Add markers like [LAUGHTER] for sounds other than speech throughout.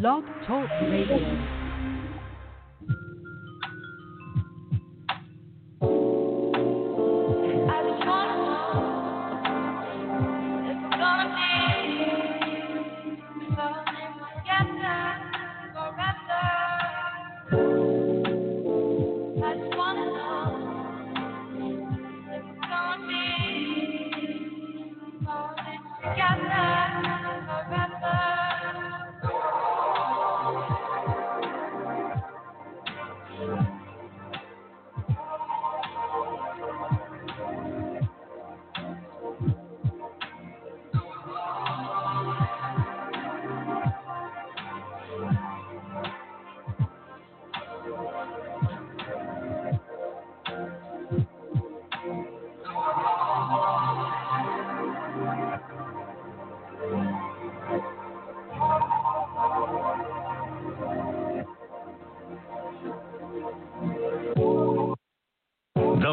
Blog Talk Radio.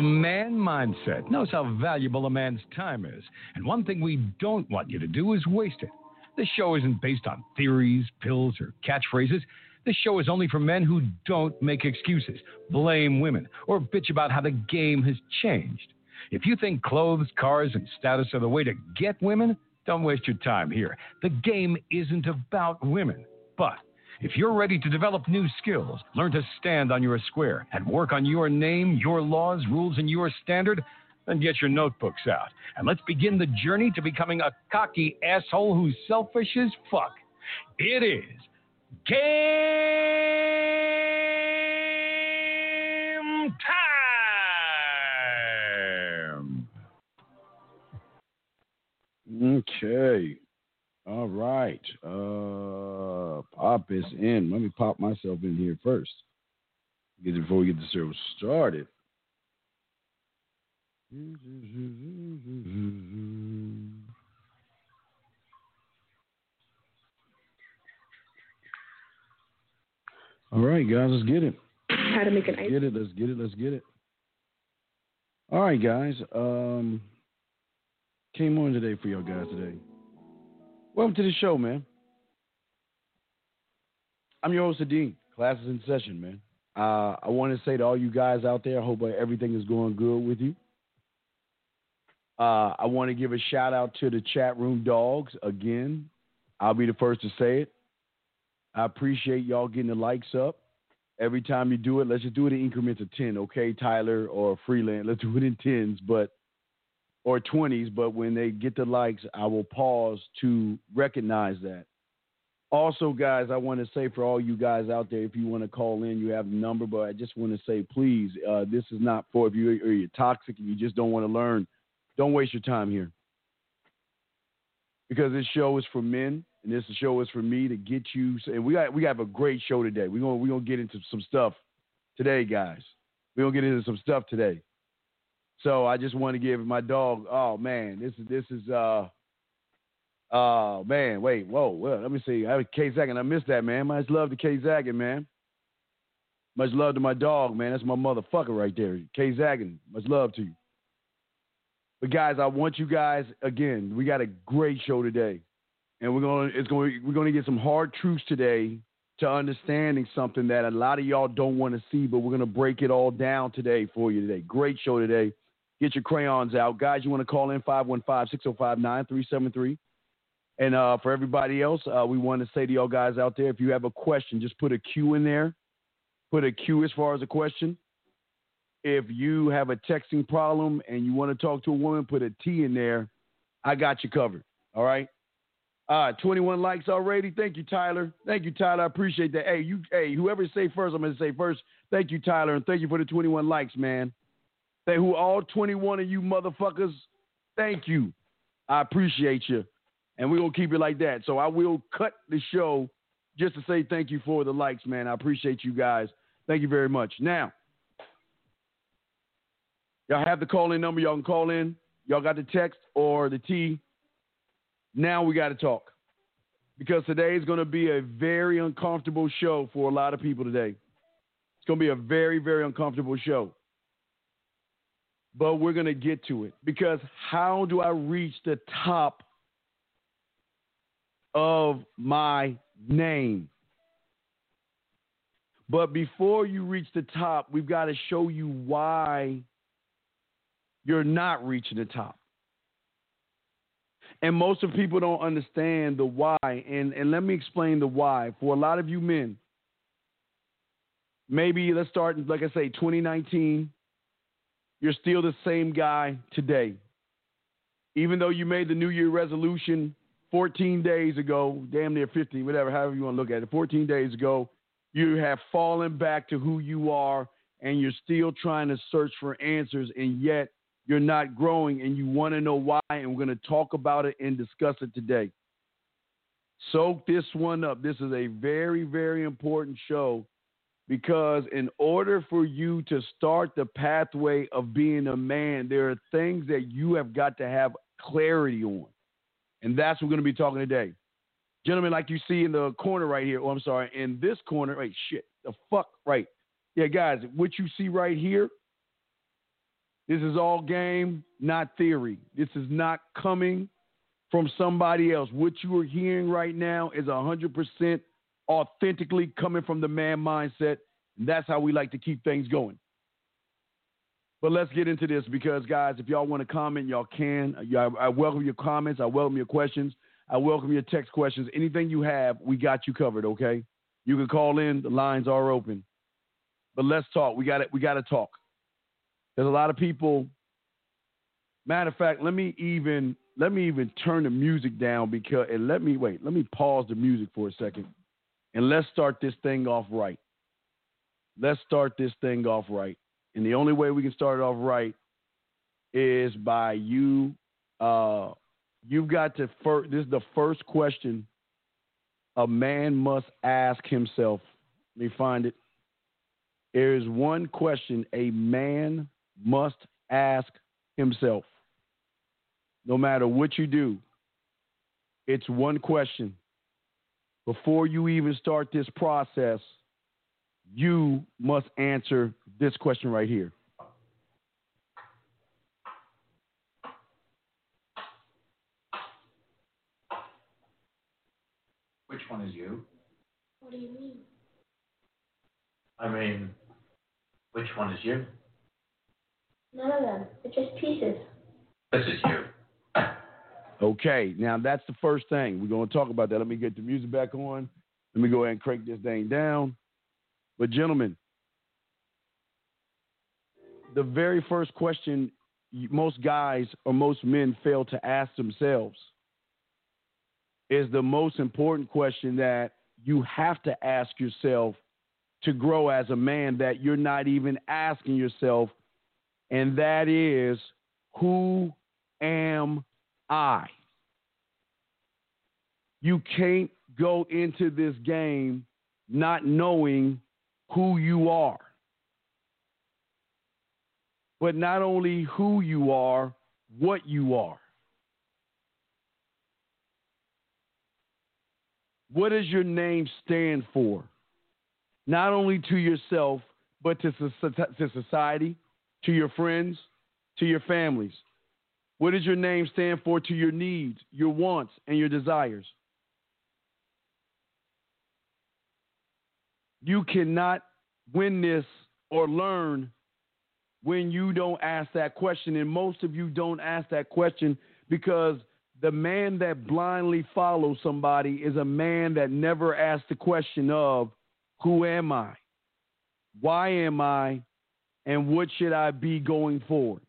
Man mindset knows how valuable a man's time is, and one thing we don't want you to do is waste it. This show isn't based on theories, pills, or catchphrases. This show is only for men who don't make excuses, blame women, or bitch about how the game has changed. If you think clothes, cars, and status are the way to get women, don't waste your time here. The game isn't about women, but if you're ready to develop new skills, learn to stand on your square, and work on your name, your laws, rules, and your standard, then get your notebooks out. And let's begin the journey to becoming a cocky asshole who's selfish as fuck. It is game time. Okay. All right. Uh, pop is in. Let me pop myself in here first. Get it before we get the show started. All right, guys, let's get it. How to make an Let's ice. get it. Let's get it. Let's get it. All right, guys. Um, came on today for y'all guys today. Welcome to the show, man. I'm your host, Dean. Class is in session, man. Uh, I want to say to all you guys out there, I hope everything is going good with you. Uh, I want to give a shout out to the chat room dogs again. I'll be the first to say it. I appreciate y'all getting the likes up. Every time you do it, let's just do it in increments of 10, okay, Tyler or Freeland? Let's do it in 10s, but or 20s, but when they get the likes, I will pause to recognize that. Also, guys, I want to say for all you guys out there, if you want to call in, you have the number, but I just want to say, please, uh, this is not for if you or you're toxic and you just don't want to learn. Don't waste your time here, because this show is for men, and this show is for me to get you. And we got we have a great show today. We're gonna we're gonna get into some stuff today, guys. We're gonna get into some stuff today. So I just want to give my dog. Oh man, this is this is uh. Oh man, wait, whoa, well, let me see. I have K Zaggin. I missed that, man. Much love to K Zaggin, man. Much love to my dog, man. That's my motherfucker right there. K Zaggin. Much love to you. But guys, I want you guys again. We got a great show today, and we're gonna it's going we're gonna get some hard truths today to understanding something that a lot of y'all don't want to see, but we're gonna break it all down today for you today. Great show today. Get your crayons out. Guys, you want to call in 515-605-9373. And uh, for everybody else, uh, we want to say to y'all guys out there, if you have a question, just put a Q in there. Put a Q as far as a question. If you have a texting problem and you want to talk to a woman, put a T in there. I got you covered. All right. Uh, 21 likes already. Thank you, Tyler. Thank you, Tyler. I appreciate that. Hey, you, hey, whoever say first, I'm gonna say first. Thank you, Tyler, and thank you for the 21 likes, man. Who all 21 of you motherfuckers. Thank you. I appreciate you, and we're gonna keep it like that. So I will cut the show just to say thank you for the likes, man. I appreciate you guys. Thank you very much. Now, y'all have the call in number. Y'all can call in. Y'all got the text or the T. Now we got to talk because today is going to be a very uncomfortable show for a lot of people today. It's going to be a very, very uncomfortable show. But we're going to get to it because how do I reach the top of my name? But before you reach the top, we've got to show you why you're not reaching the top. And most of people don't understand the why. And, and let me explain the why. For a lot of you men, maybe let's start, like I say, 2019. You're still the same guy today. Even though you made the New Year resolution 14 days ago, damn near 15, whatever, however you want to look at it, 14 days ago, you have fallen back to who you are and you're still trying to search for answers, and yet you're not growing and you want to know why. And we're going to talk about it and discuss it today. Soak this one up. This is a very, very important show because in order for you to start the pathway of being a man, there are things that you have got to have clarity on. And that's what we're going to be talking today. Gentlemen, like you see in the corner right here, oh, I'm sorry, in this corner, right, shit, the fuck, right. Yeah, guys, what you see right here, this is all game, not theory. This is not coming from somebody else. What you are hearing right now is 100% authentically coming from the man mindset. And that's how we like to keep things going. But let's get into this because, guys, if y'all want to comment, y'all can. I welcome your comments. I welcome your questions. I welcome your text questions. Anything you have, we got you covered. Okay, you can call in. The lines are open. But let's talk. We got it. We got to talk. There's a lot of people. Matter of fact, let me even let me even turn the music down because and let me wait. Let me pause the music for a second, and let's start this thing off right. Let's start this thing off right. And the only way we can start it off right is by you. Uh, you've got to first. This is the first question a man must ask himself. Let me find it. There is one question a man must ask himself. No matter what you do, it's one question. Before you even start this process, you must answer this question right here. Which one is you? What do you mean? I mean, which one is you? None of them. They're just pieces. This is you. Okay, now that's the first thing. We're going to talk about that. Let me get the music back on. Let me go ahead and crank this thing down. But, gentlemen, the very first question most guys or most men fail to ask themselves is the most important question that you have to ask yourself to grow as a man that you're not even asking yourself, and that is, who am I? You can't go into this game not knowing who you are. But not only who you are, what you are. What does your name stand for? Not only to yourself, but to, to society, to your friends, to your families. What does your name stand for to your needs, your wants, and your desires? You cannot win this or learn when you don't ask that question. And most of you don't ask that question because the man that blindly follows somebody is a man that never asks the question of, Who am I? Why am I? And what should I be going forward?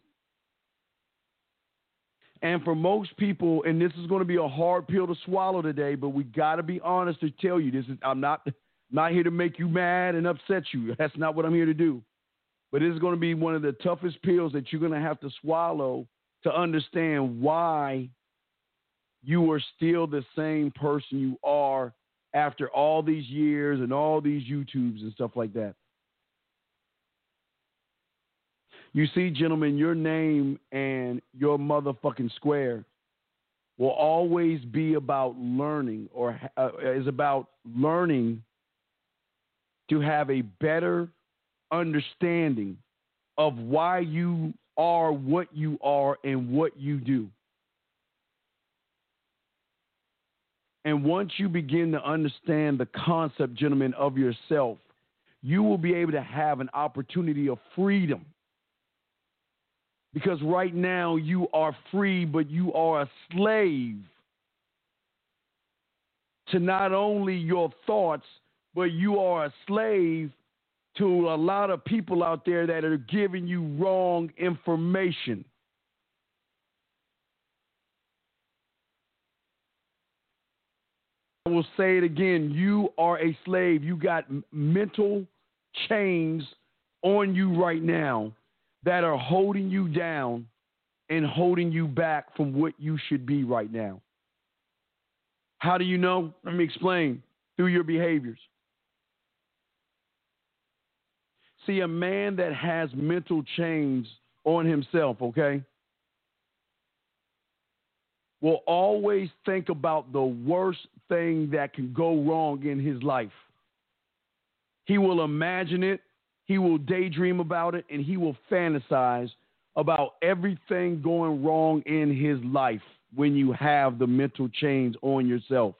And for most people, and this is going to be a hard pill to swallow today, but we got to be honest to tell you this is I'm not not here to make you mad and upset you. That's not what I'm here to do. But it's going to be one of the toughest pills that you're going to have to swallow to understand why you are still the same person you are after all these years and all these YouTubes and stuff like that. You see, gentlemen, your name and your motherfucking square will always be about learning or uh, is about learning to have a better understanding of why you are what you are and what you do. And once you begin to understand the concept, gentlemen, of yourself, you will be able to have an opportunity of freedom. Because right now you are free, but you are a slave to not only your thoughts, but you are a slave to a lot of people out there that are giving you wrong information. I will say it again. You are a slave. You got mental chains on you right now that are holding you down and holding you back from what you should be right now. How do you know? Let me explain through your behaviors. See, a man that has mental chains on himself, okay, will always think about the worst thing that can go wrong in his life. He will imagine it, he will daydream about it, and he will fantasize about everything going wrong in his life when you have the mental chains on yourself.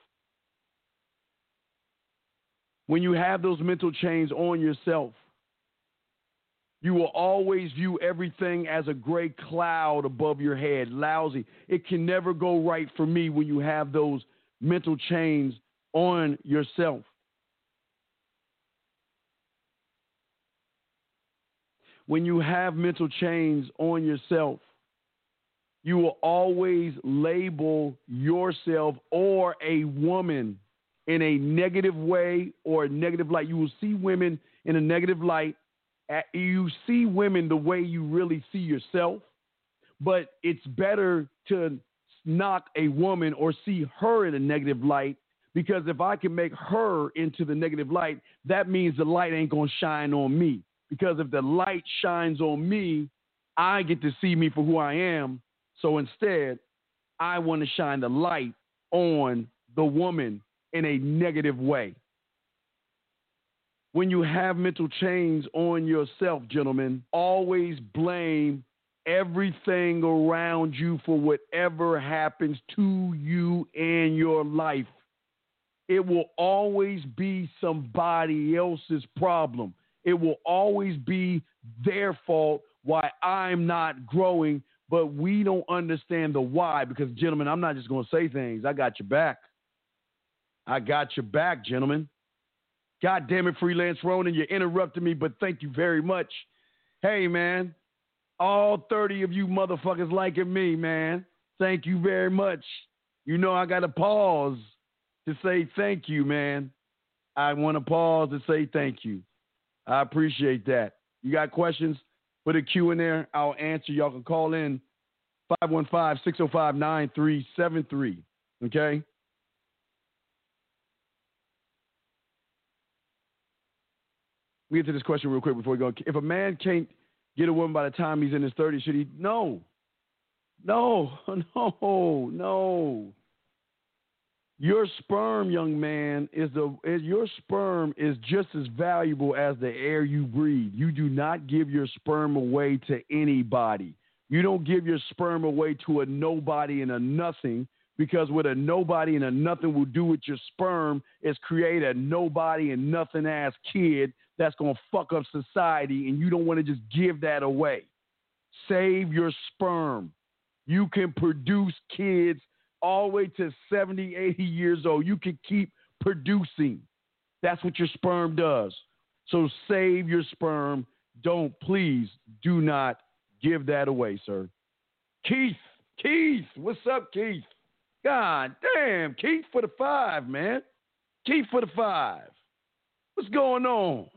When you have those mental chains on yourself, you will always view everything as a gray cloud above your head, lousy. It can never go right for me when you have those mental chains on yourself. When you have mental chains on yourself, you will always label yourself or a woman in a negative way or a negative light. You will see women in a negative light. You see women the way you really see yourself, but it's better to knock a woman or see her in a negative light because if I can make her into the negative light, that means the light ain't going to shine on me. Because if the light shines on me, I get to see me for who I am. So instead, I want to shine the light on the woman in a negative way. When you have mental chains on yourself, gentlemen, always blame everything around you for whatever happens to you in your life. It will always be somebody else's problem. It will always be their fault why I'm not growing, but we don't understand the why because, gentlemen, I'm not just going to say things. I got your back. I got your back, gentlemen. God damn it, Freelance Ronan, you interrupted me, but thank you very much. Hey, man, all 30 of you motherfuckers liking me, man. Thank you very much. You know I got to pause to say thank you, man. I want to pause to say thank you. I appreciate that. You got questions? Put a Q in there. I'll answer. Y'all can call in 515-605-9373. Okay? We get to this question real quick before we go. If a man can't get a woman by the time he's in his 30s, should he? No. No, [LAUGHS] no, no. Your sperm, young man, is the is, your sperm is just as valuable as the air you breathe. You do not give your sperm away to anybody. You don't give your sperm away to a nobody and a nothing because what a nobody and a nothing will do with your sperm is create a nobody and nothing ass kid that's going to fuck up society and you don't want to just give that away. Save your sperm. You can produce kids all the way to 70, 80 years old. You can keep producing. That's what your sperm does. So save your sperm. Don't, please, do not give that away, sir. Keith, Keith, what's up, Keith? God damn, Keith for the five, man. Keith for the five. What's going on?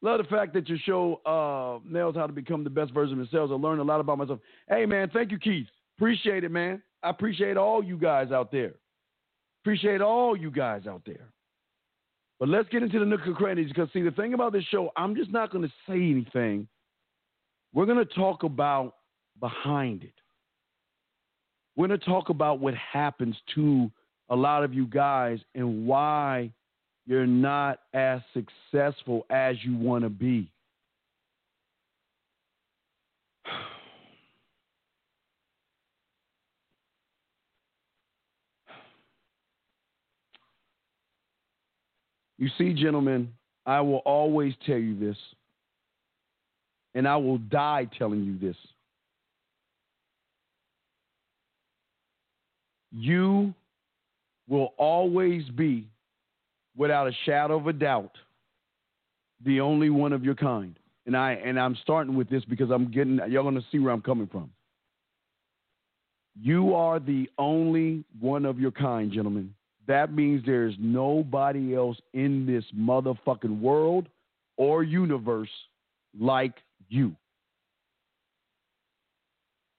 Love the fact that your show uh, nails how to become the best version of themselves. I learned a lot about myself. Hey, man, thank you, Keith. Appreciate it, man. I appreciate all you guys out there. Appreciate all you guys out there. But let's get into the nook and crannies because, see, the thing about this show, I'm just not going to say anything. We're going to talk about behind it. We're going to talk about what happens to a lot of you guys and why you're not as successful as you want to be. [SIGHS] You see, gentlemen, I will always tell you this, and I will die telling you this. You will always be, without a shadow of a doubt, the only one of your kind. And I and I'm starting with this because I'm getting y'all gonna see where I'm coming from. You are the only one of your kind, gentlemen. That means there's nobody else in this motherfucking world or universe like you.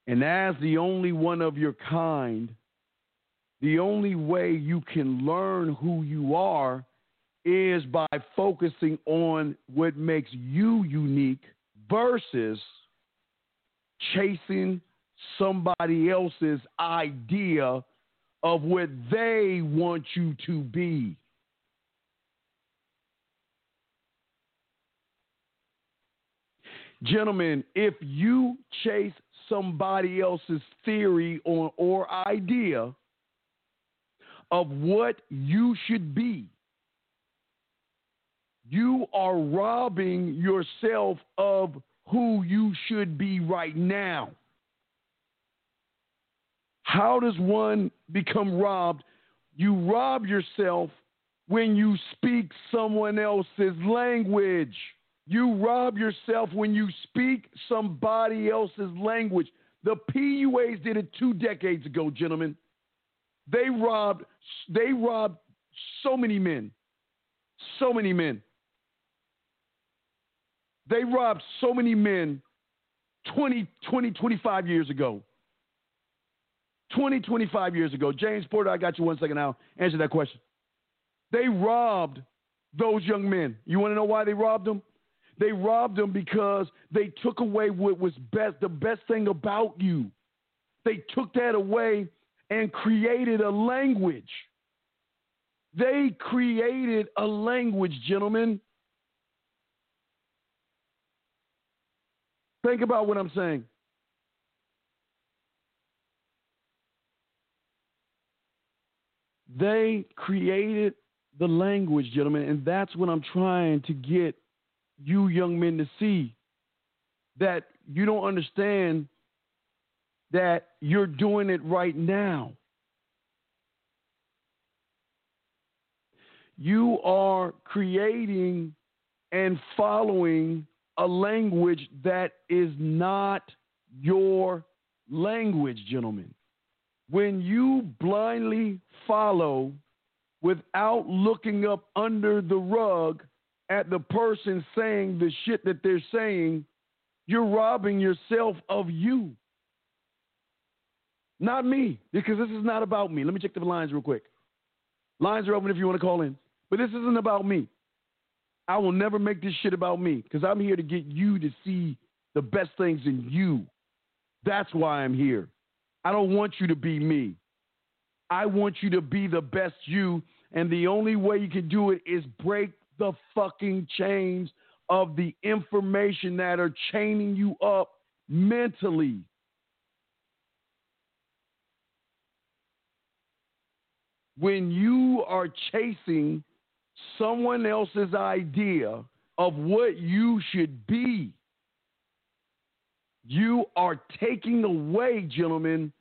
And as the only one of your kind, the only way you can learn who you are is by focusing on what makes you unique versus chasing somebody else's idea of what they want you to be. Gentlemen, if you chase somebody else's theory or idea of what you should be, you are robbing yourself of who you should be right now. How does one become robbed? You rob yourself when you speak someone else's language. You rob yourself when you speak somebody else's language. The PUAs did it two decades ago, gentlemen. They robbed they robbed so many men. So many men. They robbed so many men 20, 20, 25 years ago. 20, 25 years ago. James Porter, I got you one second now. Answer that question. They robbed those young men. You want to know why they robbed them? They robbed them because they took away what was best, the best thing about you. They took that away and created a language. They created a language, gentlemen. Think about what I'm saying. They created the language, gentlemen, and that's what I'm trying to get you young men to see that you don't understand that you're doing it right now. You are creating and following a language that is not your language, gentlemen. When you blindly follow without looking up under the rug at the person saying the shit that they're saying, you're robbing yourself of you. Not me, because this is not about me. Let me check the lines real quick. Lines are open if you want to call in. But this isn't about me. I will never make this shit about me because I'm here to get you to see the best things in you. That's why I'm here. I don't want you to be me. I want you to be the best you. And the only way you can do it is break the fucking chains of the information that are chaining you up mentally. When you are chasing someone else's idea of what you should be, you are taking away, gentlemen,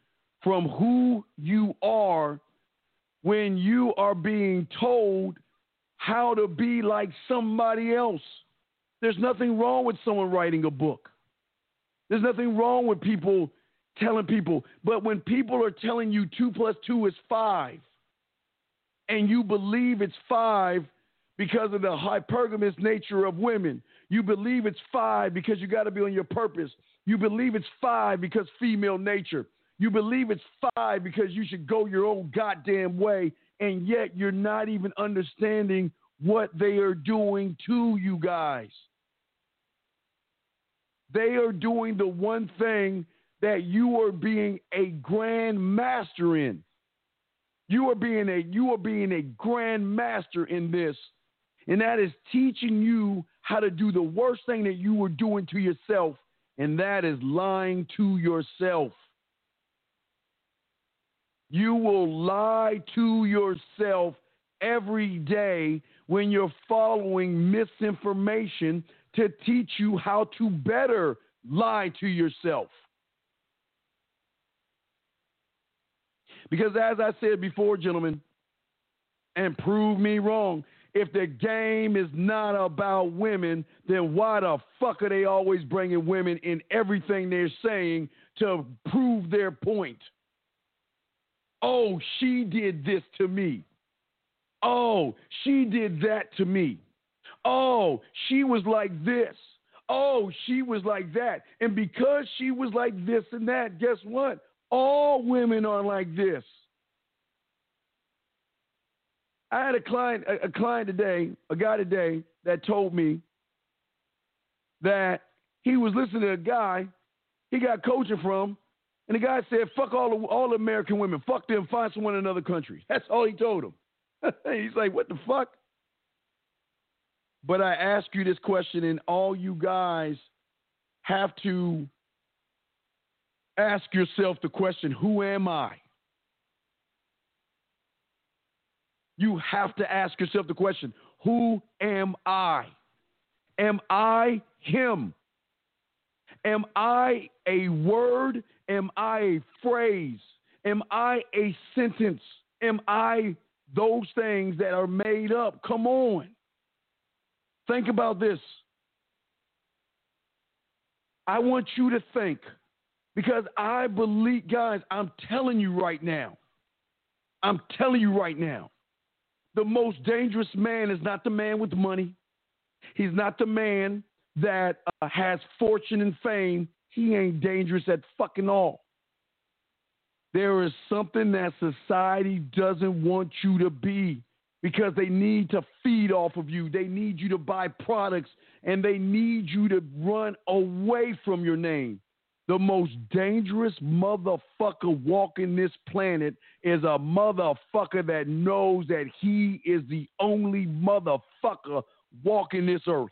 from who you are when you are being told how to be like somebody else. There's nothing wrong with someone writing a book. There's nothing wrong with people telling people. But when people are telling you two plus two is five, and you believe it's five because of the hypergamous nature of women, you believe it's five because you got to be on your purpose. You believe it's five because female nature. You believe it's five because you should go your own goddamn way, and yet you're not even understanding what they are doing to you guys. They are doing the one thing that you are being a grand master in. You are being a you are being a grand master in this, and that is teaching you how to do the worst thing that you were doing to yourself, and that is lying to yourself. You will lie to yourself every day when you're following misinformation to teach you how to better lie to yourself. Because as I said before, gentlemen, and prove me wrong, if the game is not about women, then why the fuck are they always bringing women in everything they're saying to prove their point? Oh, she did this to me. Oh, she did that to me. Oh, she was like this. Oh, she was like that. And because she was like this and that, guess what? All women are like this. I had a client, a, a client today, a guy today that told me that he was listening to a guy he got coaching from, and the guy said, "Fuck all the, all American women. Fuck them. Find someone in another country." [LAUGHS] That's all he told him. [LAUGHS] He's like, "What the fuck?" But I ask you this question, and all you guys have to ask yourself the question: Who am I? You have to ask yourself the question Who am I? Am I Him? Am I a word? Am I a phrase? Am I a sentence? Am I those things that are made up? Come on. Think about this. I want you to think because I believe, guys, I'm telling you right now. I'm telling you right now the most dangerous man is not the man with money. He's not the man that uh, has fortune and fame. He ain't dangerous at fucking all. There is something that society doesn't want you to be because they need to feed off of you. They need you to buy products and they need you to run away from your name. The most dangerous motherfucker walking this planet is a motherfucker that knows that he is the only motherfucker walking this earth.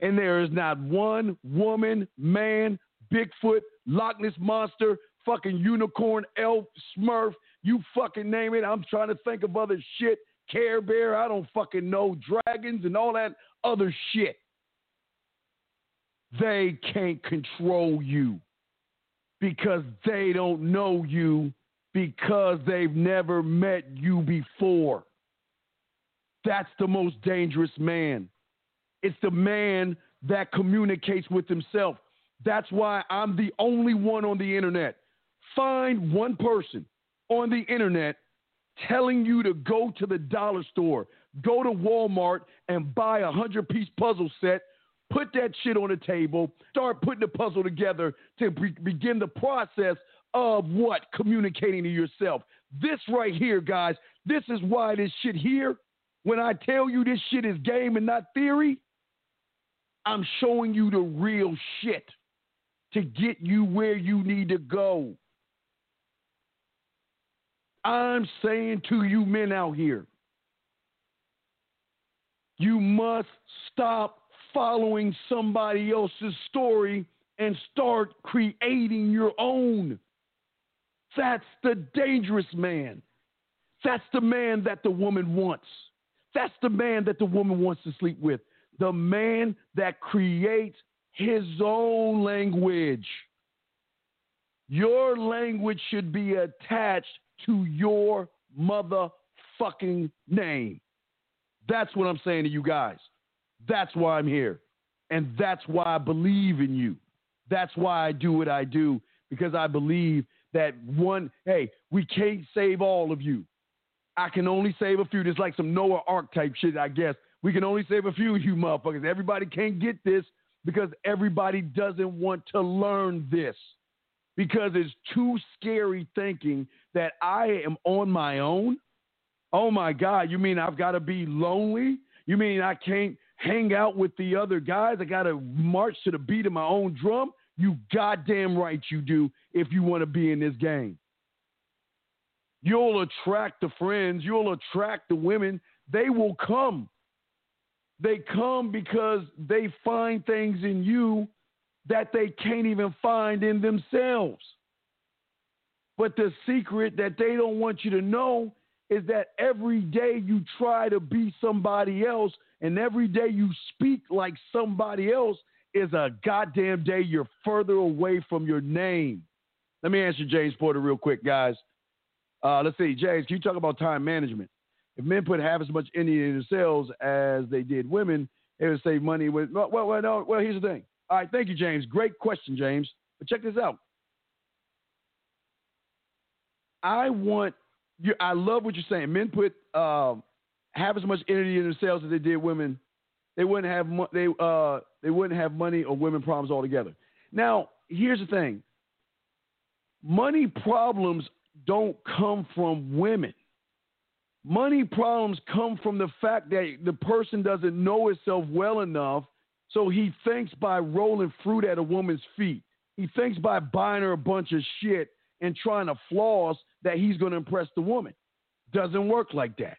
And there is not one woman, man, Bigfoot, Loch Ness Monster, fucking unicorn, elf, smurf, you fucking name it. I'm trying to think of other shit. Care Bear, I don't fucking know. Dragons and all that other shit. They can't control you because they don't know you because they've never met you before. That's the most dangerous man. It's the man that communicates with himself. That's why I'm the only one on the internet. Find one person on the internet telling you to go to the dollar store, go to Walmart and buy a hundred piece puzzle set Put that shit on the table. Start putting the puzzle together to be- begin the process of what? Communicating to yourself. This right here, guys, this is why this shit here, when I tell you this shit is game and not theory, I'm showing you the real shit to get you where you need to go. I'm saying to you men out here, you must stop following somebody else's story and start creating your own. That's the dangerous man. That's the man that the woman wants. That's the man that the woman wants to sleep with. The man that creates his own language. Your language should be attached to your motherfucking name. That's what I'm saying to you guys. That's why I'm here. And that's why I believe in you. That's why I do what I do because I believe that one, hey, we can't save all of you. I can only save a few. It's like some Noah Ark type shit, I guess. We can only save a few of you motherfuckers. Everybody can't get this because everybody doesn't want to learn this because it's too scary thinking that I am on my own. Oh my God, you mean I've got to be lonely? You mean I can't hang out with the other guys. I got to march to the beat of my own drum. You goddamn right you do if you want to be in this game. You'll attract the friends, you'll attract the women. They will come. They come because they find things in you that they can't even find in themselves. But the secret that they don't want you to know is that every day you try to be somebody else and every day you speak like somebody else is a goddamn day you're further away from your name. Let me answer James Porter real quick, guys. Uh, let's see, James, can you talk about time management? If men put half as much energy in themselves as they did women, they would save money. With well, well, well, no, well, here's the thing. All right, thank you, James. Great question, James. But check this out. I want you. I love what you're saying. Men put um, half as much energy in themselves as they did women. They wouldn't have mo- they uh, they wouldn't have money or women problems altogether. Now, here's the thing. Money problems don't come from women. Money problems come from the fact that the person doesn't know himself well enough, so he thinks by rolling fruit at a woman's feet. He thinks by buying her a bunch of shit and trying to floss that he's going to impress the woman. Doesn't work like that.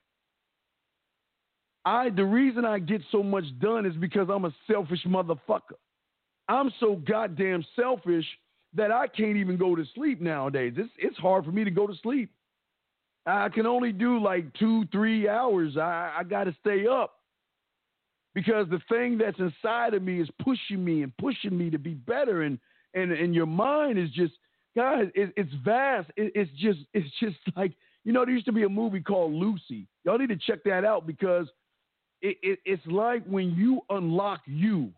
I the reason I get so much done is because I'm a selfish motherfucker. I'm so goddamn selfish that I can't even go to sleep nowadays. It's it's hard for me to go to sleep. I can only do like two, three hours. I, I got to stay up because the thing that's inside of me is pushing me and pushing me to be better. And and and your mind is just, guys, it, it's vast. It, it's just it's just [LAUGHS] like you know. There used to be a movie called Lucy. Y'all need to check that out because it, it it's like when you unlock you.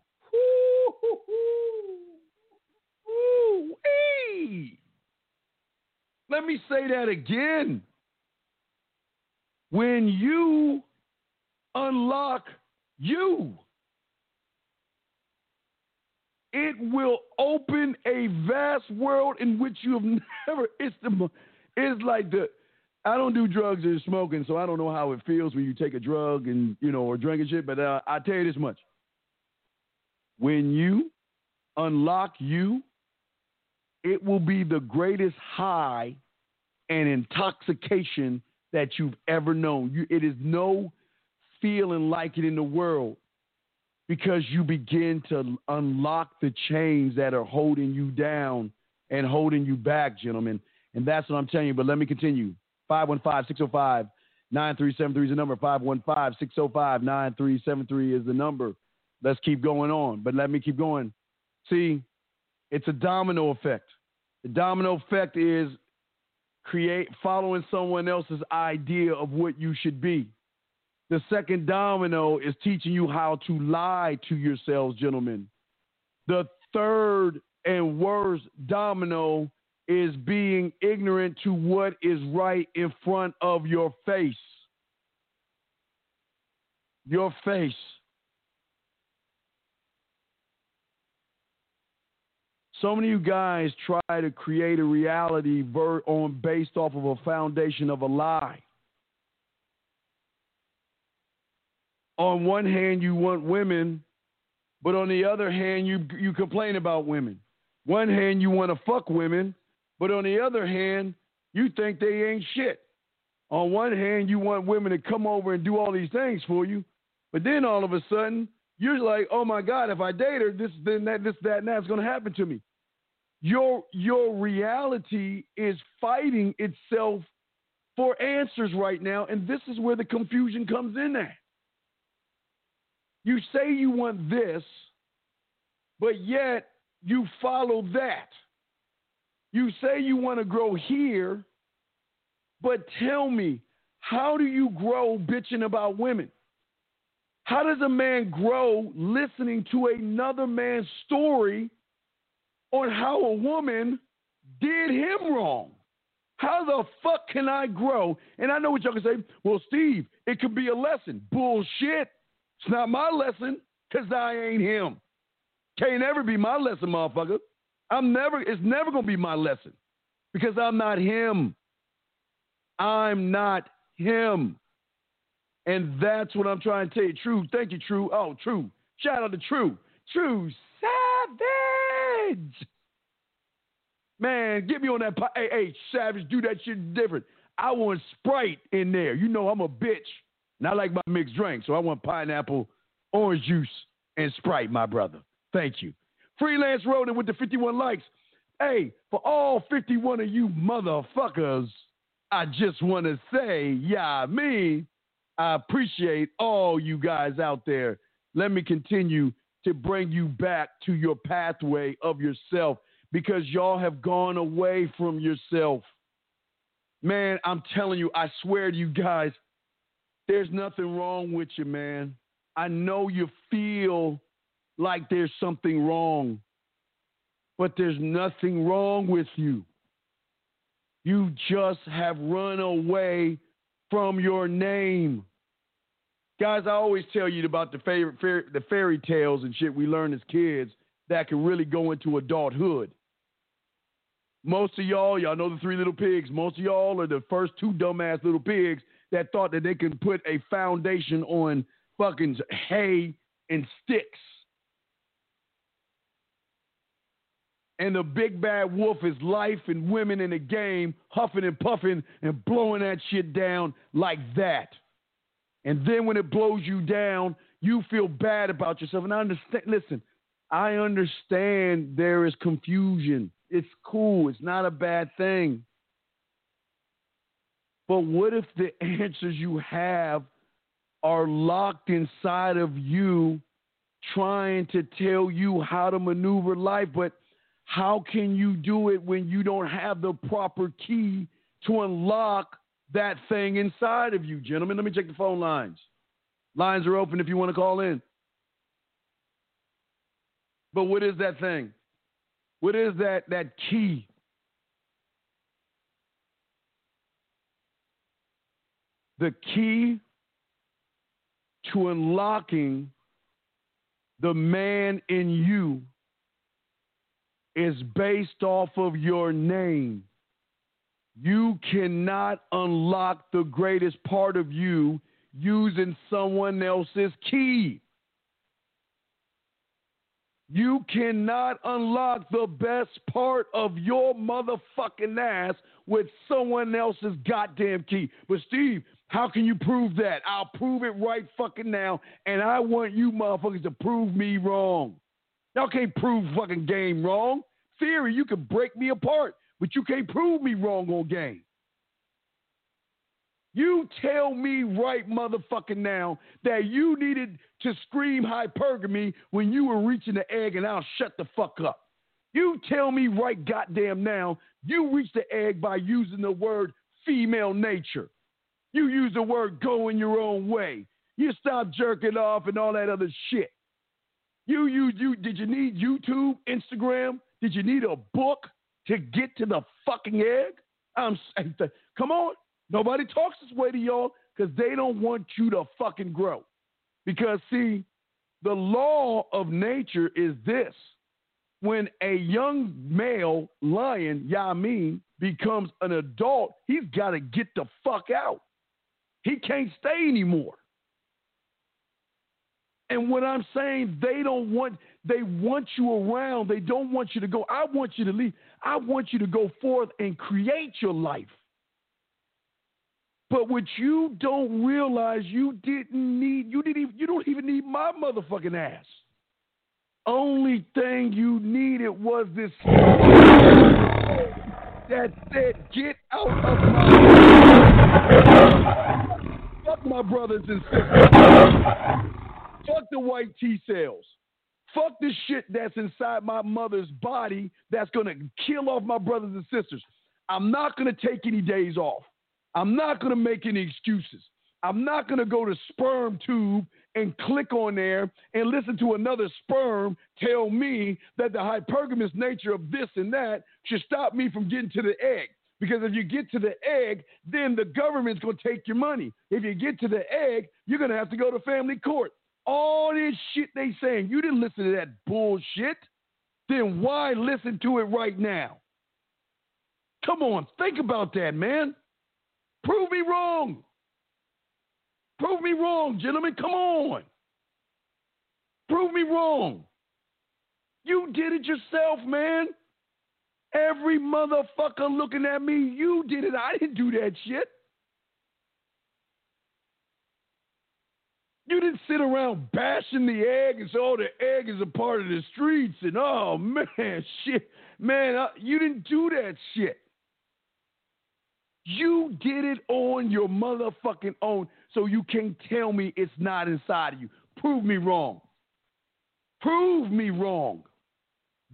Ooh-wee. Let me say that again. When you unlock you, it will open a vast world in which you have never. It's the. It's like the. I don't do drugs or smoking, so I don't know how it feels when you take a drug and you know or drinking shit. But uh, I tell you this much: when you unlock you, it will be the greatest high and intoxication that you've ever known. You, it is no feeling like it in the world because you begin to unlock the chains that are holding you down and holding you back, gentlemen. And that's what I'm telling you. But let me continue. 515 605 9373 is the number. 515 605 9373 is the number. Let's keep going on. But let me keep going. See, it's a domino effect. The domino effect is create following someone else's idea of what you should be. The second domino is teaching you how to lie to yourselves, gentlemen. The third and worst domino is being ignorant to what is right in front of your face. Your face. So many of you guys try to create a reality ver- on based off of a foundation of a lie. On one hand, you want women, but on the other hand, you you complain about women. One hand, you want to fuck women, but on the other hand, you think they ain't shit. On one hand, you want women to come over and do all these things for you, but then all of a sudden, you're like, oh my God, if I date her, this, then that, this, that, and that's going to happen to me. Your your reality is fighting itself for answers right now, and this is where the confusion comes in at. You say you want this, but yet you follow that. You say you want to grow here, but tell me, how do you grow bitching about women? How does a man grow listening to another man's story on how a woman did him wrong? How the fuck can I grow? And I know what y'all can say. Well, Steve, it could be a lesson. Bullshit. It's not my lesson because I ain't him. Can't ever be my lesson, motherfucker. I'm never, it's never going to be my lesson because I'm not him. I'm not him. And that's what I'm trying to tell you. True. Thank you, True. Oh, True. Shout out to True. True Savage. Man, get me on that. Hey, hey, Savage, do that shit different. I want Sprite in there. You know I'm a bitch. And I like my mixed drink, so I want pineapple, orange juice, and Sprite, my brother. Thank you. Freelance Roden with the 51 likes. Hey, for all 51 of you motherfuckers I just want to say, yeah, me, I appreciate all you guys out there. Let me continue to bring you back to your pathway of yourself because y'all have gone away from yourself. Man, I'm telling you, I swear to you guys, there's nothing wrong with you, man. I know you feel like there's something wrong, but there's nothing wrong with you. You just have run away from your name. Guys, I always tell you about the favorite fairy, the fairy tales and shit we learned as kids that can really go into adulthood. Most of y'all, y'all know the three little pigs. Most of y'all are the first two dumbass little pigs that thought that they can put a foundation on fucking hay and sticks. And the big bad wolf is life and women in the game, huffing and puffing and blowing that shit down like that. And then when it blows you down, you feel bad about yourself. And I understand, listen, I understand there is confusion. It's cool, it's not a bad thing. But what if the [LAUGHS] answers you have are locked inside of you, trying to tell you how to maneuver life? But how can you do it when you don't have the proper key to unlock that thing inside of you, gentlemen? Let me check the phone lines. Lines are open if you want to call in. But what is that thing? What is that that key? The key to unlocking the man in you is based off of your name. You cannot unlock the greatest part of you using someone else's key. You cannot unlock the best part of your motherfucking ass with someone else's goddamn key. But Steve, how can you prove that? I'll prove it right fucking now, and I want you motherfuckers to prove me wrong. Y'all can't prove fucking game wrong. Theory, you can break me apart, but you can't prove me wrong on game. You tell me right motherfucking now that you needed to scream hypergamy when you were reaching the egg and I'll shut the fuck up. You tell me right goddamn now you reached the egg by using the word female nature. You use the word going your own way. You stop jerking off and all that other shit. You you you did you need YouTube, Instagram? Did you need a book to get to the fucking egg? I'm saying come on. Nobody talks this way to y'all because they don't want you to fucking grow. Because see, the law of nature is this. When a young male lion, Yamin, becomes an adult, he's got to get the fuck out. He can't stay anymore. And what I'm saying, they don't want, they want you around. They don't want you to go. I want you to leave. I want you to go forth and create your life. But what you don't realize, you didn't need, you didn't even, you don't even need my motherfucking ass. Only thing you needed was this that said, get out of my fuck my brothers and sisters. Fuck the white T cells. Fuck the shit that's inside my mother's body that's gonna kill off my brothers and sisters. I'm not gonna take any days off. I'm not gonna make any excuses. I'm not gonna go to sperm tube and click on there and listen to another sperm tell me that the hypergamous nature of this and that should stop me from getting to the egg. Because if you get to the egg, then the government's going to take your money. If you get to the egg, you're going to have to go to family court. All this shit they saying, you didn't listen to that bullshit. Then why listen to it right now? Come on, think about that, man. Prove me wrong. Prove me wrong, gentlemen. Come on. Prove me wrong. You did it yourself, man. Every motherfucker looking at me, you did it. I didn't do that shit. You didn't sit around bashing the egg and say, "Oh, the egg is a part of the streets," and oh [LAUGHS] man, shit, man, uh, you didn't do that shit. You did it on your motherfucking own, so you can't tell me it's not inside of you. Prove me wrong. Prove me wrong.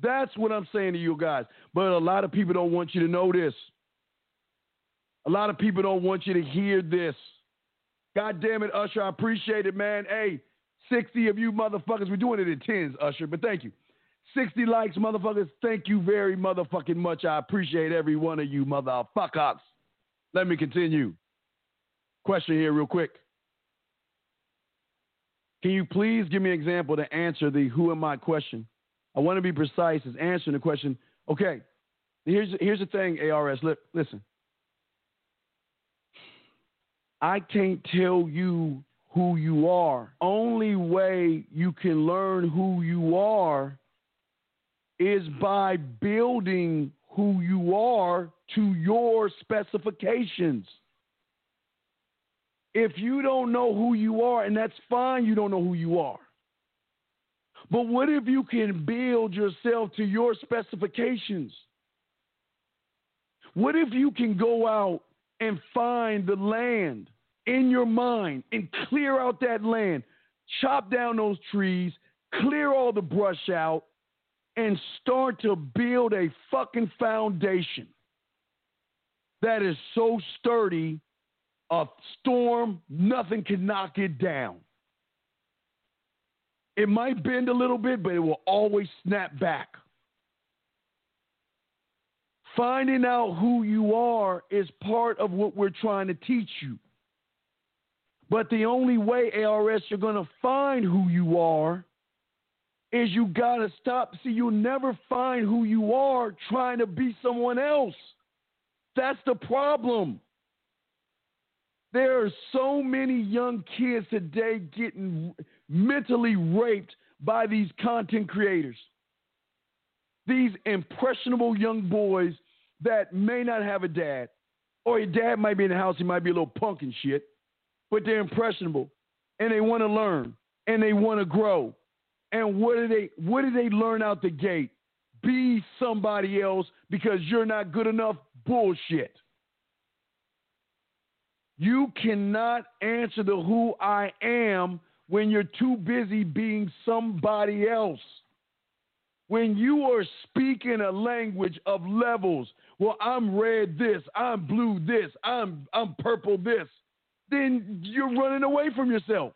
That's what I'm saying to you guys. But a lot of people don't want you to know this. A lot of people don't want you to hear this. God damn it, Usher. I appreciate it, man. Hey, 60 of you motherfuckers. We're doing it in tens, Usher, but thank you. 60 likes, motherfuckers. Thank you very motherfucking much. I appreciate every one of you motherfuckers. Let me continue. Question here, real quick. Can you please give me an example to answer the who am I question? I want to be precise as answering the question. Okay, here's, here's the thing, ARS. Listen, I can't tell you who you are. Only way you can learn who you are is by building who you are to your specifications. If you don't know who you are, and that's fine, you don't know who you are. But what if you can build yourself to your specifications? What if you can go out and find the land in your mind and clear out that land, chop down those trees, clear all the brush out, and start to build a fucking foundation that is so sturdy, a storm, nothing can knock it down. It might bend a little bit, but it will always snap back. Finding out who you are is part of what we're trying to teach you. But the only way, ARS, you're going to find who you are is you got to stop. See, you'll never find who you are trying to be someone else. That's the problem. There are so many young kids today getting mentally raped by these content creators. These impressionable young boys that may not have a dad, or your dad might be in the house, he might be a little punk and shit, but they're impressionable and they want to learn and they want to grow. And what do they what do they learn out the gate? Be somebody else because you're not good enough. Bullshit. You cannot answer the who I am when you're too busy being somebody else. When you are speaking a language of levels, well, I'm red this, I'm blue this, I'm I'm purple this, then you're running away from yourself.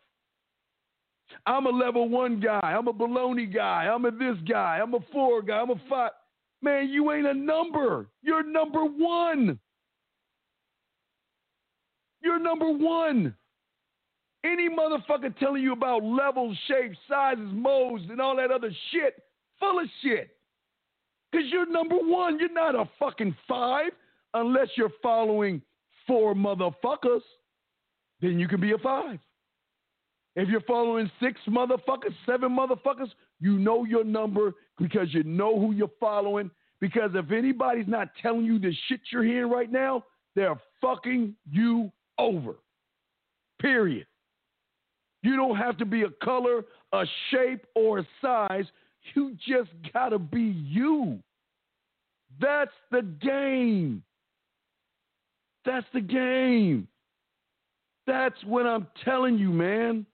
I'm a level one guy, I'm a baloney guy, I'm a this guy, I'm a four guy, I'm a five. Man, you ain't a number. You're number one. You're number one. Any motherfucker telling you about levels, shapes, sizes, modes, and all that other shit, full of shit. Because you're number one. You're not a fucking five unless you're following four motherfuckers. Then you can be a five. If you're following six motherfuckers, seven motherfuckers, you know your number because you know who you're following. Because if anybody's not telling you the shit you're hearing right now, they're fucking you over. Period. You don't have to be a color, a shape, or a size. You just gotta be you. That's the game. That's the game. That's what I'm telling you, man.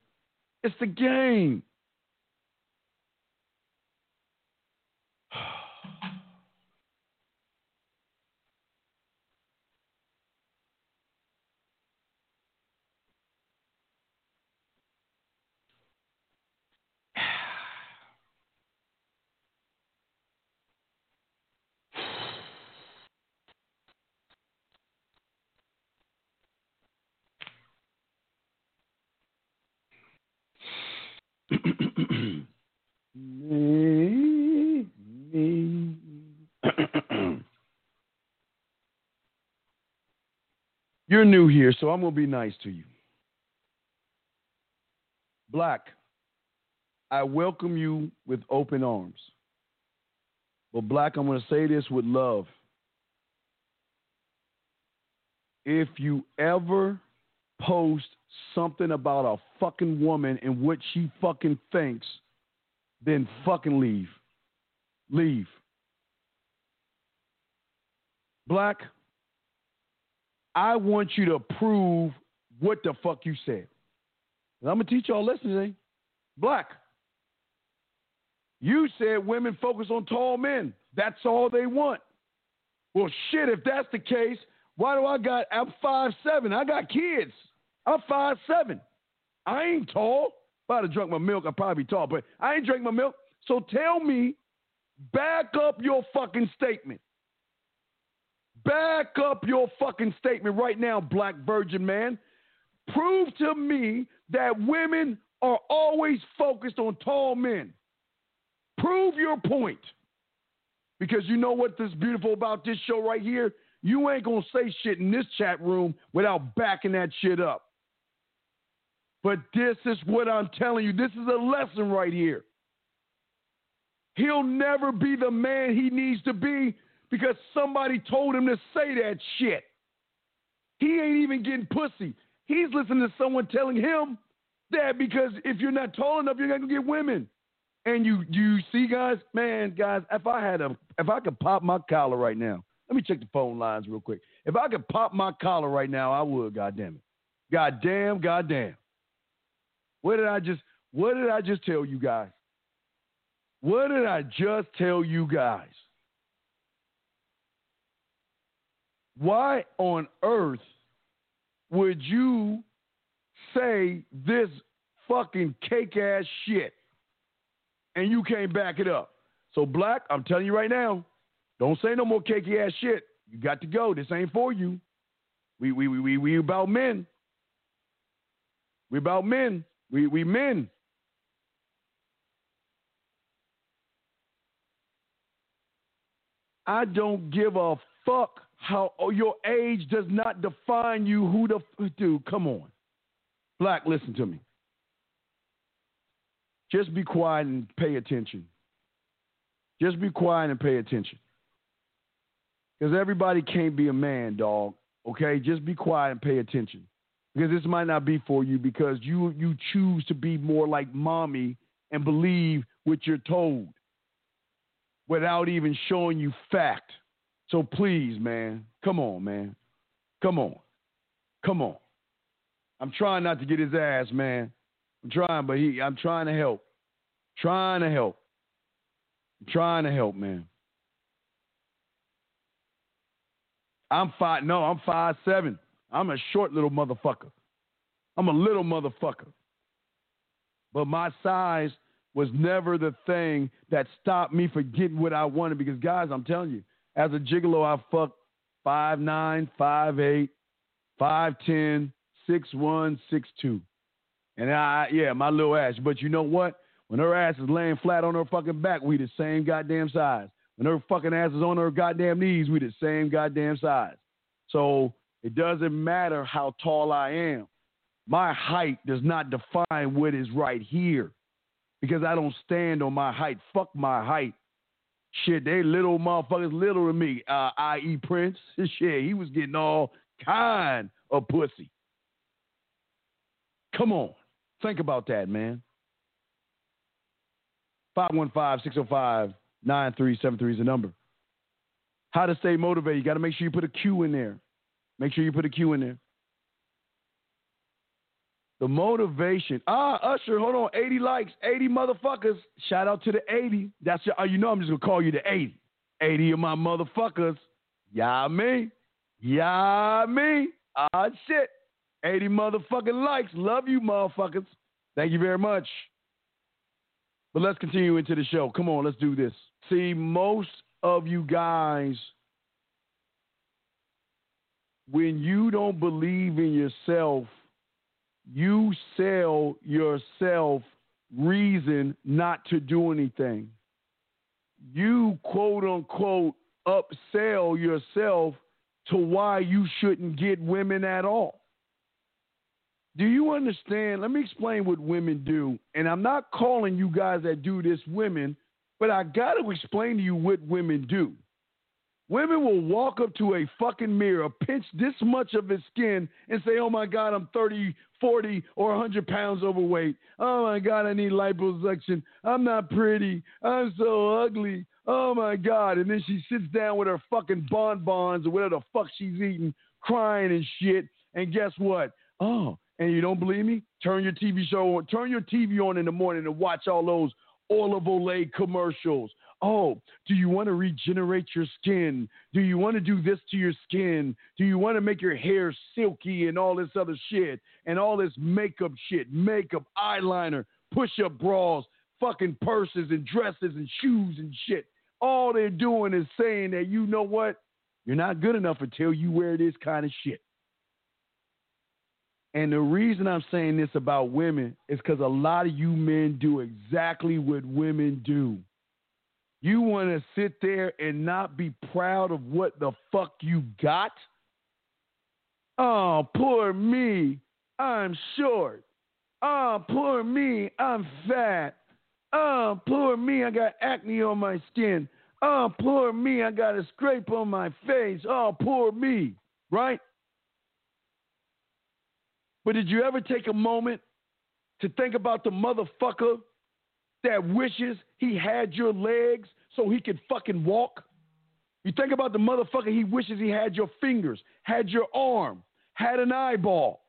It's the game. me, me. You're new here, so I'm going to be nice to you. Black, I welcome you with open arms. But, Black, I'm going to say this with love. If you ever post something about a fucking woman and what she fucking thinks, then fucking leave. Leave. Black, I want you to prove what the fuck you said. And I'm gonna teach y'all a lesson today. Black. You said women focus on tall men. That's all they want. Well, shit, if that's the case, why do I got I'm five seven. I got kids. I'm five seven. I ain't tall. If I'd have drunk my milk, I'd probably be tall, but I ain't drink my milk. So tell me, back up your fucking statement. Back up your fucking statement right now, black virgin man. Prove to me that women are always focused on tall men. Prove your point. Because you know what beautiful about this show right here? You ain't gonna say shit in this chat room without backing that shit up. But this is what I'm telling you. This is a lesson right here. He'll never be the man he needs to be because somebody told him to say that shit. He ain't even getting pussy. He's listening to someone telling him that because if you're not tall enough, you're not gonna get women. And you you see, guys, man, guys, if I had a if I could pop my collar right now, let me check the phone lines real quick. If I could pop my collar right now, I would, god damn it. God damn, god damn. What did I just what did I just tell you guys? What did I just tell you guys? Why on earth would you say this fucking cake ass shit and you can't back it up? So, Black, I'm telling you right now, don't say no more cakey ass shit. You got to go. This ain't for you. We we we we, we about men. We about men. We we men. I don't give a fuck how oh, your age does not define you. Who the dude? Come on, Black. Listen to me. Just be quiet and pay attention. Just be quiet and pay attention. Because everybody can't be a man, dog. Okay, just be quiet and pay attention. Because this might not be for you because you you choose to be more like mommy and believe what you're told without even showing you fact. So please, man, come on, man. Come on. Come on. I'm trying not to get his ass, man. I'm trying, but he I'm trying to help. Trying to help. I'm trying to help, man. I'm five no, I'm five seven. I'm a short little motherfucker. I'm a little motherfucker. But my size was never the thing that stopped me from getting what I wanted. Because guys, I'm telling you, as a gigolo, I fucked five nine, five eight, five ten, six one, six two. And I yeah, my little ass. But you know what? When her ass is laying flat on her fucking back, we the same goddamn size. When her fucking ass is on her goddamn knees, we the same goddamn size. So it doesn't matter how tall I am. My height does not define what is right here because I don't stand on my height. Fuck my height. Shit, they little motherfuckers little to me. Uh, i.e. Prince. [LAUGHS] Shit, he was getting all kind of pussy. Come on. Think about that, man. 515-605-9373 is the number. How to stay motivated. You got to make sure you put a Q in there. Make sure you put a Q in there. The motivation. Ah, Usher, hold on. 80 likes, 80 motherfuckers. Shout out to the 80. That's your, you know I'm just gonna call you the 80. 80 of my motherfuckers. Yeah, me. Yeah, me. Ah, shit. 80 motherfucking likes. Love you, motherfuckers. Thank you very much. But let's continue into the show. Come on, let's do this. See, most of you guys, when you don't believe in yourself, you sell yourself reason not to do anything. You quote unquote upsell yourself to why you shouldn't get women at all. Do you understand? Let me explain what women do. And I'm not calling you guys that do this women, but I got to explain to you what women do. Women will walk up to a fucking mirror, pinch this much of his skin, and say, Oh my God, I'm 30, 40, or 100 pounds overweight. Oh my God, I need liposuction. I'm not pretty. I'm so ugly. Oh my God. And then she sits down with her fucking bonbons or whatever the fuck she's eating, crying and shit. And guess what? Oh, and you don't believe me? Turn your TV show on, turn your TV on in the morning and watch all those Oil of Olay commercials. Oh, do you want to regenerate your skin? Do you want to do this to your skin? Do you want to make your hair silky and all this other shit and all this makeup shit, makeup, eyeliner, push up bras, fucking purses and dresses and shoes and shit? All they're doing is saying that you know what? You're not good enough until you wear this kind of shit. And the reason I'm saying this about women is because a lot of you men do exactly what women do. You want to sit there and not be proud of what the fuck you got? Oh, poor me. I'm short. Oh, poor me. I'm fat. Oh, poor me. I got acne on my skin. Oh, poor me. I got a scrape on my face. Oh, poor me. Right? But did you ever take a moment to think about the motherfucker that wishes he had your legs so he could fucking walk? You think about the motherfucker he wishes he had your fingers, had your arm, had an eyeball,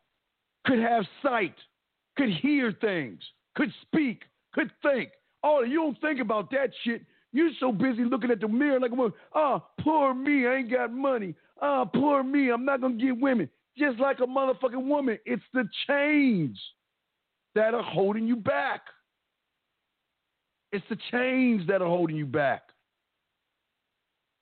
could have sight, could hear things, could speak, could think. Oh, you don't think about that shit. You're so busy looking at the mirror like, oh, poor me, I ain't got money. Oh, poor me, I'm not gonna get women. Just like a motherfucking woman, it's the chains that are holding you back. It's the chains that are holding you back.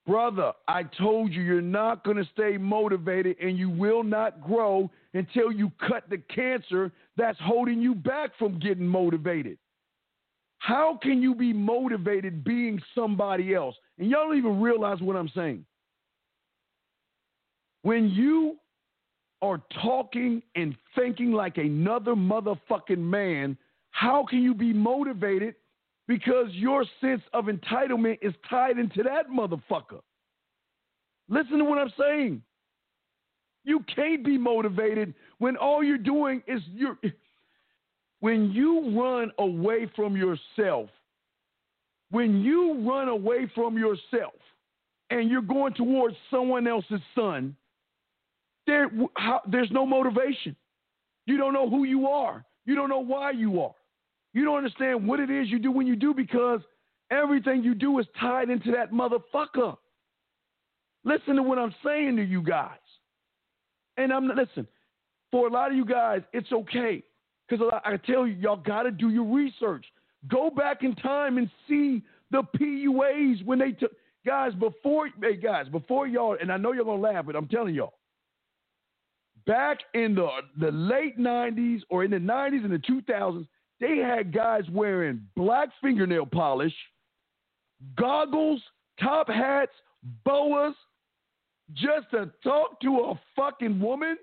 Brother, I told you you're not going to stay motivated and you will not grow until you cut the cancer that's holding you back from getting motivated. How can you be motivated being somebody else? And y'all don't even realize what I'm saying. When you are talking and thinking like another motherfucking man, how can you be motivated? Because your sense of entitlement is tied into that motherfucker. Listen to what I'm saying. You can't be motivated when all you're doing is you're when you run away from yourself, when you run away from yourself and you're going towards someone else's son, there, how, there's no motivation. You don't know who you are. You don't know why you are. You don't understand what it is you do when you do because everything you do is tied into that motherfucker. Listen to what I'm saying to you guys. And I'm listen, for a lot of you guys, it's okay. Because I tell you, y'all got to do your research. Go back in time and see the PUAs when they took guys before hey guys before y'all and I know you're gonna laugh, but I'm telling y'all. Back in the the late '90s or in the '90s and the 2000s, they had guys wearing black fingernail polish, goggles, top hats, boas, just to talk to a fucking woman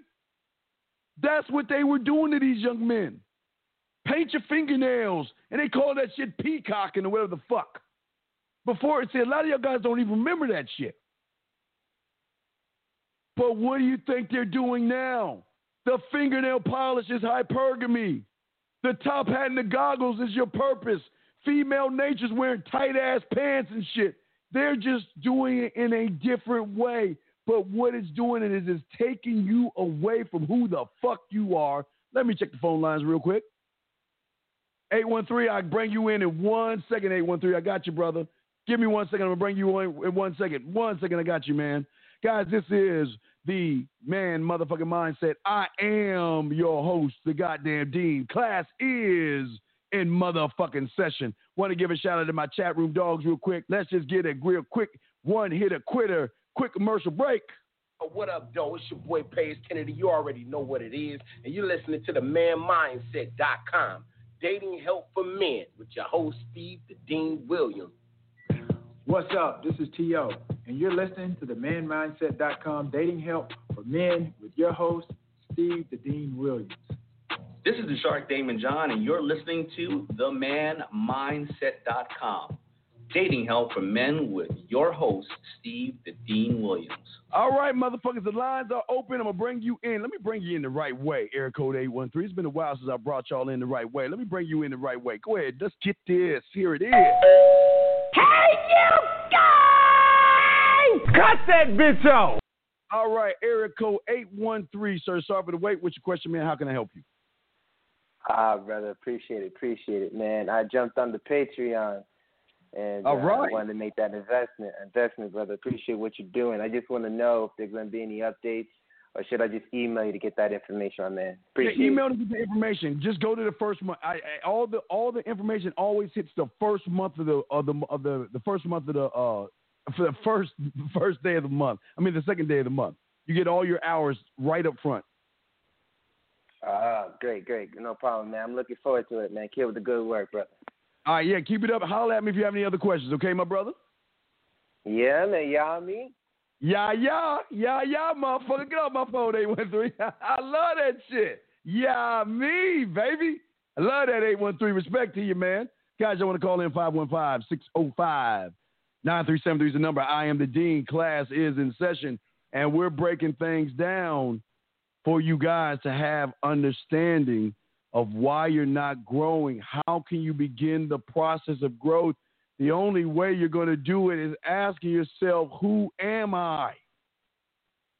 that's what they were doing to these young men. Paint your fingernails, and they call that shit peacocking or whatever the fuck. Before, see, a lot of y'all guys don't even remember that shit. But what do you think they're doing now? The fingernail polish is hypergamy. The top hat and the goggles is your purpose. Female nature's wearing tight ass pants and shit. They're just doing it in a different way. But what it's doing is it's taking you away from who the fuck you are. Let me check the phone lines real quick. 813, I bring you in in one second, 813. I got you, brother. Give me one second. I'm going to bring you in in one second. One second, I got you, man. Guys, this is the man motherfucking mindset. I am your host, the goddamn dean. Class is in motherfucking session. Want to give a shout out to my chat room dogs real quick. Let's just get a real quick one hitter quitter quick commercial break. What up, though? It's your boy Page Kennedy. You already know what it is. And you're listening to the manmindset.com. Dating help for men with your host, Steve the Dean Williams. What's up? This is T.O. And you're listening to the manmindset.com dating help for men with your host, Steve the Dean Williams. This is the Shark Daymond John, and you're listening to the themanmindset.com dating help for men with your host, Steve the Dean Williams. All right, motherfuckers, the lines are open. I'm gonna bring you in. Let me bring you in the right way. Air code 813. It's been a while since I brought y'all in the right way. Let me bring you in the right way. Go ahead, let's get this. Here it is. Hey, you guys! Cut that bitch off! All right, area code 813, sir. Sorry for the wait. What's your question, man? How can I help you? Ah, brother, appreciate it, appreciate it, man. I jumped on the Patreon, and All uh, right. I wanted to make that investment. Investment, brother. Appreciate what you're doing. I just want to know if there's going to be any updates, or should I just email you to get that information, my man? Appreciate yeah, email to get the information. Just go to the first month. I, I, all the all the information always hits the first month of the of the of the the first month of the uh for the first first day of the month. I mean the second day of the month. You get all your hours right up front. Ah, great, great. No problem, man. I'm looking forward to it, man. Keep up the good work, brother. All right, yeah, keep it up. Holler at me if you have any other questions, okay, my brother? Yeah, man. Y'all me? Yeah, yeah, yeah, yeah, motherfucker. Get off my phone, 813. [LAUGHS] I love that shit. Yeah, me, baby. I love that 813. Respect to you, man. Guys, I want to call in 515 605 9373 is the number. I am the Dean. Class is in session, and we're breaking things down for you guys to have understanding of why you're not growing. How can you begin the process of growth? The only way you're going to do it is asking yourself, Who am I?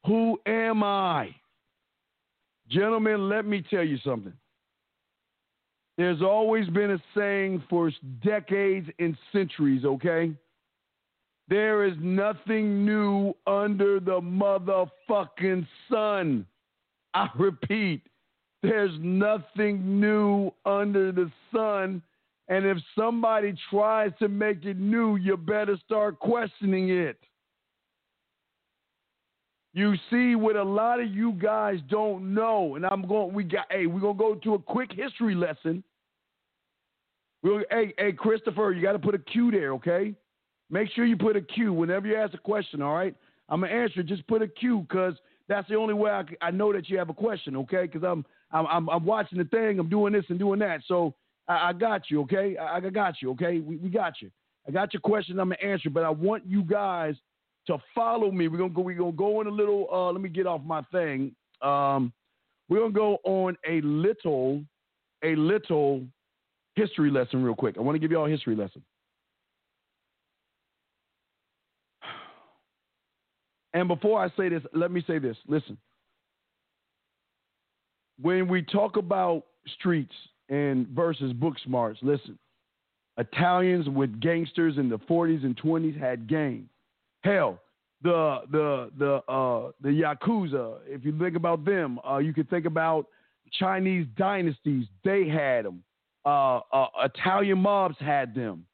Who am I? Gentlemen, let me tell you something. There's always been a saying for decades and centuries, okay? There is nothing new under the motherfucking sun. I repeat, there's nothing new under the sun. And if somebody tries to make it new, you better start questioning it. You see what a lot of you guys don't know, and I'm going. We got. Hey, we're gonna go to a quick history lesson. We'll, hey, hey, Christopher, you got to put a Q there, okay? Make sure you put a Q whenever you ask a question. All right, I'm gonna answer. Just put a Q because that's the only way I, I, know that you have a question, okay? Because I'm, I'm I'm watching the thing. I'm doing this and doing that. So I, I got you, okay? I, I got you, okay? We, we got you. I got your question. I'm gonna answer, but I want you guys to follow me. We're gonna go. We're gonna go on a little. Uh, let me get off my thing. Um, we're gonna go on a little, a little history lesson real quick. I want to give you all a history lesson. And before I say this, let me say this. Listen. When we talk about streets and versus book smarts, listen. Italians with gangsters in the 40s and 20s had game. Hell, the the the uh, the yakuza. If you think about them, uh, you could think about Chinese dynasties. They had them. Uh, uh, Italian mobs had them.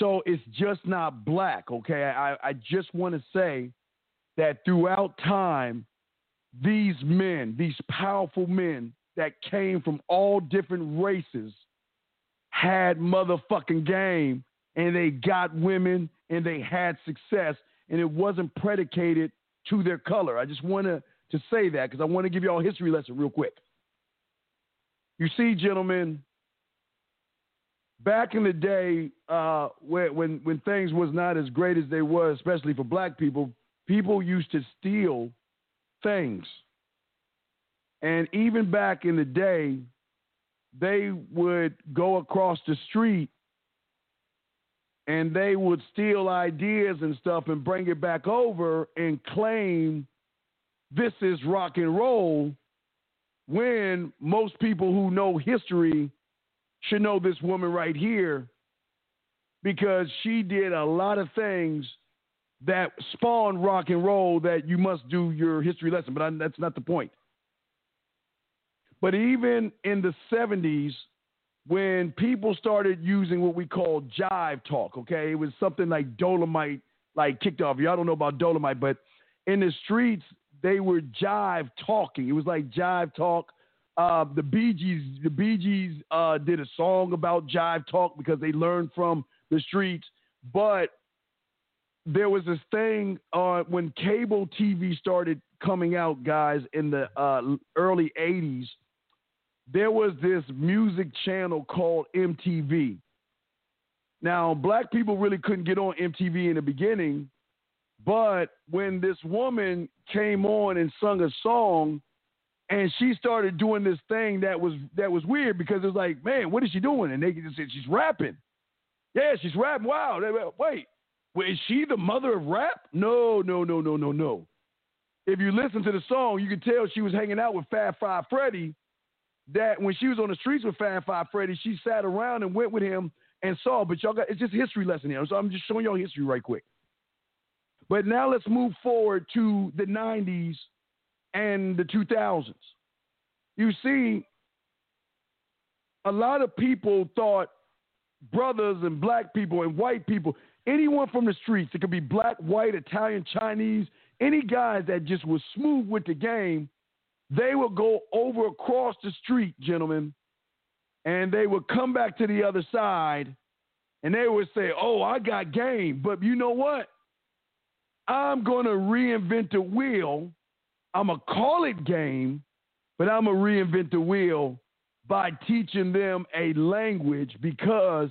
So it's just not black. Okay, I I just want to say that throughout time, these men, these powerful men that came from all different races, had motherfucking game and they got women and they had success and it wasn't predicated to their color. I just want to say that because I want to give you all a history lesson real quick. You see, gentlemen, back in the day, uh, when when when things was not as great as they were, especially for black people, people used to steal things. And even back in the day, they would go across the street and they would steal ideas and stuff and bring it back over and claim this is rock and roll when most people who know history should know this woman right here because she did a lot of things that spawned rock and roll that you must do your history lesson, but I, that's not the point. But even in the 70s, when people started using what we call jive talk, okay, it was something like Dolomite, like kicked off. Y'all don't know about Dolomite, but in the streets, they were jive talking. It was like jive talk. Uh, the Bee Gees, the Bee Gees uh, did a song about jive talk because they learned from the streets. But there was this thing uh, when cable TV started coming out, guys, in the uh, early '80s. There was this music channel called MTV. Now, black people really couldn't get on MTV in the beginning, but when this woman came on and sung a song, and she started doing this thing that was that was weird because it was like, man, what is she doing? And they just said she's rapping. Yeah, she's rapping. Wow. Wait, well, is she the mother of rap? No, no, no, no, no, no. if you listen to the song, you can tell she was hanging out with Fab Five Freddy. That when she was on the streets with Fab Five Freddy, she sat around and went with him and saw. But y'all got it's just history lesson here. So I'm just showing y'all history right quick. But now let's move forward to the 90s and the 2000s. You see, a lot of people thought brothers and black people and white people, anyone from the streets, it could be black, white, Italian, Chinese, any guys that just was smooth with the game, they would go over across the street, gentlemen, and they would come back to the other side and they would say, Oh, I got game. But you know what? I'm going to reinvent the wheel. I'm going to call it game, but I'm going to reinvent the wheel by teaching them a language because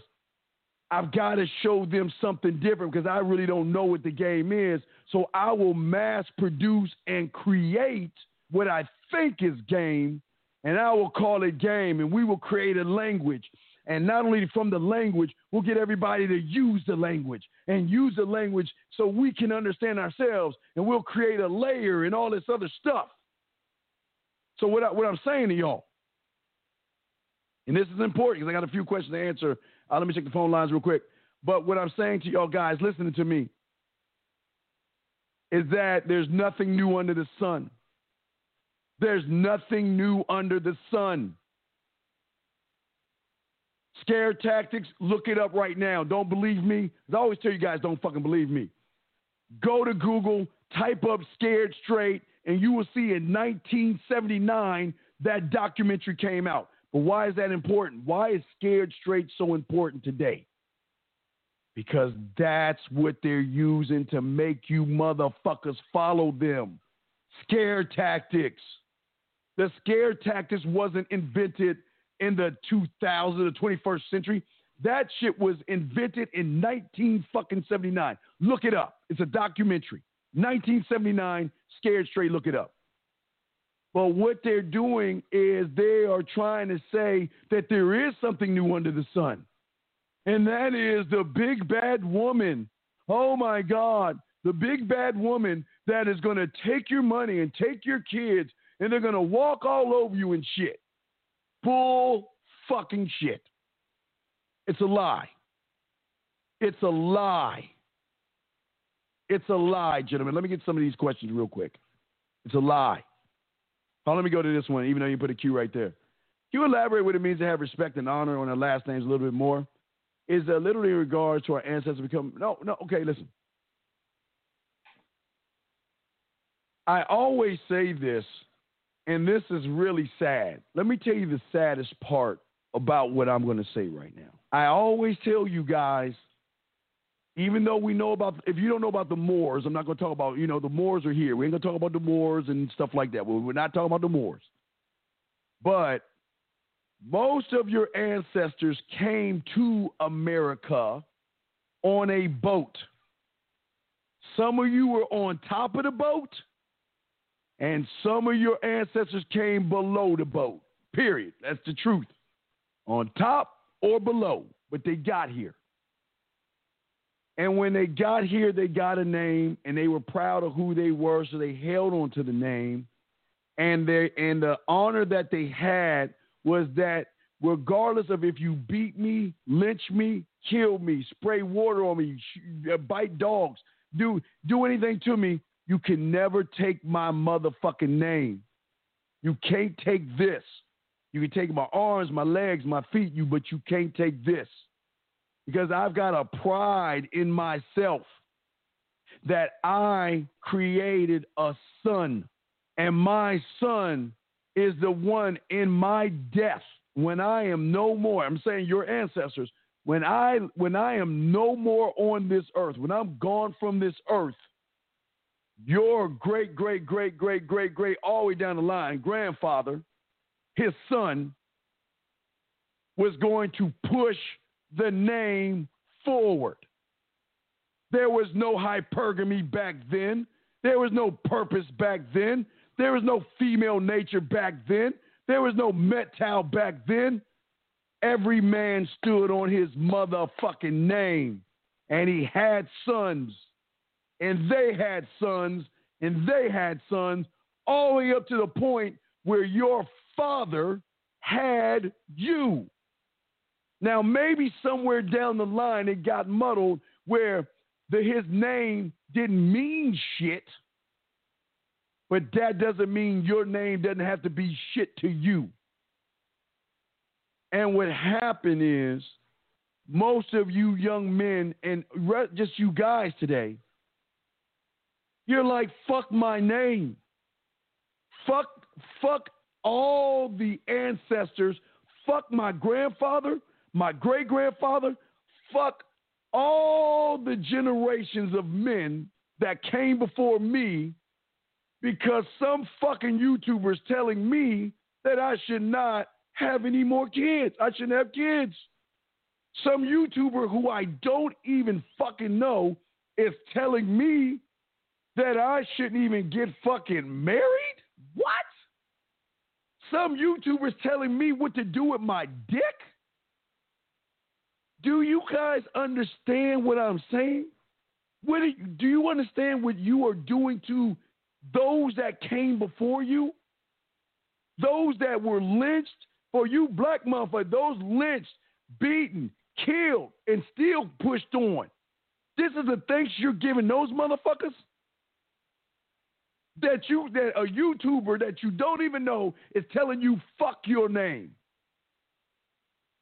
I've got to show them something different because I really don't know what the game is. So I will mass produce and create what I think is game, and I will call it game, and we will create a language. And not only from the language, we'll get everybody to use the language and use the language so we can understand ourselves, and we'll create a layer and all this other stuff. So what, I, what I'm saying to y'all, and this is important because I got a few questions to answer. Uh, let me check the phone lines real quick. But what I'm saying to y'all guys listening to me is that there's nothing new under the sun. There's nothing new under the sun. Scare tactics, look it up right now. Don't believe me. I always tell you guys, don't fucking believe me. Go to Google, type up Scared Straight, and you will see in 1979 that documentary came out. But why is that important? Why is Scared Straight so important today? Because that's what they're using to make you motherfuckers follow them. Scare tactics. The scare tactics wasn't invented in the 2000s, the 21st century. That shit was invented in 1979. Look it up. It's a documentary. 1979, Scared Straight. Look it up. But what they're doing is they are trying to say that there is something new under the sun. And that is the big bad woman. Oh my God. The big bad woman that is going to take your money and take your kids and they're going to walk all over you and shit. Bull fucking shit. It's a lie. It's a lie. It's a lie, gentlemen. Let me get some of these questions real quick. It's a lie. Oh, let me go to this one, even though you put a Q right there. Can you elaborate what it means to have respect and honor on our last names a little bit more? Is uh, literally in regards to our ancestors become no, no, okay, listen. I always say this, and this is really sad. Let me tell you the saddest part about what I'm going to say right now. I always tell you guys, even though we know about, if you don't know about the Moors, I'm not going to talk about, you know, the Moors are here. We ain't going to talk about the Moors and stuff like that. We're not talking about the Moors. But most of your ancestors came to America on a boat. Some of you were on top of the boat, and some of your ancestors came below the boat. Period. That's the truth. On top or below, but they got here. And when they got here, they got a name, and they were proud of who they were, so they held on to the name. And they and the honor that they had was that regardless of if you beat me, lynch me, kill me, spray water on me, uh, bite dogs, do do anything to me, you can never take my motherfucking name. You can't take this. You can take my arms, my legs, my feet, you, but you can't take this. Because I've got a pride in myself that I created a son, and my son is the one in my death when I am no more. I'm saying your ancestors, when I when I am no more on this earth, when I'm gone from this earth, your great, great, great, great, great, great, all the way down the line, grandfather, his son, was going to push the name forward. There was no hypergamy back then. There was no purpose back then. There was no female nature back then. There was no metal back then. Every man stood on his motherfucking name, and he had sons, and they had sons, and they had sons, all the way up to the point where your father had you. Now, maybe somewhere down the line it got muddled where the, his name didn't mean shit, but that doesn't mean your name doesn't have to be shit to you. And what happened is most of you young men and re- just you guys today, you're like, fuck my name. Fuck, fuck all the ancestors. Fuck my grandfather, my great grandfather. Fuck all the generations of men that came before me because some fucking YouTubers telling me that I should not have any more kids. I shouldn't have kids. Some YouTuber who I don't even fucking know is telling me that I shouldn't even get fucking married? What? Some YouTubers telling me what to do with my dick? Do you guys understand what I'm saying? What do, you, do you understand what you are doing to those that came before you? Those that were lynched for you black motherfuckers, those lynched, beaten, killed, and still pushed on. This is the thanks you're giving those motherfuckers? That you that a YouTuber that you don't even know is telling you fuck your name.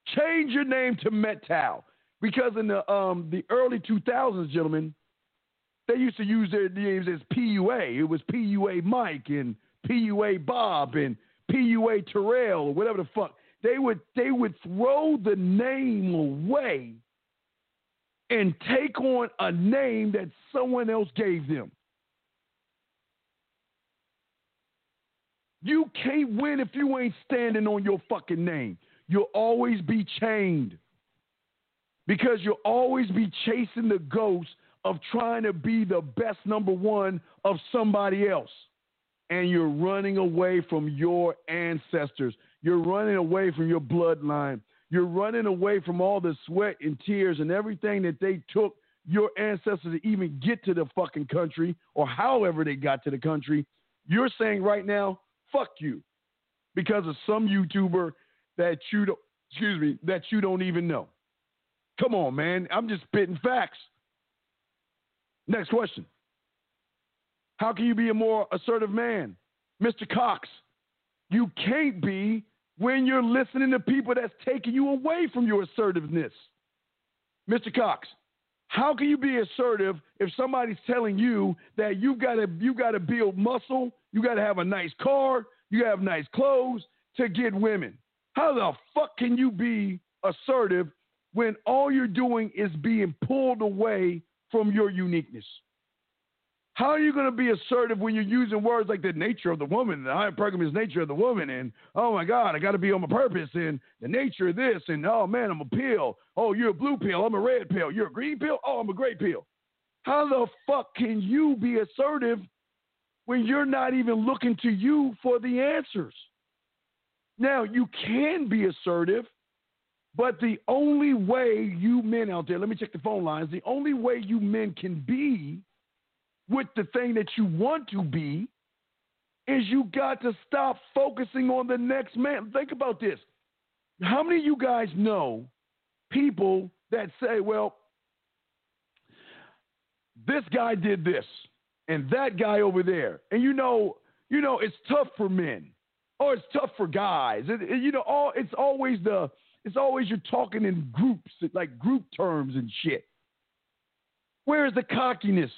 Change your name to Metal. Because in the um the early 2000s, gentlemen, they used to use their names as PUA. It was PUA Mike and PUA Bob and PUA Terrell or whatever the fuck. They would they would throw the name away and take on a name that someone else gave them. You can't win if you ain't standing on your fucking name. You'll always be chained because you'll always be chasing the ghost of trying to be the best number one of somebody else. And you're running away from your ancestors. You're running away from your bloodline. You're running away from all the sweat and tears and everything that they took your ancestors to even get to the fucking country or however they got to the country. You're saying right now, fuck you because of some YouTuber that you don't, excuse me, that you don't even know. Come on, man. I'm just spitting facts. Next question. How can you be a more assertive man? Mr. Cox, you can't be when you're listening to people that's taking you away from your assertiveness. Mr. Cox, how can you be assertive if somebody's telling you that you gotta you gotta build muscle, you gotta have a nice car, you gotta have nice clothes to get women? How the fuck can you be assertive when all you're doing is being pulled away from your uniqueness? How are you going to be assertive when you're using words like the nature of the woman, the hypergamous nature of the woman, and oh my God, I got to be on my purpose, and the nature of this, and oh man, I'm a pill. Oh, you're a blue pill. I'm a red pill. You're a green pill. Oh, I'm a gray pill. How the fuck can you be assertive when you're not even looking to you for the answers? Now, you can be assertive, but the only way you men out there, let me check the phone lines, the only way you men can be with the thing that you want to be is you got to stop focusing on the next man. Think about this. How many of you guys know people that say, well, this guy did this and that guy over there. And you know, you know, it's tough for men or it's tough for guys. It, it, you know, all it's always the it's always you're talking in groups, like group terms and shit. Where's the cockiness?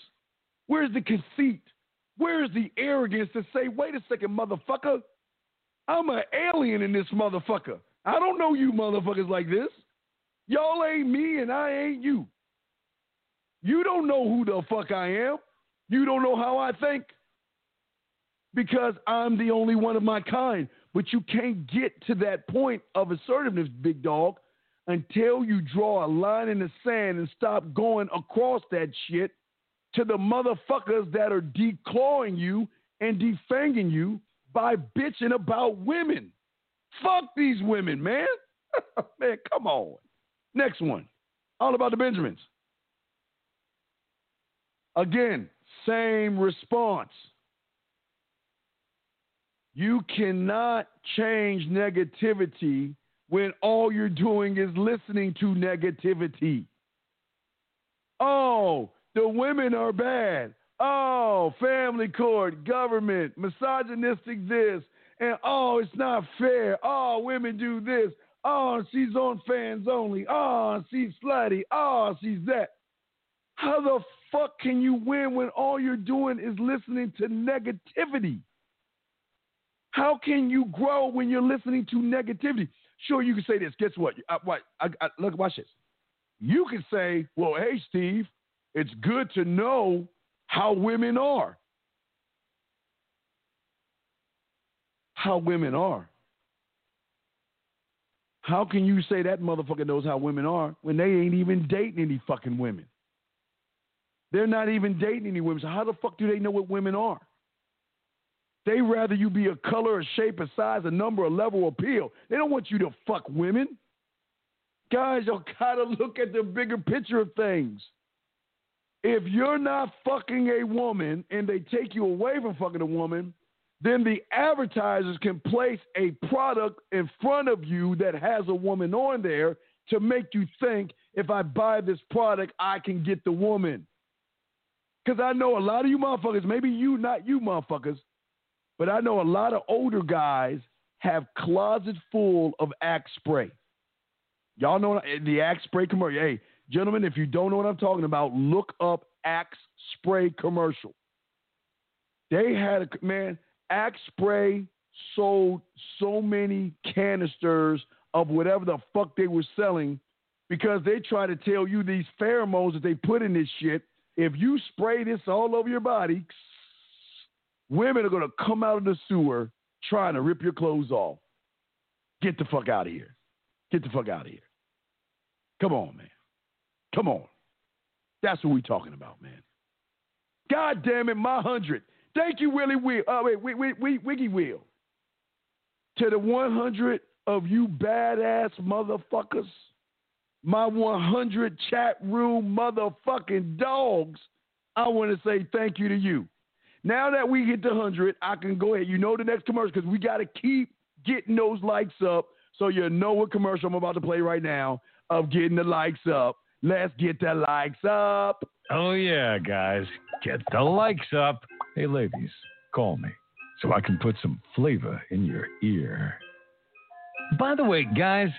Where's the conceit? Where's the arrogance to say, wait a second, motherfucker? I'm an alien in this motherfucker. I don't know you motherfuckers like this. Y'all ain't me and I ain't you. You don't know who the fuck I am. You don't know how I think because I'm the only one of my kind. But you can't get to that point of assertiveness, big dog, until you draw a line in the sand and stop going across that shit to the motherfuckers that are declawing you and defanging you by bitching about women. Fuck these women, man. [LAUGHS] man, come on. Next one. All about the Benjamins. Again, Same response. You cannot change negativity when all you're doing is listening to negativity. Oh, the women are bad. Oh, family court, government, misogynistic this, and oh, it's not fair. Oh, women do this. Oh, she's on fans only. Oh, she's slutty. Oh, she's that. How the fuck can you win when all you're doing is listening to negativity? How can you grow when you're listening to negativity? Sure, you can say this. Guess what? I, what I, I, look, watch this. You can say, "Well, hey, Steve, it's good to know how women are." How women are. How can you say that motherfucker knows how women are when they ain't even dating any fucking women? They're not even dating any women. So how the fuck do they know what women are? They rather you be a color, a shape, a size, a number, a level, appeal. They don't want you to fuck women. Guys, you gotta look at the bigger picture of things. If you're not fucking a woman and they take you away from fucking a woman, then the advertisers can place a product in front of you that has a woman on there to make you think if I buy this product, I can get the woman. Because I know a lot of you motherfuckers, maybe you, not you motherfuckers, but I know a lot of older guys have closets full of Axe spray. Y'all know the Axe spray commercial. Hey, gentlemen, if you don't know what I'm talking about, look up Axe spray commercial. They had a man. Axe spray sold so many canisters of whatever the fuck they were selling because they try to tell you these pheromones that they put in this shit. If you spray this all over your body, women are going to come out of the sewer trying to rip your clothes off. Get the fuck out of here. Get the fuck out of here. Come on, man. Come on. That's what we're talking about, man. God damn it, my hundred. Thank you, Willie Will. Oh, wait, wait, wait, wait, Wiggy Will. To the 100 of you badass motherfuckers, my 100 chat room motherfucking dogs, I want to say thank you to you. Now that we hit the 100, I can go ahead. You know the next commercial because we got to keep getting those likes up so you know what commercial I'm about to play right now of getting the likes up. Let's get the likes up. Oh, yeah, guys. Get the likes up. Hey, ladies, call me so I can put some flavor in your ear. By the way, guys,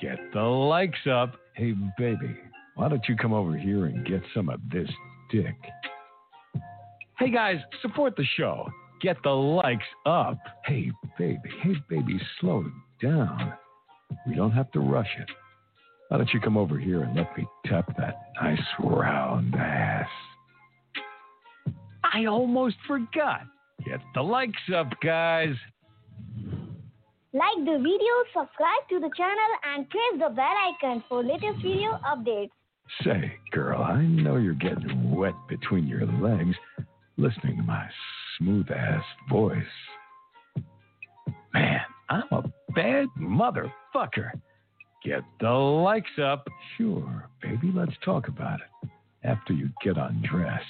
get the likes up. Hey, baby, why don't you come over here and get some of this dick? Hey, guys, support the show. Get the likes up. Hey, baby, hey, baby, slow down. We don't have to rush it. Why don't you come over here and let me tap that nice round ass? I almost forgot. Get the likes up, guys. Like the video, subscribe to the channel, and press the bell icon for latest video updates. Say, girl, I know you're getting wet between your legs listening to my smooth ass voice. Man, I'm a bad motherfucker. Get the likes up. Sure, baby, let's talk about it. After you get undressed,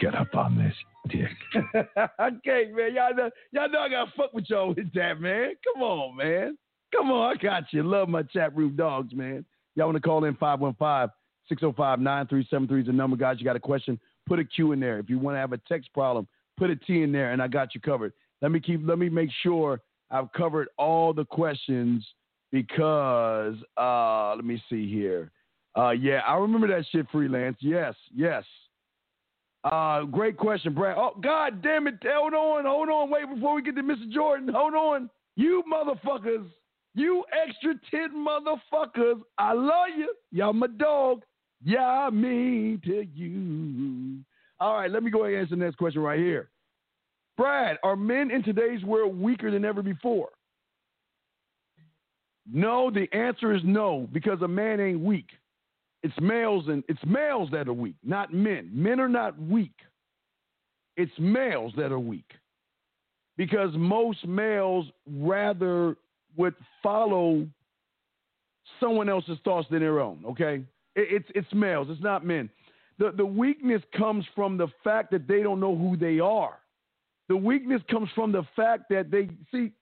get up on this dick. [LAUGHS] okay, man. Y'all know, y'all know I gotta fuck with y'all with that, man. Come on, man. Come on, I got you. Love my chat room dogs, man. Y'all want to call in 515 605 9373 is the number, guys. You got a question? Put a Q in there. If you want to have a text problem, put a T in there, and I got you covered. Let me keep. Let me make sure I've covered all the questions because uh, let me see here. Uh, yeah, I remember that shit freelance. Yes, yes. Uh, great question, Brad. Oh, god damn it. Hold on, hold on. Wait before we get to Mr. Jordan. Hold on. You motherfuckers. You extra 10 motherfuckers. I love you. Y'all my dog. Yeah, mean to you. All right, let me go ahead and answer the next question right here. Brad, are men in today's world weaker than ever before? No, the answer is no, because a man ain't weak. It's males and it's males that are weak, not men. Men are not weak. It's males that are weak. Because most males rather would follow someone else's thoughts than their own, okay? It, it's it's males, it's not men. the, the weakness comes from the fact that they don't know who they are. The weakness comes from the fact that they see.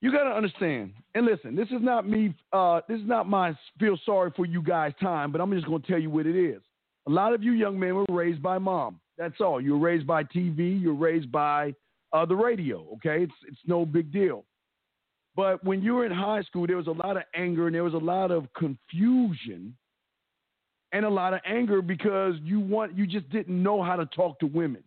You got to understand, and listen. This is not me. Uh, this is not my feel sorry for you guys time, but I'm just going to tell you what it is. A lot of you young men were raised by mom. That's all. You were raised by TV. You're raised by uh, the radio. Okay, it's it's no big deal. But when you were in high school, there was a lot of anger and there was a lot of confusion and a lot of anger because you want you just didn't know how to talk to women.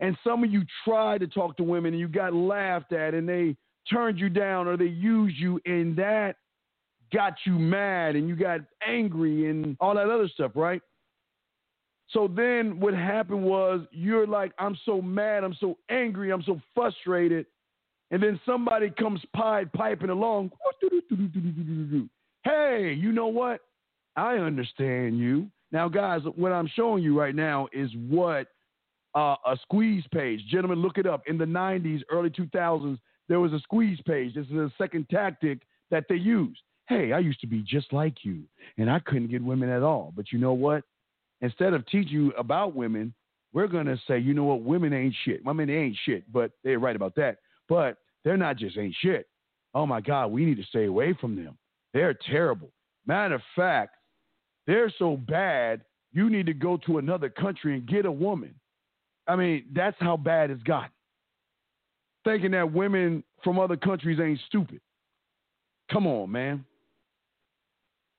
And some of you tried to talk to women and you got laughed at and they turned you down or they used you and that got you mad and you got angry and all that other stuff, right? So then what happened was you're like, I'm so mad, I'm so angry, I'm so frustrated. And then somebody comes pied piping along. [LAUGHS] Hey, you know what? I understand you. Now, guys, what I'm showing you right now is what uh, a squeeze page. Gentlemen, look it up. In the 90s, early 2000s, there was a squeeze page. This is a second tactic that they used. Hey, I used to be just like you, and I couldn't get women at all. But you know what? Instead of teaching you about women, we're going to say, you know what? Women ain't shit. They ain't shit, but they're right about that. But they're not just ain't shit. Oh my God, we need to stay away from them. They're terrible. Matter of fact, they're so bad, you need to go to another country and get a woman. I mean, that's how bad it's gotten. Thinking that women from other countries ain't stupid. Come on, man.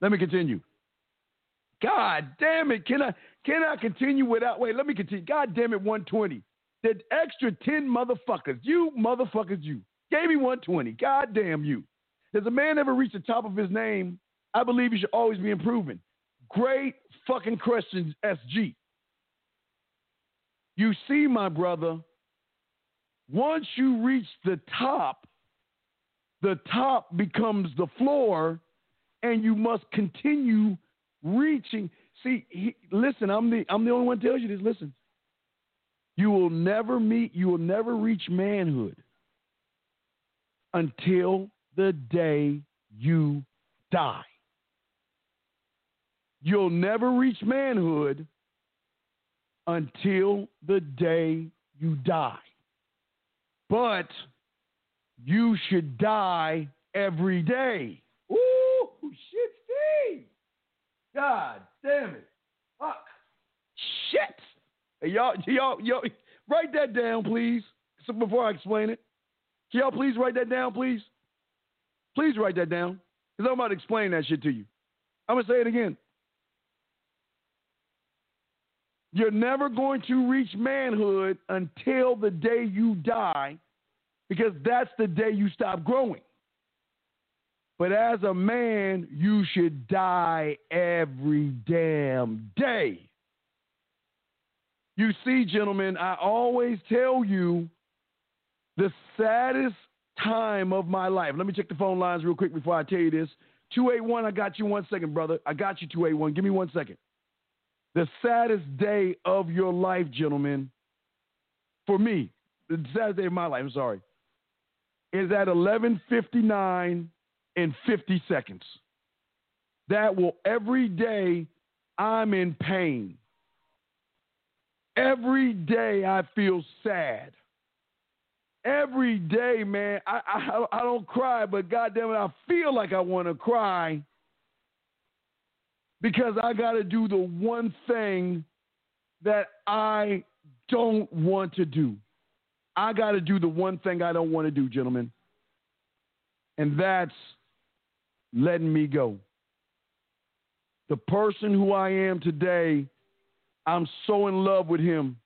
Let me continue. God damn it. Can I can I continue without wait, let me continue. God damn it, 120. The extra 10 motherfuckers, you motherfuckers, you gave me 120. God damn you. Does a man ever reach the top of his name? I believe he should always be improving. Great fucking questions, SG. You see, my brother, once you reach the top, the top becomes the floor, and you must continue reaching. See, he, listen, I'm the I'm the only one tells you this. Listen, you will never meet, you will never reach manhood until the day you die. You'll never reach manhood until the day you die. But you should die every day. Ooh, shit, Steve. God damn it. Fuck. Shit. Hey, y'all, y'all, y'all, write that down, please. So before I explain it, can y'all please write that down, please? Please write that down. Because I'm about to explain that shit to you. I'm going to say it again. You're never going to reach manhood until the day you die, because that's the day you stop growing. But as a man, you should die every damn day. You see, gentlemen, I always tell you the saddest time of my life. Let me check the phone lines real quick before I tell you this. 281, I got you one second, brother. I got you, 281. Give me one second. The saddest day of your life, gentlemen, for me, the saddest day of my life, I'm sorry, is at 11:59 and 50 seconds. That will every day I'm in pain. Every day I feel sad. Every day, man, I, I I don't cry, but goddamn it, I feel like I want to cry because I got to do the one thing that I don't want to do. I got to do the one thing I don't want to do, gentlemen. And that's letting me go. The person who I am today, I'm so in love with him.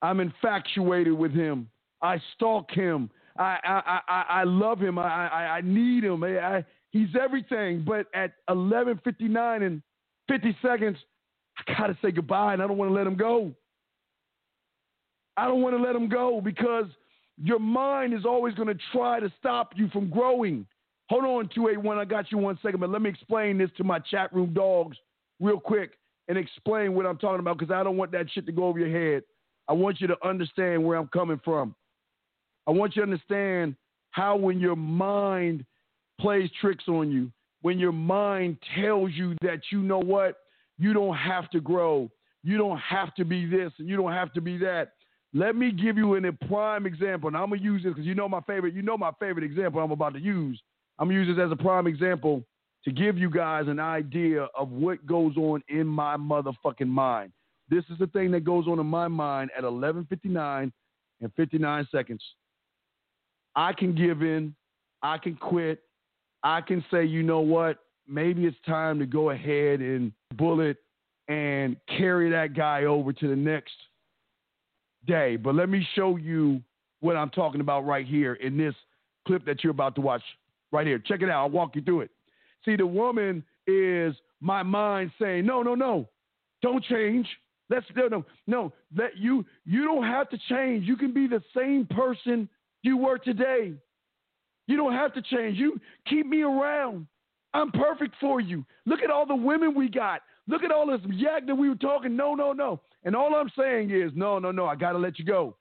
I'm infatuated with him. I stalk him. I I I, I love him. I, I I need him. I, I, he's everything. But at 11:59 and 50 seconds, I gotta say goodbye, and I don't want to let him go. I don't want to let him go because your mind is always going to try to stop you from growing. Hold on, 281. I got you one second, but let me explain this to my chat room dogs real quick and explain what I'm talking about because I don't want that shit to go over your head. I want you to understand where I'm coming from. I want you to understand how when your mind plays tricks on you, when your mind tells you that you know what, you don't have to grow, you don't have to be this and you don't have to be that. Let me give you an, prime example. And I'm gonna use this because you know my favorite, you know my favorite example I'm about to use. I'm gonna use this as a prime example to give you guys an idea of what goes on in my motherfucking mind. This is the thing that goes on in my mind at 11:59 and 59 seconds. I can give in, I can quit, I can say, you know what? Maybe it's time to go ahead and bullet and carry that guy over to the next day. But let me show you what I'm talking about right here in this clip that you're about to watch right here. Check it out. I'll walk you through it. See, the woman is my mind saying, no, no, no, don't change. Let's no, no, no. Let you you don't have to change. You can be the same person you were today. You don't have to change. You keep me around. I'm perfect for you. Look at all the women we got. Look at all this yak that we were talking. No, no, no. And all I'm saying is, no, no, no. I gotta let you go.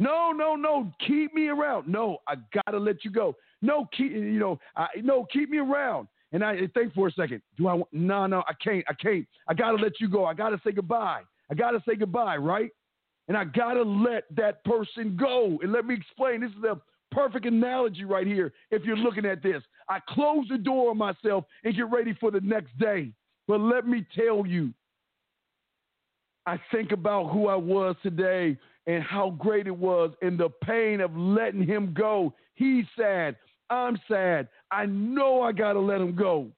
No, no, no. Keep me around. No, I gotta let you go. No, keep you know. I, no, keep me around. And I think for a second. Do I? Want, no, no. I can't. I can't. I gotta let you go. I gotta say goodbye. I gotta say goodbye, right? And I gotta let that person go. And let me explain. This is the perfect analogy right here. If you're looking at this, I close the door on myself and get ready for the next day. But let me tell you, I think about who I was today and how great it was and the pain of letting him go. He's sad. I'm sad. I know I got to let him go.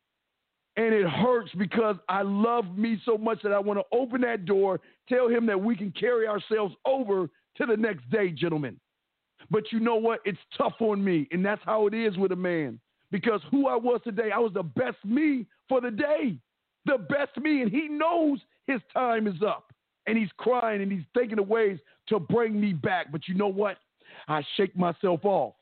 And it hurts because I love me so much that I want to open that door, tell him that we can carry ourselves over to the next day, gentlemen. But you know what? It's tough on me. And that's how it is with a man. Because who I was today, I was the best me for the day. The best me. And he knows his time is up. And he's crying and he's thinking of ways to bring me back. But you know what? I shake myself off.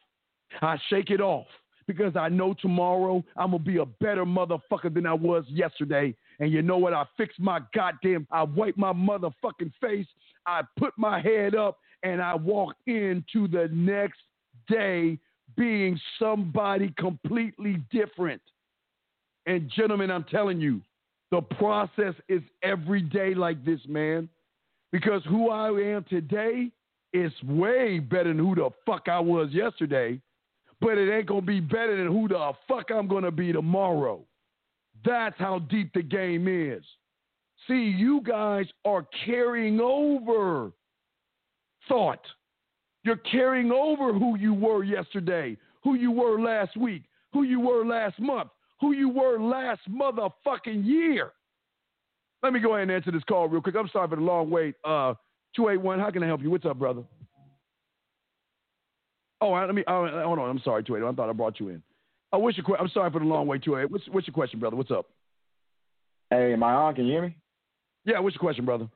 I shake it off because I know tomorrow I'm gonna be a better motherfucker than I was yesterday. And you know what? I fix my goddamn, I wipe my motherfucking face, I put my head up, and I walk into the next day being somebody completely different. And gentlemen, I'm telling you, the process is every day like this, man. Because who I am today is way better than who the fuck I was yesterday but it ain't gonna be better than who the fuck I'm gonna be tomorrow. That's how deep the game is. See, you guys are carrying over thought. You're carrying over who you were yesterday, who you were last week, who you were last month, who you were last motherfucking year. Let me go ahead and answer this call real quick. I'm sorry for the long wait. Uh, 281, how can I help you? What's up, brother? Oh, let me. Oh, hold on. I'm sorry, 280. I thought I brought you in. Oh, what's your question? I'm sorry for the long wait, 280. What's, what's your question, brother? What's up? Hey, am I on? Can you hear me? Yeah, what's your question, brother?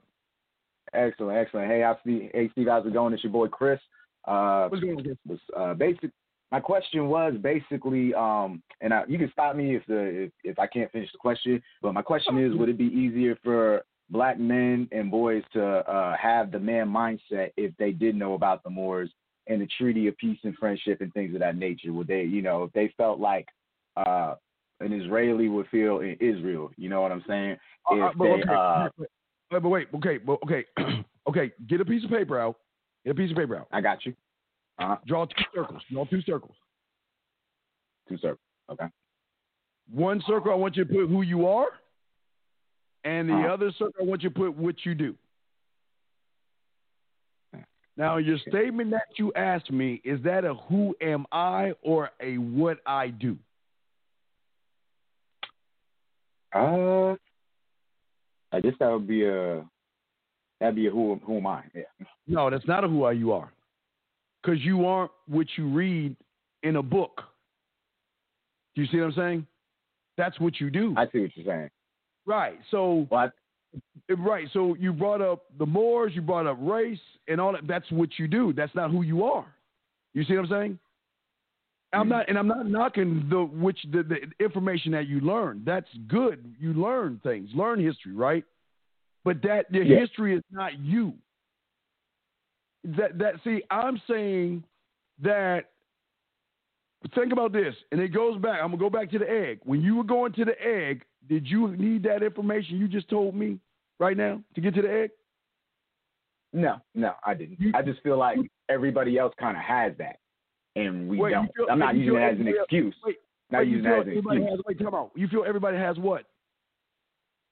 Excellent, excellent. Hey, I see. Hey, Steve, how's it going? It's your boy Chris. Uh, what's going on? Was uh, basic. My question was basically, um, and I, you can stop me if the if, if I can't finish the question. But my question is, would it be easier for black men and boys to uh, have the man mindset if they did know about the Moors and the treaty of peace and friendship and things of that nature? Would they, you know, if they felt like uh, an Israeli would feel in Israel, you know what I'm saying? Uh, but, they, okay, but, but wait, okay, but, okay, [CLEARS THROAT] okay. Get a piece of paper out. Get a piece of paper out. I got you. Uh-huh. Draw two circles. Draw two circles. Two circles. Okay. One circle, I want you to put who you are, and the Uh-huh. other circle, I want you to put what you do. Now, your statement that you asked me is that a who am I or a what I do? Uh, I guess that would be a that'd be a who who am I? Yeah. No, that's not a who are you are, because you aren't what you read in a book. Do you see what I'm saying? That's what you do. I see what you're saying. Right. So what? Right. So you brought up the Moors, you brought up race, and all that. That's what you do. That's not who you are. You see what I'm saying? I'm hmm. not, and I'm not knocking the which the, the information that you learn. That's good. You learn things, learn history, right? But that the Yeah. history is not you. That that see, I'm saying that. Think about this, and it goes back. I'm gonna go back to the egg. When you were going to the egg, did you need that information you just told me right now to get to the egg? No, no, I didn't. I just feel like everybody else kind of has that, and we Wait, don't. feel- I'm not using it as an excuse. Wait, not wait, using it as an excuse. has, wait, come on. You feel everybody has what?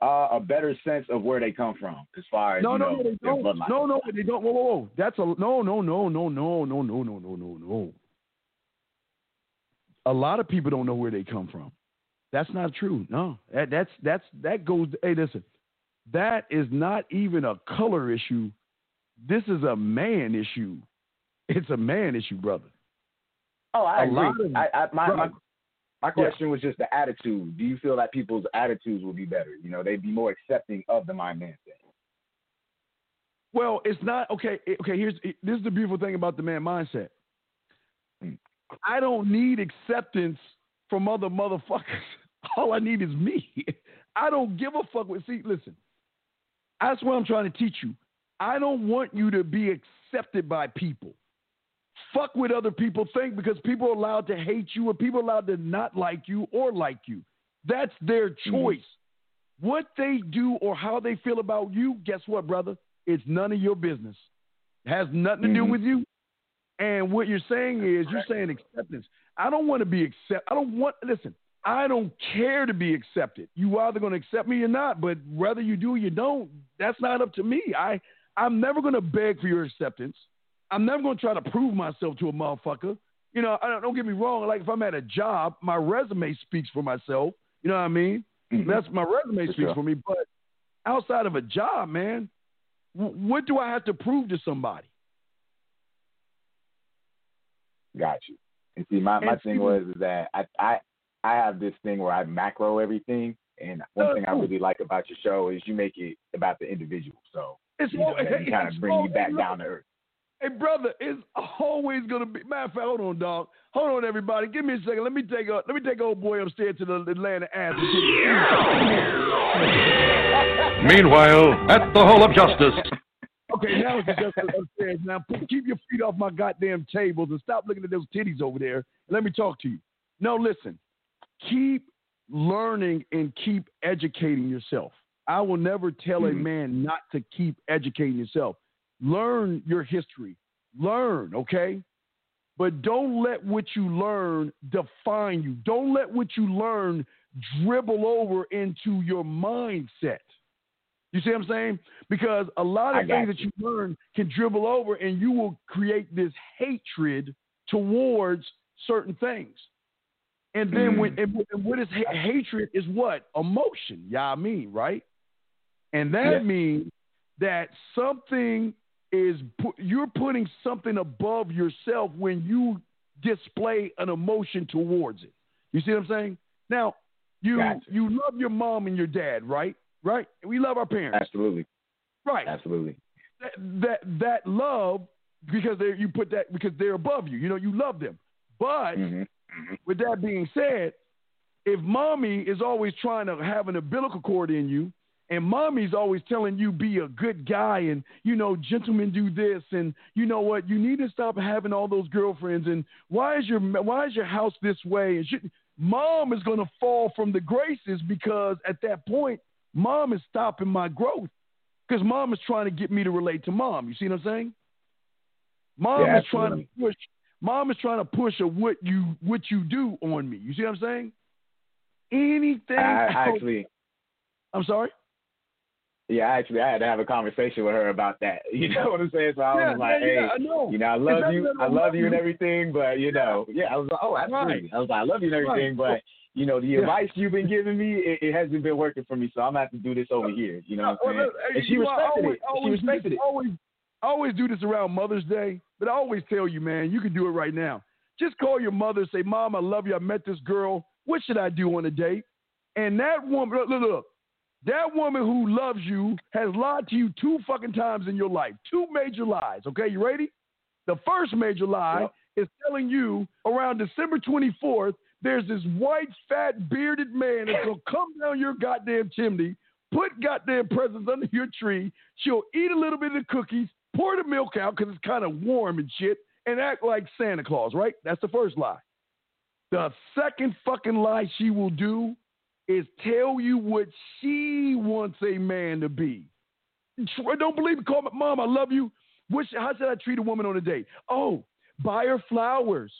Uh, a better sense of where they come from, as far as No, you no, know, no, they don't. No, no, they don't. Whoa, whoa, whoa. That's a no, no, no, no, no, no, no, no, no, no, no. A lot of people don't know where they come from. That's not true. No, that that's that's that goes. Hey, listen, that is not even a color issue. This is a man issue. It's a man issue, brother. Oh, I A agree. of- I, I, my, my, Right. my Yeah. question was just the attitude. Do you feel that people's attitudes will be better? You know, they'd be more accepting of the mind man thing. Well, it's not okay. eh, Okay, here's this is the beautiful thing about the man mindset. I don't need acceptance from other motherfuckers. [LAUGHS] All I need is me. [LAUGHS] I don't give a fuck with. See, listen, that's what I'm trying to teach you. I don't want you to be accepted by people. Fuck what other people think because people are allowed to hate you or people are allowed to not like you or like you. That's their choice. What they do or how they feel about you, guess what, brother? It's none of your business. It has nothing to do Mhm. with you. And what you're saying is you're saying acceptance. I don't want to be accept. I don't want. Listen, I don't care to be accepted. You either going to accept me or not. But whether you do or you don't, that's not up to me. I I'm never going to beg for your acceptance. I'm never going to try to prove myself to a motherfucker. You know, I don't, don't get me wrong. Like if I'm at a job, my resume speaks for myself. You know what I mean? Mm-hmm. That's my resume For speaks sure. for me. But outside of a job, man, w- what do I have to prove to somebody? Got you. And see, my, my And thing was is that I, I I have this thing where I macro everything, and one Oh, thing I really like about your show is you make it about the individual. So It's you, know, you kind of bring me back down to earth. Hey, brother, it's always gonna be. Matter of fact, hold on, dog. Hold on, everybody. Give me a second. Let me take a let me take old boy upstairs to the Atlanta ass. [LAUGHS] Meanwhile, at the Hall of Justice. Okay, now it's just upstairs. Now put, keep your feet off my goddamn tables and stop looking at those titties over there. Let me talk to you. No, listen. Keep learning and keep educating yourself. I will never tell a mm-hmm. man not to keep educating yourself. Learn your history. Learn, okay? But don't let what you learn define you. Don't let what you learn dribble over into your mindset. You see what I'm saying? Because a lot of things that you learn can dribble over and you will create this hatred towards certain things. And then when and, and what is ha- hatred is what? Emotion. Yeah, I mean, right? And that Yeah. means that something is pu- you're putting something above yourself when you display an emotion towards it. You see what I'm saying? Now, you Gotcha. you love your mom and your dad, right? Right? We love our parents. Absolutely, Right. absolutely. That that, that love because they you put that because they're above you. You know, you love them. But hmm with that being said, if mommy is always trying to have an umbilical cord in you, and mommy's always telling you be a good guy and you know gentlemen do this. And you know what? You need to stop having all those girlfriends. And why is your why is your house this way? And shit, mom is going to fall from the graces because at that point mom is stopping my growth. Because mom is trying to get me to relate to mom. You see what i'm saying? Mom Yeah, is trying to push mom is trying to push a what you what you do on me. You see what i'm saying? Anything I, I actually, i'm sorry yeah, actually, I had to have a conversation with her about that. [LAUGHS] You know what I'm saying? So I Yeah, was like, yeah, hey, yeah, I know. you know, I love you, I I love you and everything, but you know, yeah, I was like, oh, absolutely. I was like, I love you and everything, Right. but you know, the advice you've been giving me, it, it hasn't been working for me, so I'm gonna have to do this over uh, here. You know uh, what I'm saying? And she respected always- it. She always do respected this- it. Always, I always do this around Mother's Day, but I always tell you, man, you can do it right now. Just call your mother say, Mom, I love you. I met this girl. What should I do on a date? And that woman, look, look, look, that woman who loves you has lied to you two fucking times in your life. Two major lies. Okay, you ready? The first major lie is telling you around December 24th, there's this white, fat, bearded man that's gonna come down your goddamn chimney, put goddamn presents under your tree. She'll eat a little bit of the cookies, pour the milk out because it's kind of warm and shit, and act like Santa Claus, right? That's the first lie. The second fucking lie she will do is tell you what she wants a man to be. Don't believe it. Call my mom. I love you. Which, how should I treat a woman on a date? Oh, buy her flowers.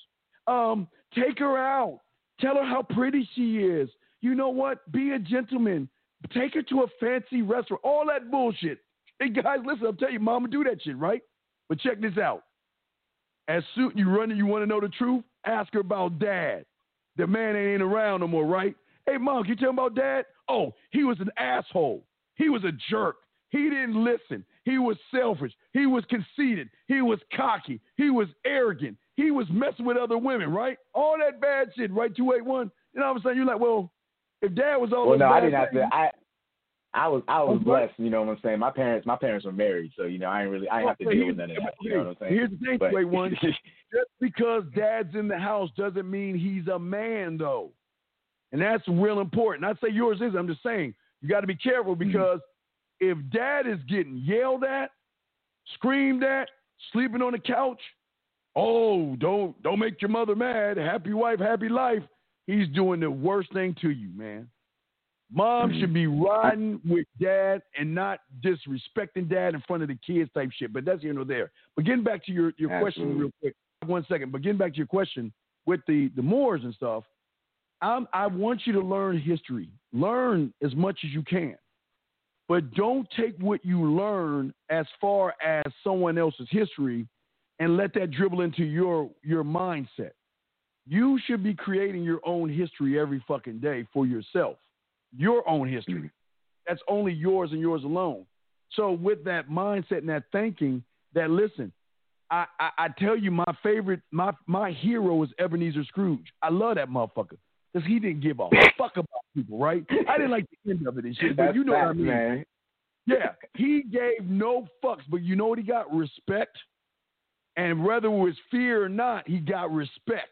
Um, take her out. Tell her how pretty she is. You know what? Be a gentleman. Take her to a fancy restaurant. All that bullshit. Hey guys, listen. I'm telling you, mama do that shit, right? But check this out. As soon you run you want to know the truth, ask her about dad. The man ain't around no more, right? Hey, mom, you tell me about dad? Oh, he was an asshole. He was a jerk. He didn't listen. He was selfish. He was conceited. He was cocky. He was arrogant. He was messing with other women, right? All that bad shit, right? 281. And all of a sudden you're like, well, if dad was all Well, no, I didn't have to. I I was I was Okay. blessed. You know what I'm saying? My parents my parents were married, so you know I ain't really I didn't have to deal with none of that. You know what I'm saying? Here's the thing, But- 281. [LAUGHS] Just because dad's in the house doesn't mean he's a man, though. And that's real important. I'd say yours is. I'm just saying you got to be careful Mm-hmm. because if dad is getting yelled at, screamed at, sleeping on the couch, oh, don't don't make your mother mad. Happy wife, happy life. He's doing the worst thing to you, man. Mom Mm-hmm. should be riding with dad and not disrespecting dad in front of the kids type shit. But that's here nor there. But getting back to your, your question real quick, one second. But getting back to your question with the the Moors and stuff, I'm, I want you to learn history. Learn as much as you can, but don't take what you learn as far as someone else's history and let that dribble into your your mindset. You should be creating your own history every fucking day for yourself. Your own history. That's only yours and yours alone. So with that mindset and that thinking, that listen, I, I, I tell you my favorite, my my hero is Ebenezer Scrooge. I love that motherfucker because he didn't give a [LAUGHS] fuck about people, right? I didn't like the end of it and shit, but That's you know what I mean. man. Yeah, he gave no fucks, but you know what he got? Respect. And whether it was fear or not, he got respect.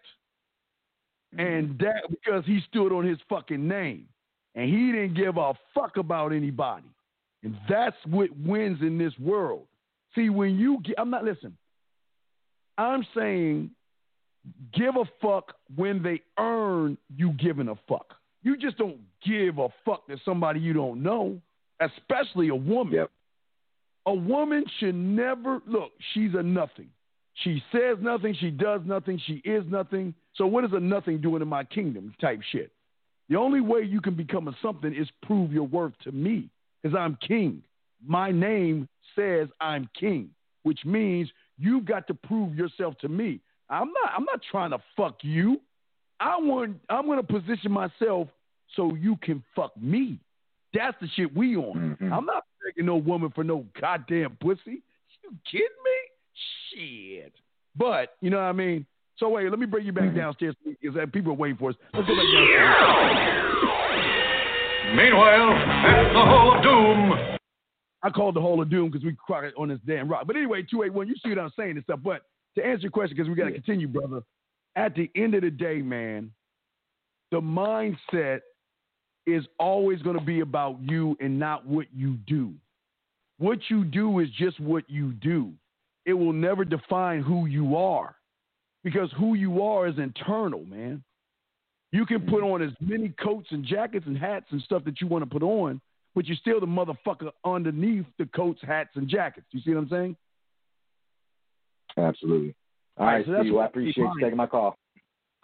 Mm-hmm. And that because he stood on his fucking name. And he didn't give a fuck about anybody. And that's what wins in this world. See, when you get, I'm not, listen, I'm saying give a fuck when they earn you giving a fuck. You just don't give a fuck to somebody you don't know, especially a woman. A woman should never look, she's a nothing. She says nothing, she does nothing, she is nothing. So what is a nothing doing in my kingdom type shit? The only way you can become a something is prove your worth to me because I'm king. My name says I'm king, which means you've got to prove yourself to me. I'm not I'm not trying to fuck you. I want I'm going to position myself so you can fuck me. That's the shit we on. Mm-hmm. I'm not begging no woman for no goddamn pussy. You kidding me? Shit. But you know what I mean. So wait, let me bring you back mm-hmm. downstairs because people are waiting for us. Let's go back downstairs. Meanwhile, at the Hall of Doom. I called the Hall of Doom because we it on this damn rock. But anyway, 281, you see what I'm saying and stuff. But to answer your question, because we got to continue, brother, at the end of the day, man, the mindset is always going to be about you and not what you do. What you do is just what you do. It will never define who you are because who you are is internal, man. You can put mm-hmm. on as many coats and jackets and hats and stuff that you want to put on, but you're still the motherfucker underneath the coats, hats, and jackets. You see what I'm saying? Absolutely. All All right, right, so Steve. I I appreciate you taking my call.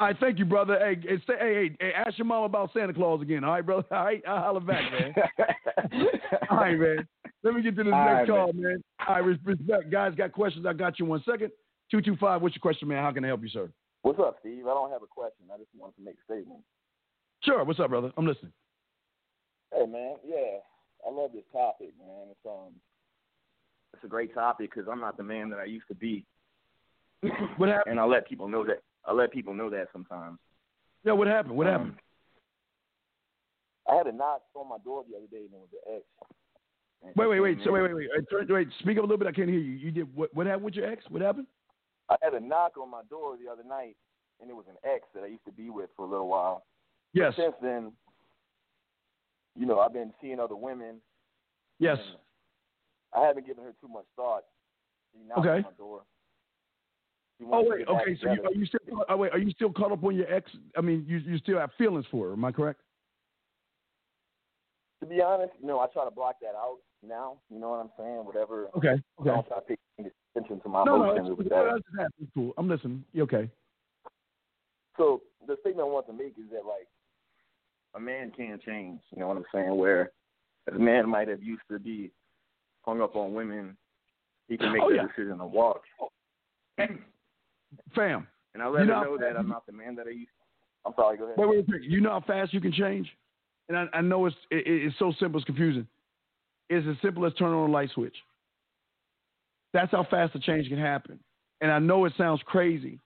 All right, thank you, brother. Hey, hey, say, hey, hey, hey, ask your mom about Santa Claus again. All right, brother. [LAUGHS] All right, I'll holler back, man. [LAUGHS] All right, man. Let me get to this All next right, call, man. All right, respect. Guys, got questions? I got you one second. 225, what's your question, man? How can I help you, sir? What's up, Steve? I don't have a question. I just wanted to make a statement. Sure. What's up, brother? I'm listening. Hey, man. Yeah, I love this topic, man. It's um, it's a great topic because I'm not the man that I used to be. What happened? And I let people know that. I let people know that sometimes. Yeah, what happened? What happened? I had a knock on my door the other day, and it was an ex. And Wait, wait, wait. So wait, in. wait, wait. Uh, turn- Wait, speak up a little bit. I can't hear you. You did what? What happened with your ex? What happened? I had a knock on my door the other night, and it was an ex that I used to be with for a little while. Yes. Since then, you know, I've been seeing other women. Yes. I haven't given her too much thought. She knocked Okay. on my door. She Oh wants to wait. Okay. So you, are you still? Oh wait. Are you still caught up on your ex? I mean, you you still have feelings for her? Am I correct? to be honest, no. I try to block that out now. You know what I'm saying? Whatever. Okay. Okay. try to pay attention to my No, no, emotions with that. that's, that's cool. I'm listening. You okay? So the statement I want to make is that like a man can change. You know what I'm saying? Where a man might have used to be hung up on women, he can oh, make Oh, the yeah. decision to walk. Oh. Fam. And I let You her know- know that I'm not the man that I used. To. I'm sorry. Go ahead. Wait, wait, wait. You know how fast you can change? And I, I know it's it, it's so simple, it's confusing. It's as simple as turning on a light switch. That's how fast the change can happen. And I know it sounds crazy,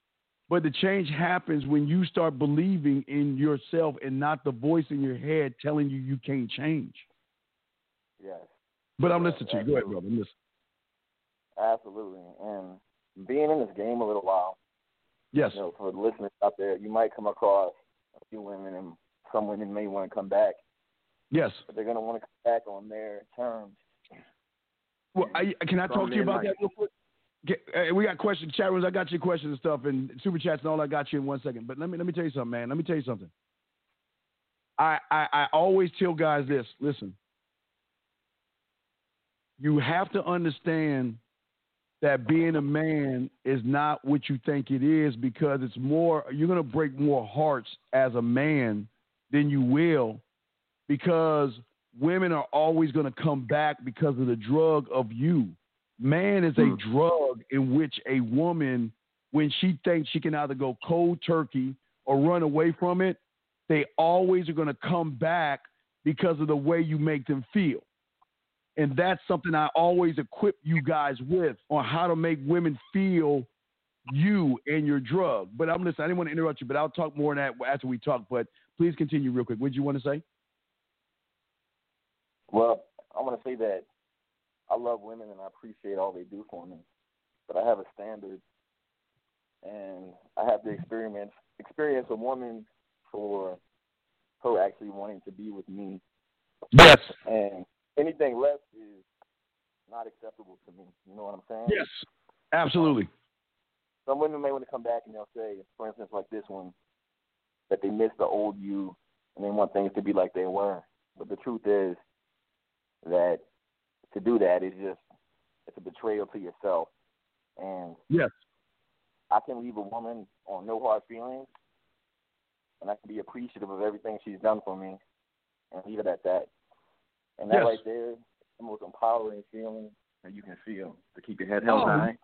but the change happens when you start believing in yourself and not the voice in your head telling you you can't change. Yes. But I'm listening to you. Go ahead, brother. I'm. Absolutely. And being in this game a little while, Yes. you know, for the listeners out there, you might come across a few women, and some women may want to come back, Yes. but they're going to want to come back on their terms. Well, I, can I Some talk to you about might. that real quick? Get, uh, we got questions, chat rooms. I got your questions and stuff, and super chats and all. I got you in one second. But let me let me tell you something, man. Let me tell you something. I I, I always tell guys this. Listen, you have to understand that being a man is not what you think it is because it's more. You're gonna break more hearts as a man than you will because women are always going to come back because of the drug of you. Man is a hmm. drug in which a woman, when she thinks she can either go cold turkey or run away from it, they always are going to come back because of the way you make them feel. And that's something I always equip you guys with on how to make women feel you and your drug. But I'm listening. I didn't want to interrupt you, but I'll talk more on that after we talk. But please continue real quick. What did you want to say? Well, I want to say that I love women and I appreciate all they do for me, but I have a standard, and I have to experience experience a woman for her actually wanting to be with me. Yes. And anything less is not acceptable to me. You know what I'm saying? Yes. Absolutely. Um, some women may want to come back and they'll say, for instance, like this one, that they miss the old you and they want things to be like they were. But the truth is that to do that is just it's a betrayal to yourself. And Yes. I can leave a woman on no hard feelings, and I can be appreciative of everything she's done for me, and leave it at that. And that Yes. right there is the most empowering feeling that you can feel to keep your head held Oh, high.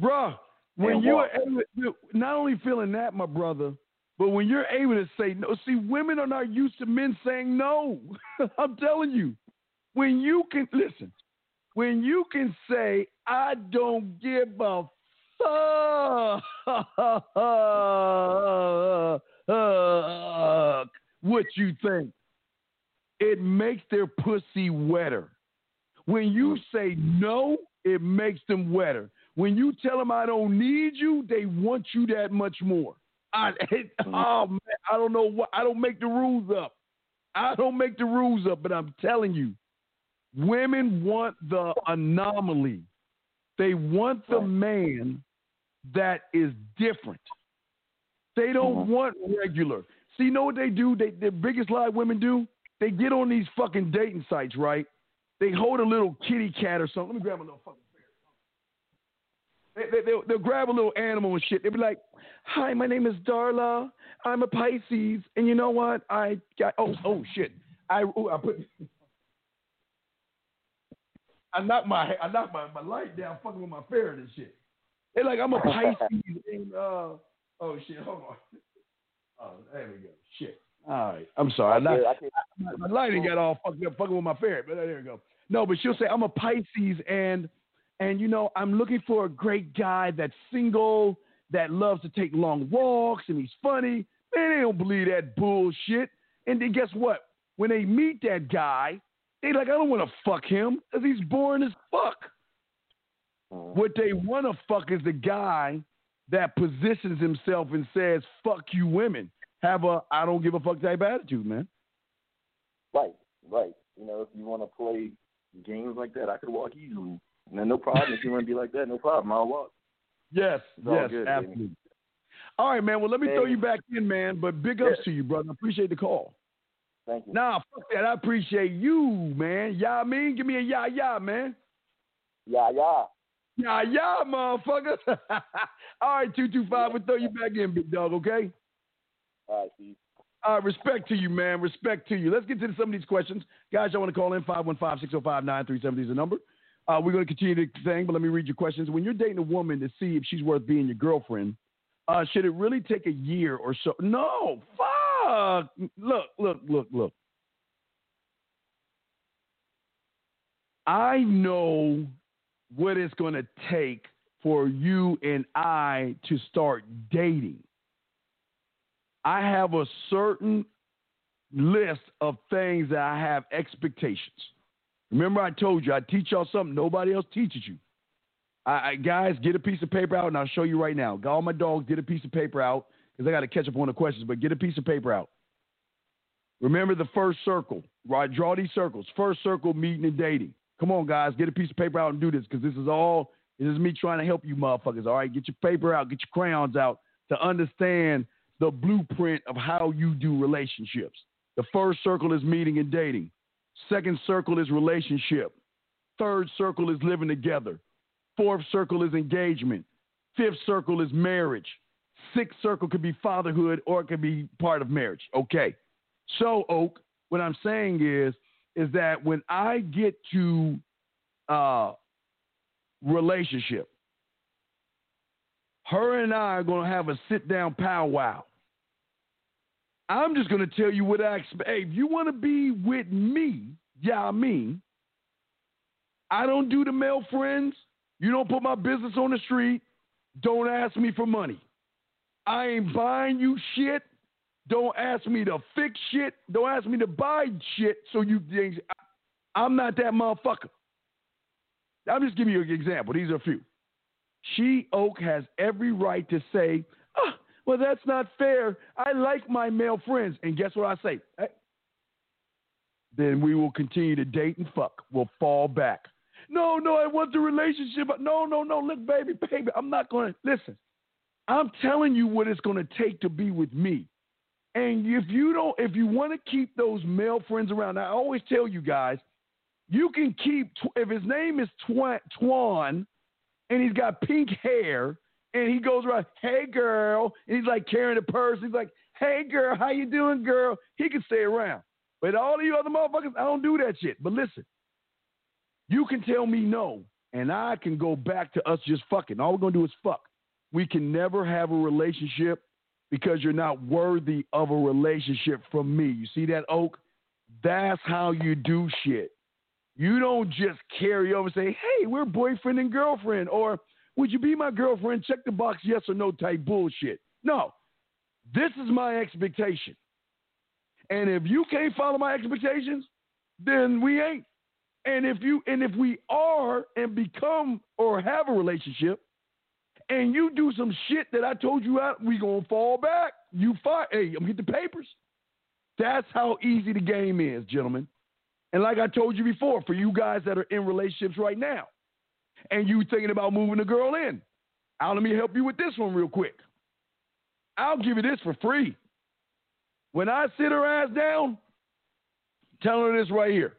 Bruh, when you are able to, not only feeling that, my brother, but when you're able to say no. See, women are not used to men saying no. [LAUGHS] I'm telling you. When you can, listen, when you can say, I don't give a fuck [LAUGHS] what you think, it makes their pussy wetter. When you hmm. say no, it makes them wetter. When you tell them I don't need you, they want you that much more. I, [LAUGHS] it, hmm. oh man, I don't know what I don't make the rules up. I don't make the rules up, but I'm telling you, women want the anomaly. They want the man that is different. They don't mm-hmm. want regular. See, you know what they do? They the biggest lie women do? They get on these fucking dating sites, right? They hold a little kitty cat or something. Let me grab a little fucking bear. They, they, they'll, they'll grab a little animal and shit. They'll be like, "Hi, my name is Darla. I'm a Pisces, and you know what? I got oh oh shit. I I put I knocked my I knocked my, my light down, fucking with my ferret and shit. They're like, I'm a [LAUGHS] Pisces, and uh oh shit, hold on. [LAUGHS] Oh, there we go. Shit. All right. I'm sorry. I knocked, I can't- my, my lighting got all fucked up, fucking with my ferret, but there you go. No, but she'll say, I'm a Pisces, and and you know, I'm looking for a great guy that's single, that loves to take long walks, and he's funny. Man, they don't believe that bullshit. And then guess what? When they meet that guy, they like, I don't want to fuck him because he's boring as fuck. Mm. What they want to fuck is the guy that positions himself and says, fuck you women. Have a I don't give a fuck type attitude, man. Right, right. You know, if you want to play games like that, I could walk easily. No, no problem. if you want to be like that, no problem. I'll walk. Yes, yes, good, baby. absolutely. All right, man. Well, let me throw you back in, man. But big ups Yeah. to you, brother. Appreciate the call. Thank you. Nah, fuck that. I appreciate you, man. Yeah, I mean, give me a yeah, yeah, man. Yeah, yeah. Yeah, yeah, motherfucker. [LAUGHS] All right, two two five. We'll throw you back in, big dog. Okay. All right, Steve. Right, respect to you, man. Respect to you. Let's get to some of these questions. Guys, I want to call in 515-605-9370 is the number. Uh, we're going to continue the thing, but let me read your questions. When you're dating a woman to see if she's worth being your girlfriend, uh, should it really take a year or so? No, fuck. Look, look, look, look. I know what it's going to take for you and I to start dating. I have a certain list of things that I have expectations. Remember, I told you I teach y'all something nobody else teaches you. I, I, guys, get a piece of paper out, and I'll show you right now. Got all my dogs, get a piece of paper out because I got to catch up on the questions. But get a piece of paper out. Remember the first circle, right? Draw these circles. First circle, meeting and dating. Come on, guys, get a piece of paper out and do this because this is all. This is me trying to help you, motherfuckers. All right, get your paper out, get your crayons out to understand the blueprint of how you do relationships. The first circle is meeting and dating. Second circle is relationship. Third circle is living together. Fourth circle is engagement. Fifth circle is marriage. Sixth circle could be fatherhood or it could be part of marriage. Okay. So, Oak, what I'm saying is, is that when I get to uh, relationship, her and I are going to have a sit down powwow. I'm just going to tell you what I expect. Hey, if you want to be with me, yeah, I mean, I don't do the male friends. You don't put my business on the street. Don't ask me for money. I ain't buying you shit. Don't ask me to fix shit. Don't ask me to buy shit. So you, I'm not that motherfucker. I'm just giving you an example. These are a few. She Oak has every right to say, well, that's not fair. I like my male friends. And guess what I say? Hey, then we will continue to date and fuck. We'll fall back. No, no, I want the relationship. No, no, no. Look, baby, baby, I'm not going to listen. I'm telling you what it's going to take to be with me. And if you don't, if you want to keep those male friends around, I always tell you guys, you can keep, if his name is Twan and he's got pink hair and he goes around, hey girl, and he's like carrying a purse. He's like, hey girl, how you doing, girl? He can stay around. But all of you other motherfuckers, I don't do that shit. But listen, you can tell me no, and I can go back to us just fucking. All we're gonna do is fuck. We can never have a relationship because you're not worthy of a relationship from me. You see that, Oak? That's how you do shit. You don't just carry over and say, hey, we're boyfriend and girlfriend, or would you be my girlfriend? Check the box, yes or no type bullshit. No, this is my expectation. And if you can't follow my expectations, then we ain't. And if you and if we are and become or have a relationship, and you do some shit that I told you out, we gonna fall back. You fight. Hey, I'm get the papers. That's how easy the game is, gentlemen. And like I told you before, for you guys that are in relationships right now, and you thinking about moving the girl in. Now, let me help you with this one real quick. I'll give you this for free. When I sit her ass down, tell her this right here.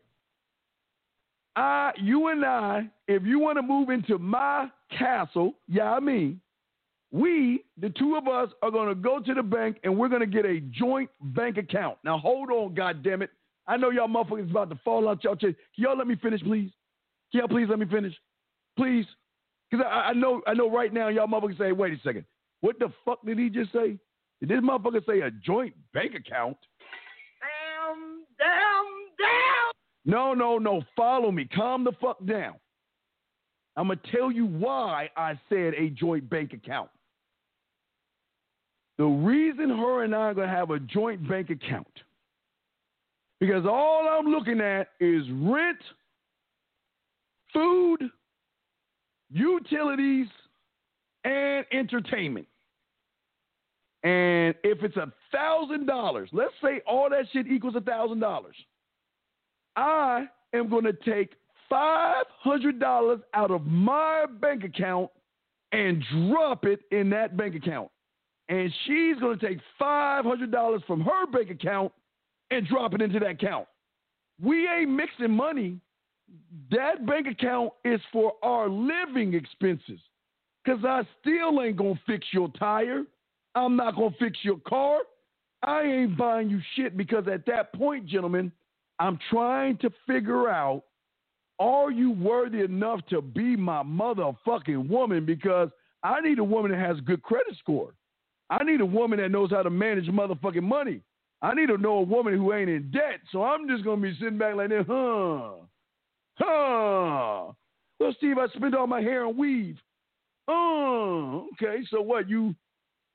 I, you and I, if you want to move into my castle, yeah, I mean, we, the two of us, are going to go to the bank and we're going to get a joint bank account. Now, hold on, goddamn it. I know y'all motherfuckers about to fall out y'all chest. Can y'all let me finish, please? Can y'all please let me finish? Please. Because I, I, know I know right now y'all motherfuckers say, wait a second. What the fuck did he just say? Did this motherfucker say a joint bank account? Damn, damn, damn. No, no, no. Follow me. Calm the fuck down. I'm going to tell you why I said a joint bank account. The reason her and I are going to have a joint bank account because all I'm looking at is rent, food, utilities, and entertainment. And if it's a thousand dollars, let's say all that shit equals a thousand dollars, I am going to take five hundred dollars out of my bank account and drop it in that bank account. And she's going to take five hundred dollars from her bank account and drop it into that account. We ain't mixing money. That bank account is for our living expenses. Cause I still ain't gonna fix your tire. I'm not gonna fix your car. I ain't buying you shit because at that point, gentlemen, I'm trying to figure out are you worthy enough to be my motherfucking woman? Because I need a woman that has a good credit score. I need a woman that knows how to manage motherfucking money. I need to know a woman who ain't in debt. So I'm just gonna be sitting back like this, huh? Huh? Well, Steve, I spent all my hair on weave. Oh, okay. So what? You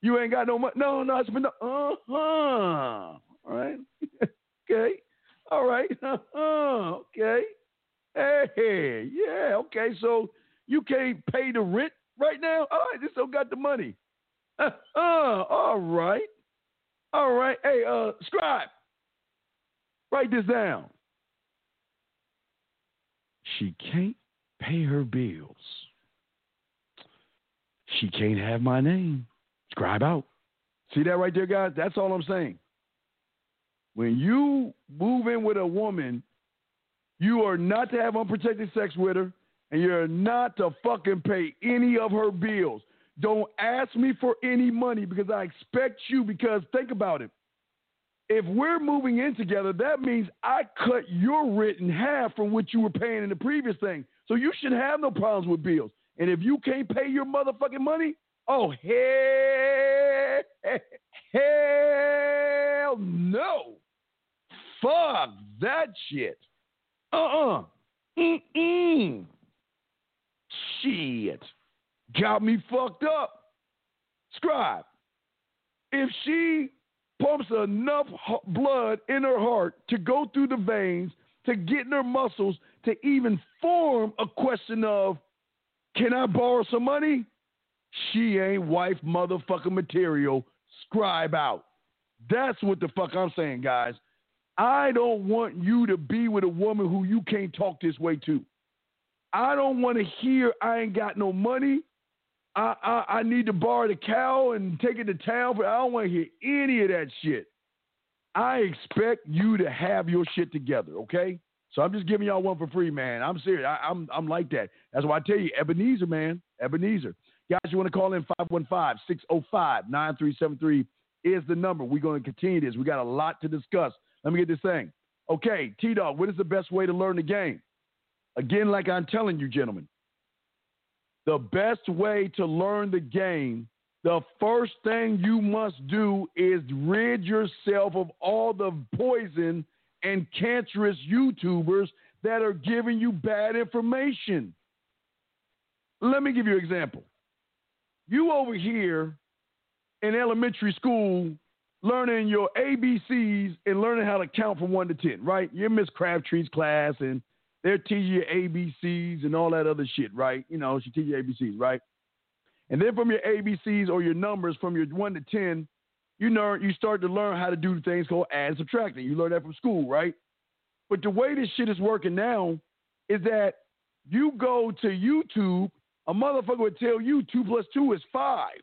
you ain't got no money? No, no, I spent. Uh huh. All right. [LAUGHS] okay. All right. [LAUGHS] Uh huh. Okay. Hey, yeah. Okay. So you can't pay the rent right now? All right. This still got the money. [LAUGHS] Uh, all right. All right. Hey, uh, scribe, write this down. She can't pay her bills. She can't have my name. Scribe out. See that right there, guys? That's all I'm saying. When you move in with a woman, you are not to have unprotected sex with her, and you're not to fucking pay any of her bills. Don't ask me for any money because I expect you. Because think about it. If we're moving in together, that means I cut your rent in half from what you were paying in the previous thing. So you should have no problems with bills. And if you can't pay your motherfucking money, oh hell, hell no. Fuck that shit. Uh-uh. Mm-mm. Shit. Got me fucked up. Scribe. If she pumps enough blood in her heart to go through the veins, to get in her muscles, to even form a question of, can I borrow some money? She ain't wife motherfucking material. Scribe out. That's what the fuck I'm saying, guys. I don't want you to be with a woman who you can't talk this way to. I don't want to hear I ain't got no money. I, I, I need to borrow the cow and take it to town. but I don't want to hear any of that shit. I expect you to have your shit together, okay? So I'm just giving y'all one for free, man. I'm serious. I, am I'm, I'm like that. That's why I tell you, Ebenezer, man. Ebenezer. Guys, you want to call in 515-605-9373 is the number. We're going to continue this. We got a lot to discuss. Let me get this thing. Okay, T Dog, what is the best way to learn the game? Again, like I'm telling you, gentlemen, the best way to learn the game, the first thing you must do is rid yourself of all the poison and cancerous YouTubers that are giving you bad information. Let me give you an example. You over here in elementary school learning your ABCs and learning how to count from one to 10, right? You're Miss Crabtree's class and they're teaching you ABCs and all that other shit, right? You know, she teaches you ABCs, right? And then from your ABCs or your numbers from your one to ten, you learn you start to learn how to do things called add and subtracting. You learn that from school, right? But the way this shit is working now is that you go to YouTube, a motherfucker would tell you two plus two is five.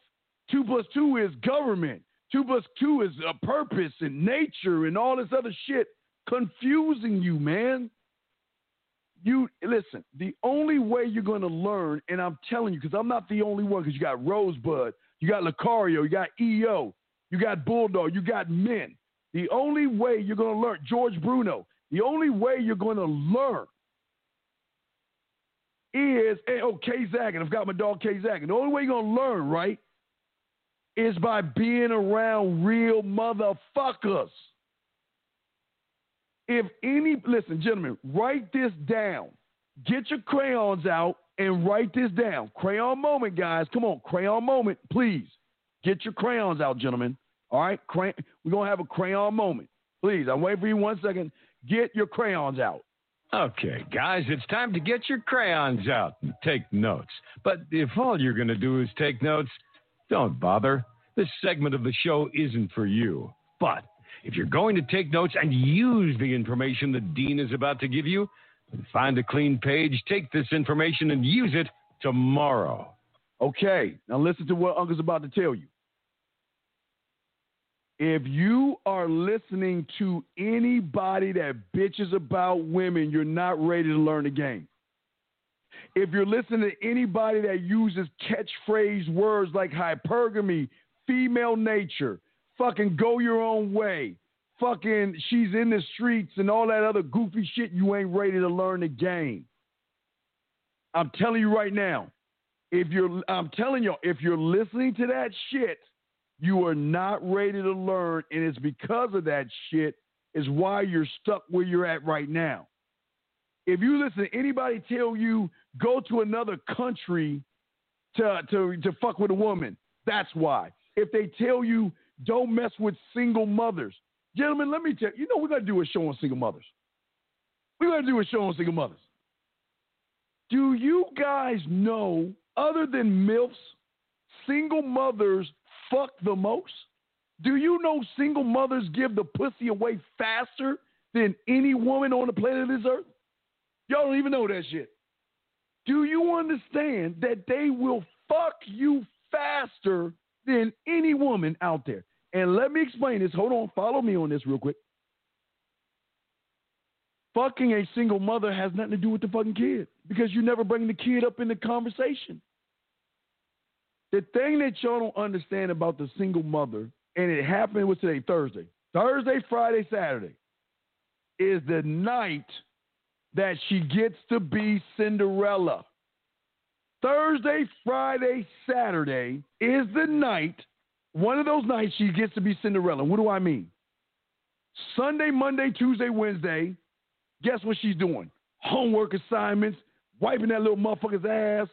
Two plus two is government. Two plus two is a purpose and nature and all this other shit confusing you, man you listen, the only way you're going to learn, and I'm telling you, because I'm not the only one, because you got Rosebud, you got Lucario, you got EO, you got Bulldog, you got Men. The only way you're going to learn, George Bruno, the only way you're going to learn is, and, oh, K Zagan, I've got my dog K Zagan. The only way you're going to learn, right, is by being around real motherfuckers if any, listen, gentlemen, write this down. Get your crayons out and write this down. Crayon moment, guys. Come on, crayon moment, please. Get your crayons out, gentlemen. All right, Cray- we're gonna have a crayon moment. Please, I'm waiting for you one second. Get your crayons out. Okay, guys, it's time to get your crayons out and take notes. But if all you're going to do is take notes, don't bother. This segment of the show isn't for you. But if you're going to take notes and use the information the dean is about to give you, find a clean page, take this information, and use it tomorrow. Okay, now listen to what Uncle's about to tell you. If you are listening to anybody that bitches about women, you're not ready to learn the game. If you're listening to anybody that uses catchphrase words like hypergamy, female nature, fucking go your own way, fucking she's in the streets and all that other goofy shit, you ain't ready to learn the game. I'm telling you right now, if you're I'm telling y'all, if you're listening to that shit, you are not ready to learn, and it's because of that shit is why you're stuck where you're at right now. If you listen to anybody tell you go to another country to to to fuck with a woman, that's why. If they tell you don't mess with single mothers, gentlemen, let me tell you, you know we're gonna do a show on single mothers. We're gonna do a show on single mothers. Do you guys know, other than MILFs, single mothers fuck the most? Do you know single mothers give the pussy away faster than any woman on the planet of this earth? Y'all don't even know that shit. Do you understand that they will fuck you faster than any woman out there? And let me explain this. Hold on, follow me on this real quick. Fucking a single mother has nothing to do with the fucking kid because you never bring the kid up in the conversation. The thing that y'all don't understand about the single mother, and it happened with today, Thursday, Thursday, Friday, Saturday, is the night that she gets to be Cinderella. Thursday, Friday, Saturday is the night, one of those nights she gets to be Cinderella. What do I mean? Sunday, Monday, Tuesday, Wednesday, guess what she's doing? Homework assignments, wiping that little motherfucker's ass,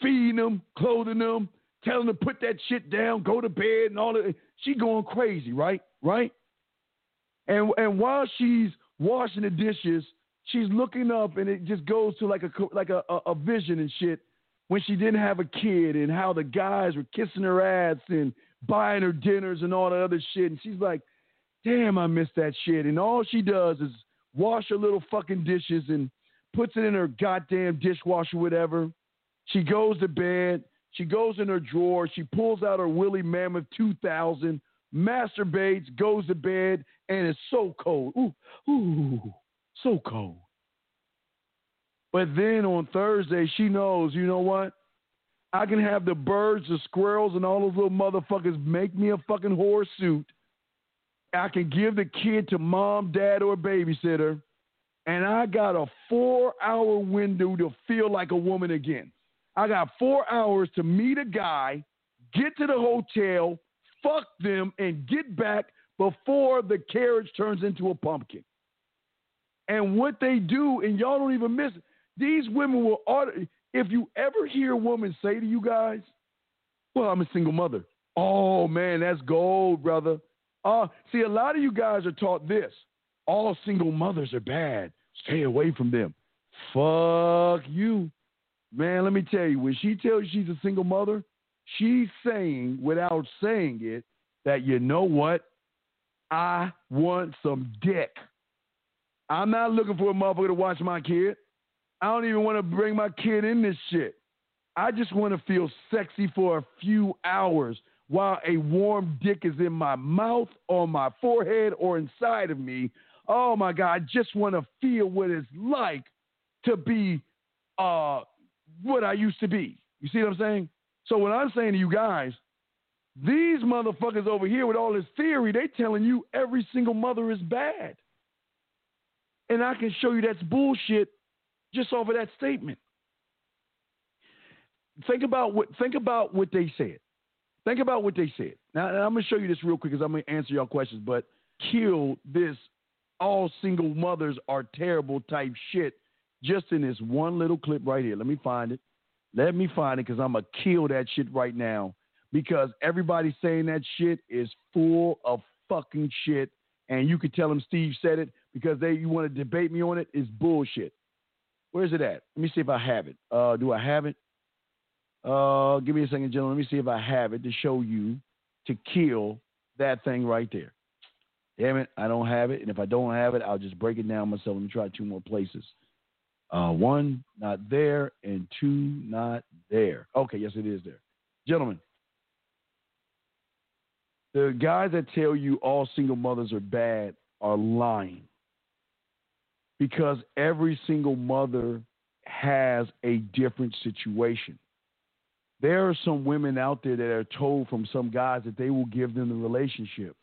feeding them, clothing them, telling them to put that shit down, go to bed, and all that. She going crazy, right? Right? And and while she's washing the dishes, she's looking up, and it just goes to like a like a, a, a vision and shit when she didn't have a kid, and how the guys were kissing her ass and buying her dinners and all that other shit, and she's like, "Damn, I miss that shit." And all she does is wash her little fucking dishes and puts it in her goddamn dishwasher, whatever. She goes to bed. She goes in her drawer. She pulls out her Willie Mammoth 2000, masturbates, goes to bed, and it's so cold. Ooh, ooh, so cold. But then on Thursday, she knows, you know what? I can have the birds, the squirrels, and all those little motherfuckers make me a fucking horse suit. I can give the kid to mom, dad, or babysitter, and I got a four hour window to feel like a woman again. I got four hours to meet a guy, get to the hotel, fuck them, and get back before the carriage turns into a pumpkin. And what they do, and y'all don't even miss it, these women will order. If you ever hear a woman say to you guys, Well, I'm a single mother. Oh man, that's gold, brother. Uh, see, a lot of you guys are taught this. All single mothers are bad. Stay away from them. Fuck you. Man, let me tell you, when she tells you she's a single mother, she's saying, without saying it, that you know what? I want some dick. I'm not looking for a motherfucker to watch my kid. I don't even want to bring my kid in this shit. I just want to feel sexy for a few hours while a warm dick is in my mouth, on my forehead, or inside of me. Oh my God, I just want to feel what it's like to be uh, what I used to be. You see what I'm saying? So what I'm saying to you guys, these motherfuckers over here with all this theory, they telling you every single mother is bad. And I can show you that's bullshit just of that statement. Think about what think about what they said. Think about what they said. Now I'm gonna show you this real quick because I'm gonna answer your questions, but kill this all single mothers are terrible type shit just in this one little clip right here. Let me find it. Let me find it because I'm gonna kill that shit right now because everybody saying that shit is full of fucking shit, and you could tell them Steve said it because they you want to debate me on it is bullshit. Where's it at? Let me see if I have it. Uh, do I have it? Uh, give me a second, gentlemen. Let me see if I have it to show you to kill that thing right there. Damn it, I don't have it. And if I don't have it, I'll just break it down myself. Me try two more places. Uh, one, not there, and two, not there. Okay, yes, it is there. Gentlemen, The guys that tell you all single mothers are bad are lying. Because every single mother has a different situation. There are some women out there that are told from some guys that they will give them the relationship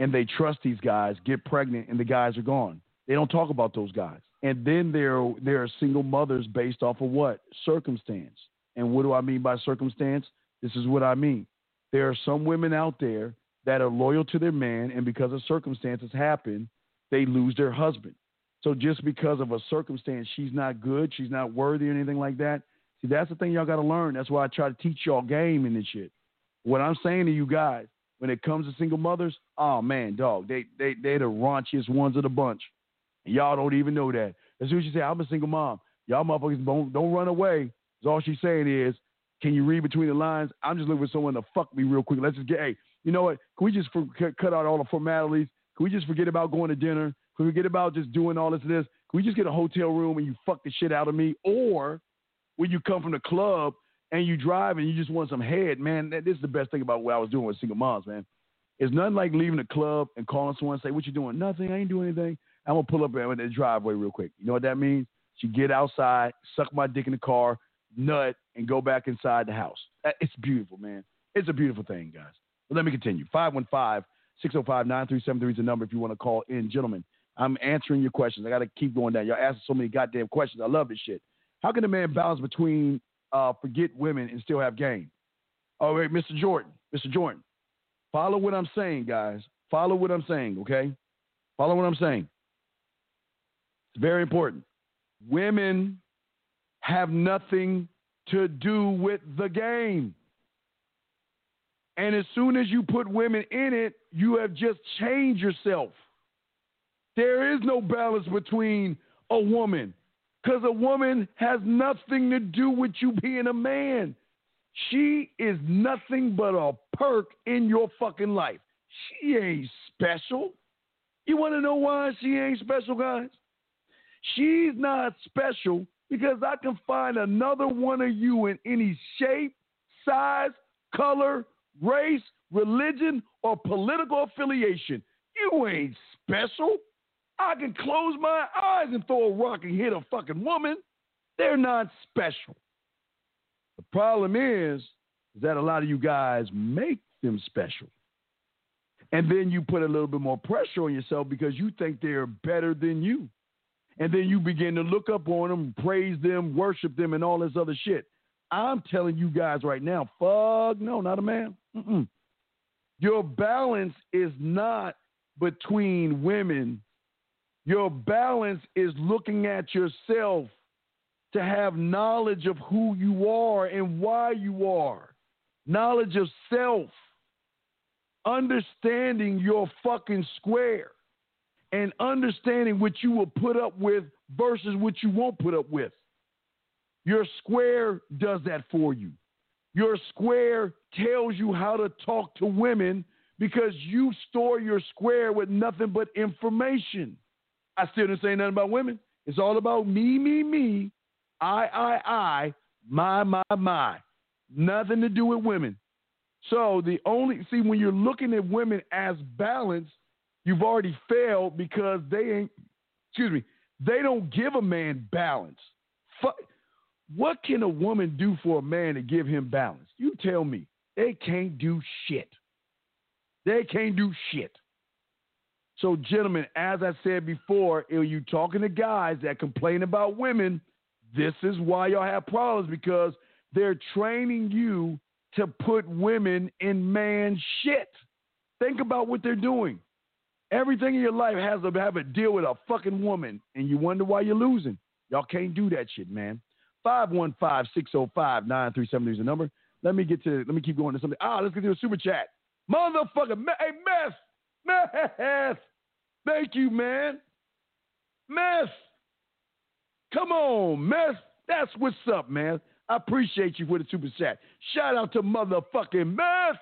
and they trust these guys, get pregnant, and the guys are gone. They don't talk about those guys. And then there, there are single mothers based off of what? Circumstance. And what do I mean by circumstance? This is what I mean. There are some women out there that are loyal to their man, and because of circumstances happen, they lose their husband. So just because of a circumstance, she's not good, she's not worthy, or anything like that. See, that's the thing y'all got to learn. That's why I try to teach y'all game and this shit. What I'm saying to you guys, when it comes to single mothers, oh man, dog, they they they the raunchiest ones of the bunch. And y'all don't even know that. As soon as you say, I'm a single mom, y'all motherfuckers don't don't run away. Because all she's saying is, can you read between the lines? I'm just looking for someone to fuck me real quick. Let's just get, hey, you know what? Can we just for, cut out all the formalities? Can we just forget about going to dinner? We forget about just doing all this and this? Can we just get a hotel room and you fuck the shit out of me? Or when you come from the club and you drive and you just want some head, man, that, this is the best thing about what I was doing with single moms, man. It's nothing like leaving the club and calling someone and say, what you doing? Nothing. I ain't doing anything. I'm going to pull up in the driveway real quick. You know what that means? She get outside, suck my dick in the car, nut, and go back inside the house. Uh, it's beautiful, man. It's a beautiful thing, guys. But let me continue. 515 605 9373 is the number if you want to call in. Gentlemen, I'm answering your questions. I got to keep going down. Y'all asking so many goddamn questions. I love this shit. How can a man balance between uh, forget women and still have game? All right, Mr. Jordan. Mr. Jordan, follow what I'm saying, guys. Follow what I'm saying, okay? Follow what I'm saying. It's very important. Women have nothing to do with the game. And as soon as you put women in it, you have just changed yourself. There is no balance between a woman because a woman has nothing to do with you being a man. She is nothing but a perk in your fucking life. She ain't special. You want to know why she ain't special, guys? She's not special because I can find another one of you in any shape, size, color, race, religion, or political affiliation. You ain't special. I can close my eyes and throw a rock and hit a fucking woman. They're not special. The problem is, is that a lot of you guys make them special. And then you put a little bit more pressure on yourself because you think they're better than you. And then you begin to look up on them, praise them, worship them, and all this other shit. I'm telling you guys right now, fuck no, not a man. Mm-mm. Your balance is not between women. Your balance is looking at yourself to have knowledge of who you are and why you are, knowledge of self, understanding your fucking square, and understanding what you will put up with versus what you won't put up with. Your square does that for you. Your square tells you how to talk to women because you store your square with nothing but information. I still didn't say nothing about women. It's all about me, me, me, I, I, I, my, my, my. Nothing to do with women. So the only see when you're looking at women as balance, you've already failed because they ain't. Excuse me. They don't give a man balance. What can a woman do for a man to give him balance? You tell me. They can't do shit. They can't do shit. So, gentlemen, as I said before, if you talking to guys that complain about women, this is why y'all have problems because they're training you to put women in man shit. Think about what they're doing. Everything in your life has to have a deal with a fucking woman, and you wonder why you're losing. Y'all can't do that shit, man. 515-605-9370 is the number. Let me get to let me keep going to something. Ah, let's get to a super chat. Motherfucker, hey mess. Mess. Thank you, man. Mess. Come on, mess. That's what's up, man. I appreciate you for the super chat. Shout out to motherfucking mess.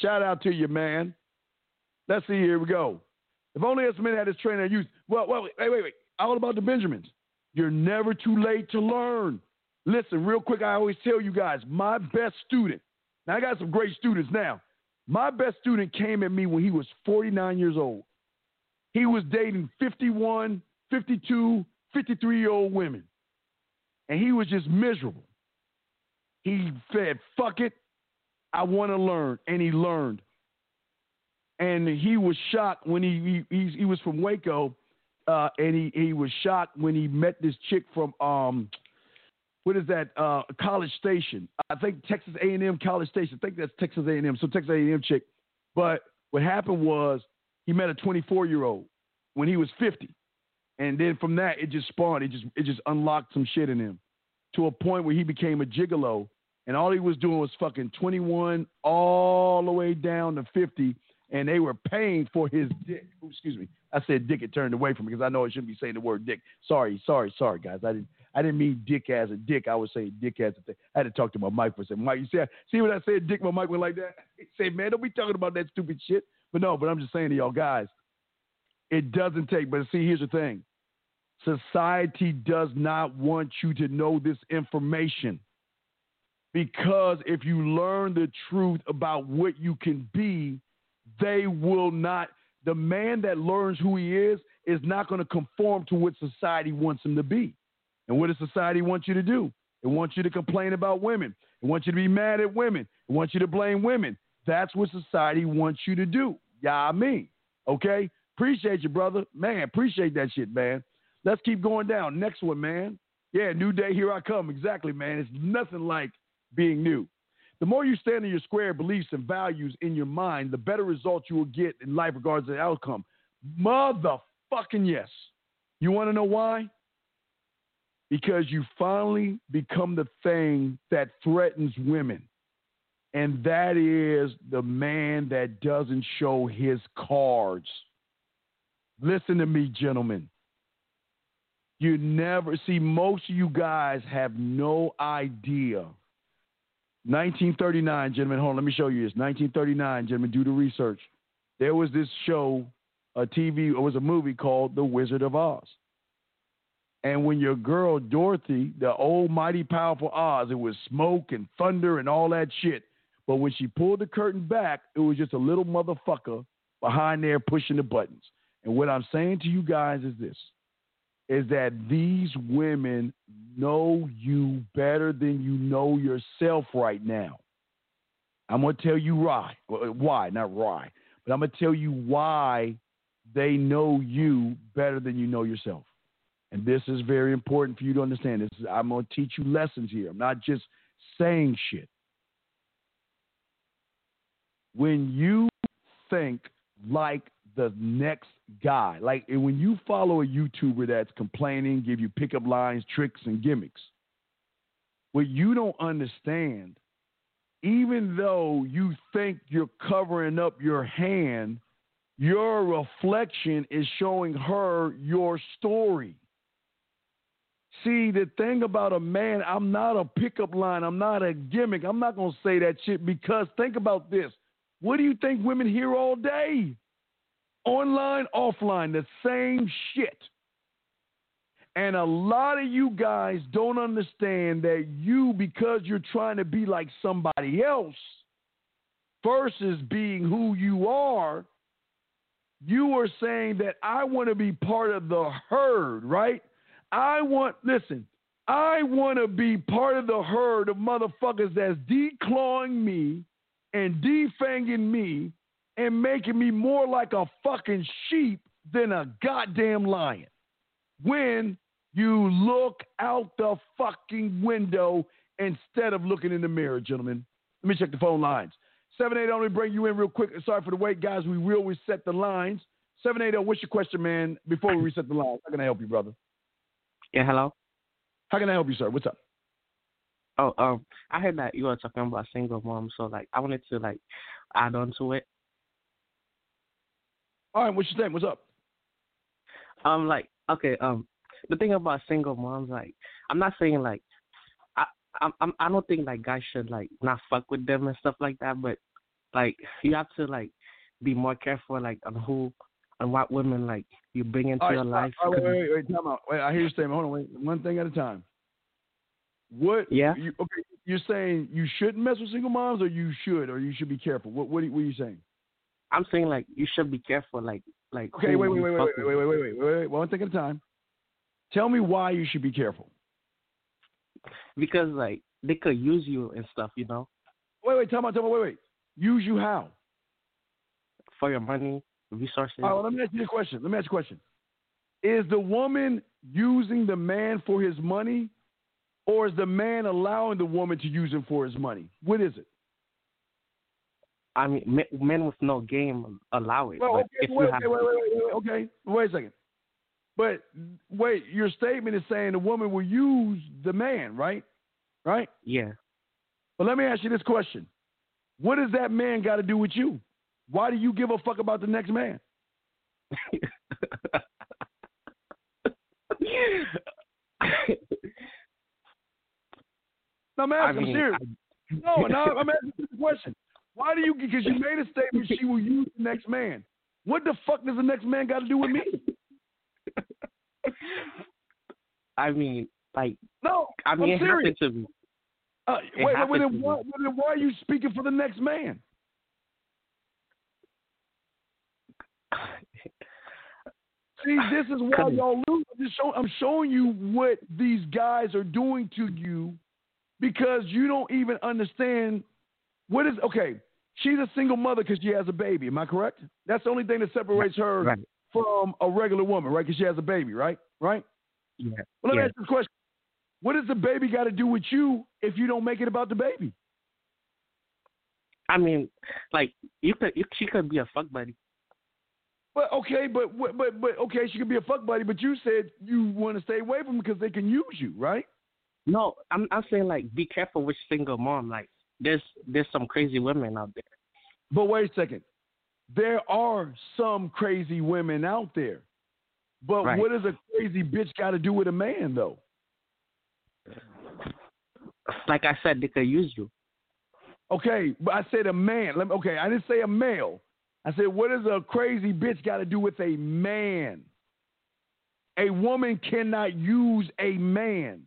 Shout out to you, man. Let's see. Here we go. If only us men had this training I used. Well, well, wait, wait, wait. All about the Benjamins. You're never too late to learn. Listen, real quick, I always tell you guys, my best student. Now I got some great students now. My best student came at me when he was 49 years old. He was dating 51, 52, 53 year old women. And he was just miserable. He said, fuck it. I want to learn. And he learned. And he was shocked when he he, he, was from Waco. Uh, and he, he was shocked when he met this chick from um, what is that uh, College Station? I think Texas A&M College Station. I think that's Texas A&M. So Texas A&M chick. But what happened was he met a 24 year old when he was 50, and then from that it just spawned. It just it just unlocked some shit in him to a point where he became a gigolo, and all he was doing was fucking 21 all the way down to 50, and they were paying for his dick. Ooh, excuse me, I said dick. It turned away from me because I know I shouldn't be saying the word dick. Sorry, sorry, sorry, guys. I didn't. I didn't mean dick as a dick. I was saying dick as a thing. I had to talk to my mic for a second. Mike, you see, see what I said? Dick, my mic went like that. [LAUGHS] He said, man, don't be talking about that stupid shit. But no, but I'm just saying to y'all guys, it doesn't take. But see, here's the thing: society does not want you to know this information because if you learn the truth about what you can be, they will not. The man that learns who he is is not going to conform to what society wants him to be. And what does society want you to do? It wants you to complain about women. It wants you to be mad at women. It wants you to blame women. That's what society wants you to do. Yeah, I mean. Okay? Appreciate you, brother. Man, appreciate that shit, man. Let's keep going down. Next one, man. Yeah, new day, here I come. Exactly, man. It's nothing like being new. The more you stand in your square beliefs and values in your mind, the better results you will get in life regards to the outcome. Motherfucking yes. You want to know why? Because you finally become the thing that threatens women. And that is the man that doesn't show his cards. Listen to me, gentlemen. You never see, most of you guys have no idea. 1939, gentlemen, hold on, let me show you this. 1939, gentlemen, do the research. There was this show, a TV, it was a movie called The Wizard of Oz. And when your girl Dorothy, the old mighty powerful Oz, it was smoke and thunder and all that shit. But when she pulled the curtain back, it was just a little motherfucker behind there pushing the buttons. And what I'm saying to you guys is this is that these women know you better than you know yourself right now. I'm going to tell you why. Why, not why. But I'm going to tell you why they know you better than you know yourself. And this is very important for you to understand. This is, I'm going to teach you lessons here. I'm not just saying shit. When you think like the next guy. Like when you follow a YouTuber that's complaining, give you pickup lines, tricks, and gimmicks, what you don't understand, even though you think you're covering up your hand, your reflection is showing her your story. See, the thing about a man, I'm not a pickup line. I'm not a gimmick. I'm not going to say that shit because think about this. What do you think women hear all day? online, offline, the same shit. And a lot of you guys don't understand that you, because you're trying to be like somebody else versus being who you are, you are saying that I want to be part of the herd, right? I want, listen, I want to be part of the herd of motherfuckers that's declawing me and defanging me and making me more like a fucking sheep than a goddamn lion. When you look out the fucking window instead of looking in the mirror, gentlemen. Let me check the phone lines. 780, let me bring you in real quick. Sorry for the wait, guys. We will reset the lines. 780, what's your question, man, before we reset the lines? How can I help you, brother? Yeah, hello. How can I help you, sir? What's up? Oh, um, I heard that you were talking about single mom, so like I wanted to like add on to it. All right, what's your name? What's up? Um, like okay, um, the thing about single moms, like I'm not saying like I I'm, I'm I don't think like guys should like not fuck with them and stuff like that, but like you have to like be more careful like on who and what women like you bring into right, your life. All right, wait, wait, wait, time out. Wait, I hear you saying, Hold on, wait. One thing at a time. What? Yeah. You, okay. You're saying you shouldn't mess with single moms, or you should, or you should be careful. What? What, are- what are you saying? I'm saying like you should be careful. Like like. Okay. Wait. Wait. Wait. Wait. Wait. Wait. Wait. Wait. Wait. Wait. One thing at a time. Tell me why you should be careful. Because like they could use you and stuff, you know, Wait. Wait. Tell me. Tell me. Wait. Wait. Use you how? for your money, resources. All right. Well, let me ask you a question. Let me ask you a question. Is the woman using the man for his money, or is the man allowing the woman to use him for his money? What is it? I mean, men, with no game allow it. Well, okay, if wait, you have, wait, wait, wait, wait, okay. Wait a second. But wait, your statement is saying the woman will use the man, right? Right? yeah, But let me ask you this question. What does that man got to do with you? Why do you give a fuck about the next man? [LAUGHS] No, I'm I asking mean, serious. [LAUGHS] No, no, [LAUGHS] I'm asking you the question. Why do you? Because you made a statement she will use the next man. What the fuck does the next man got to do with me? I mean, like, No, I mean, I'm it serious. happened to me. Uh, It wait, wait, wait, then why, why are you speaking for the next man? See, this is why [LAUGHS] y'all lose. I'm, just show, I'm showing you what these guys are doing to you because you don't even understand what is. Okay, she's a single mother because she has a baby. Am I correct? That's the only thing that separates her Right. from a regular woman, right? Because she has a baby, right? Right? Yeah. Well, let me yeah. ask you this question. What does the baby got to do with you if you don't make it about the baby? I mean, like you could, you, she could be a fuck buddy. But okay, but but but, but okay, she could be a fuck buddy, but you said you want to stay away from them because they can use you, right? No, I'm I'm saying like be careful with single mom. Like there's there's some crazy women out there. But wait a second. There are some crazy women out there. But Right. what does a crazy bitch got to do with a man, though? Like I said, they could use you. Okay, but I said a man. Let me, okay, I didn't say a male. I said, what does a crazy bitch got to do with a man? A woman cannot use a man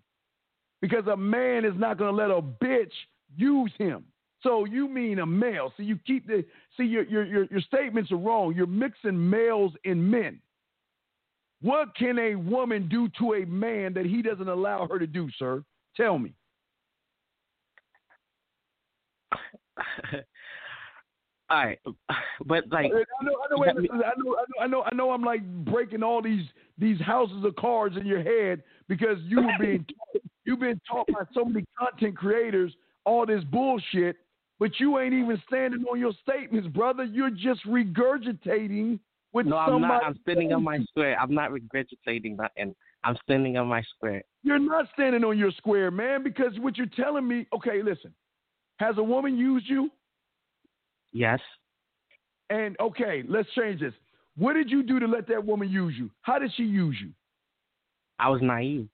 because a man is not going to let a bitch use him. So you mean a male? So you keep the see your your your, your statements are wrong. You're mixing males and men. What can a woman do to a man that he doesn't allow her to do, sir? Tell me. [LAUGHS] All right, but like I know, I know, I know, I know, I know, I know. I'm like breaking all these these houses of cards in your head because you were being [LAUGHS] you've been taught by so many content creators all this bullshit, but you ain't even standing on your statements, brother. You're just regurgitating what no, I'm not. I'm standing on my square. I'm not regurgitating nothing. I'm standing on my square. You're not standing on your square, man, because what you're telling me. Okay, listen. Has a woman used you? Yes. And okay, let's change this. What did you do to let that woman use you? How did she use you? I was naive.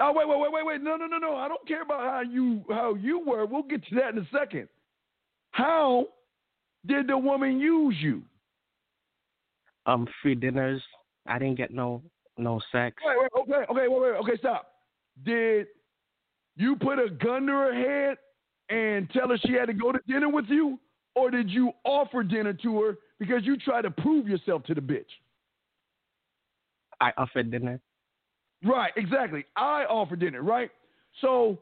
Oh wait, wait, wait, wait, wait. No, no, no, no. I don't care about how you how you were. We'll get to that in a second. How did the woman use you? Um, free dinners. I didn't get no no sex. Wait, wait, okay, okay, wait, wait, okay, stop. Did you put a gun to her head and tell her she had to go to dinner with you? Or did you offer dinner to her because you tried to prove yourself to the bitch? I offered dinner. Right, exactly. I offered dinner, right? So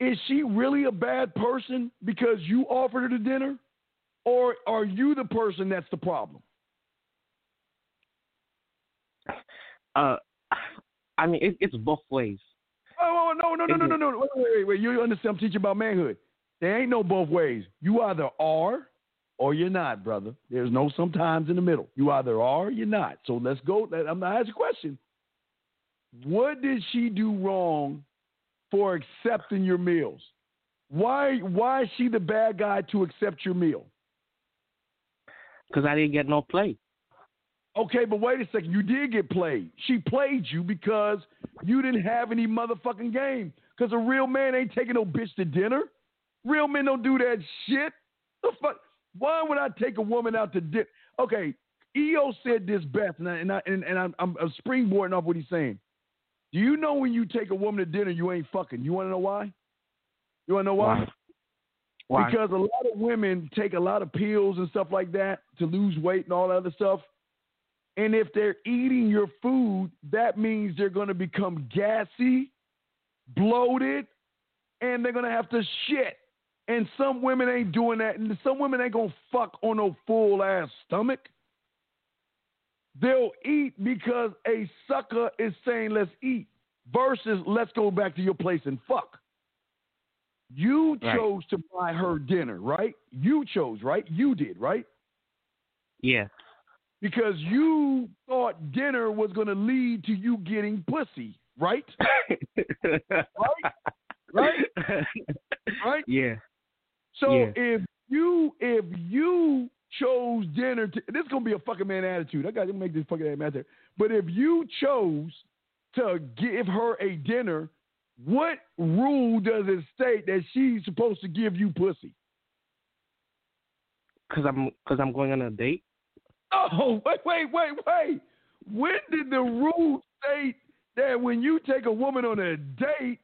is she really a bad person because you offered her the dinner? Or are you the person that's the problem? Uh, I mean it, it's both ways. Oh, no, no, no, no, no, no, no. Wait, wait, wait, wait. You understand? I'm teaching about manhood. There ain't no both ways. You either are or you're not, brother. There's no sometimes in the middle. You either are or you're not. So let's go. I'm to ask a question. What did she do wrong for accepting your meals? Why, why is she the bad guy to accept your meal? Because I didn't get no play. Okay, but wait a second. You did get played. She played you because you didn't have any motherfucking game. Because a real man ain't taking no bitch to dinner. Real men don't do that shit. The fuck? Why would I take a woman out to dinner? Okay, EO said this best, and I, and, I, and, and I'm, I'm, I'm springboarding off what he's saying. Do you know when you take a woman to dinner, you ain't fucking? You want to know why? You want to know why? Why? Because a lot of women take a lot of pills and stuff like that to lose weight and all that other stuff. And if they're eating your food, that means they're going to become gassy, bloated, and they're going to have to shit. And some women ain't doing that. And some women ain't going to fuck on no full ass stomach. They'll eat because a sucker is saying, let's eat, versus let's go back to your place and fuck. You Right. chose to buy her dinner, right? You chose, right? You did, right? Yeah. Because you thought dinner was going to lead to you getting pussy, right? [LAUGHS] right? Right? [LAUGHS] Right? Yeah. So Yeah. if you if you chose dinner to this is gonna be a fucking man attitude. I gotta make this fucking man attitude. But if you chose to give her a dinner, what rule does it state that she's supposed to give you pussy? Cause I'm cause I'm going on a date. Oh, wait, wait, wait, wait. When did the rule state that when you take a woman on a date,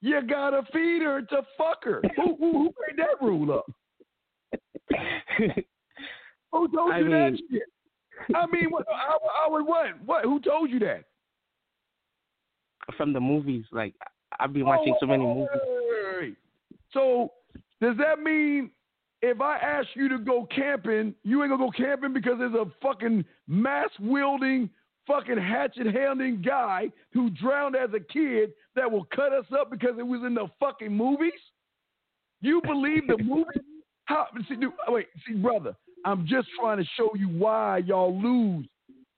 you gotta feed her to fuck her? Who, who, who made that rule up? [LAUGHS] Who told I you that mean- shit? [LAUGHS] I mean, what, I, I would what? What? Who told you that? From the movies, like I've been oh, watching so many Oh, movies. So does that mean if I ask you to go camping, you ain't gonna go camping because there's a fucking mass wielding, fucking hatchet handling guy who drowned as a kid that will cut us up because it was in the fucking movies? You believe the [LAUGHS] movie? How? See, dude, wait, see, brother, I'm just trying to show you why y'all lose.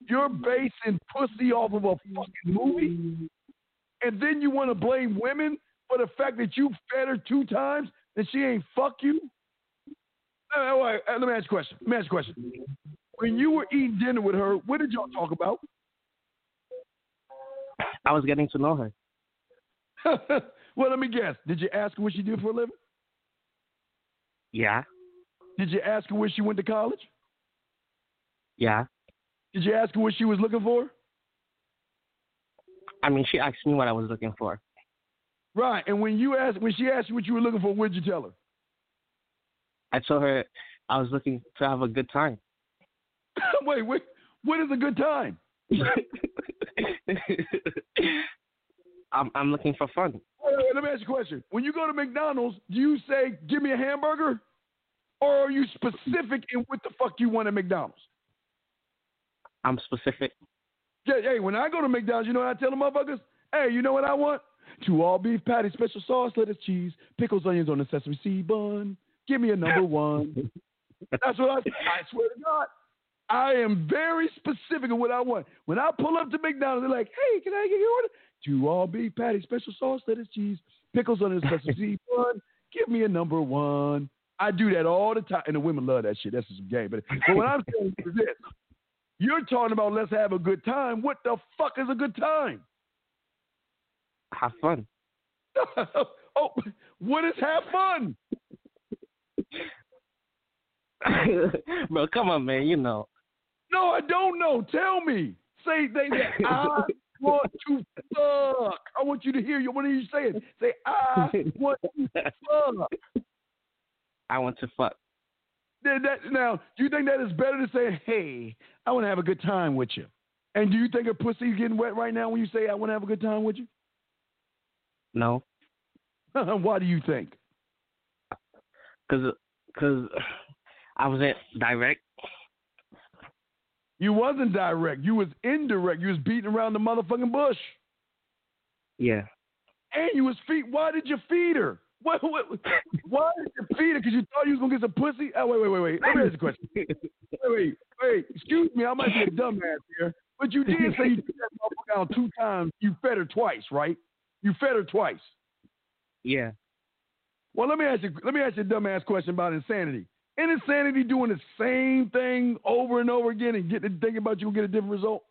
You're basing pussy off of a fucking movie, and then you want to blame women for the fact that you fed her two times and she ain't fuck you. Uh, wait, uh, let me ask you a question. Let me ask you a question. When you were eating dinner with her, what did y'all talk about? I was getting to know her. [LAUGHS] well, let me guess. Did you ask her what she did for a living? Yeah. Did you ask her where she went to college? Yeah. Did you ask her what she was looking for? I mean, she asked me what I was looking for. Right. And when you asked, when she asked you what you were looking for, what did you tell her? I told her I was looking to have a good time. [COUGHS] wait, wait. What is a good time? [LAUGHS] I'm I'm looking for fun. Wait, wait, let me ask you a question. When you go to McDonald's, do you say, give me a hamburger? Or are you specific in what the fuck you want at McDonald's? I'm specific. Yeah, hey, when I go to McDonald's, you know what I tell the motherfuckers? Hey, you know what I want? Two all beef patties, special sauce, lettuce, cheese, pickles, onions on the sesame seed bun. Give me a number one. That's what I I swear to God. I am very specific of what I want. When I pull up to McDonald's, they're like, hey, can I get your order? Two all beef patties, special sauce, lettuce, cheese, pickles on the sesame seed bun. Give me a number one. I do that all the time, and the women love that shit. That's just some game. But, but what I'm saying is this: you're talking about let's have a good time. What the fuck is a good time? Have fun. [LAUGHS] oh, what is have fun? [LAUGHS] Bro, come on, man. You know. No, I don't know. Tell me. Say they. say, I [LAUGHS] want to fuck. I want you to hear you. What are you saying? Say I want to fuck. I want to fuck. Now, do you think that is better to say, "Hey, I want to have a good time with you"? And do you think her pussy's getting wet right now when you say, "I want to have a good time with you"? No, [LAUGHS] Why do you think? cause, cause I was at direct. You wasn't direct. You was indirect. You was beating around the motherfucking bush. Yeah. And you was feed. Why did you feed her? What, what, why did you feed her? Because you thought you was gonna get some pussy? Oh, wait, wait, wait, wait. Let me ask you a question. Wait, wait, wait. Excuse me. I might be a dumbass here, but you did say you took that motherfucker out two times. You fed her twice, right? You fed her twice. Yeah. Well, let me ask you. Let me ask you a dumbass question about insanity. Ain't insanity doing the same thing over and over again and getting thinking about you will get a different result?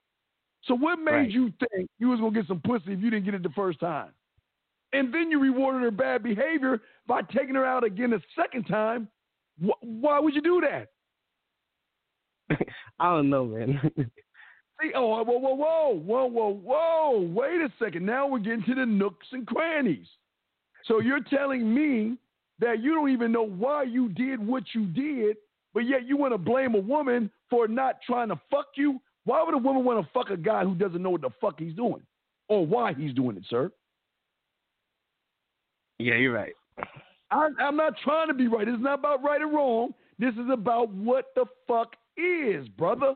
So what made Right. you think you was gonna get some pussy if you didn't get it the first time? And then you rewarded her bad behavior by taking her out again the second time. Wh- why would you do that? [LAUGHS] I don't know, man. [LAUGHS] See, oh, whoa, whoa, whoa, whoa, whoa, whoa. Wait a second. Now we're getting to the nooks and crannies. So you're telling me that you don't even know why you did what you did, but yet you want to blame a woman for not trying to fuck you? Why would a woman want to fuck a guy who doesn't know what the fuck he's doing or why he's doing it, sir? Yeah, you're right. I, I'm not trying to be right. It's not about right or wrong. This is about what the fuck is, brother.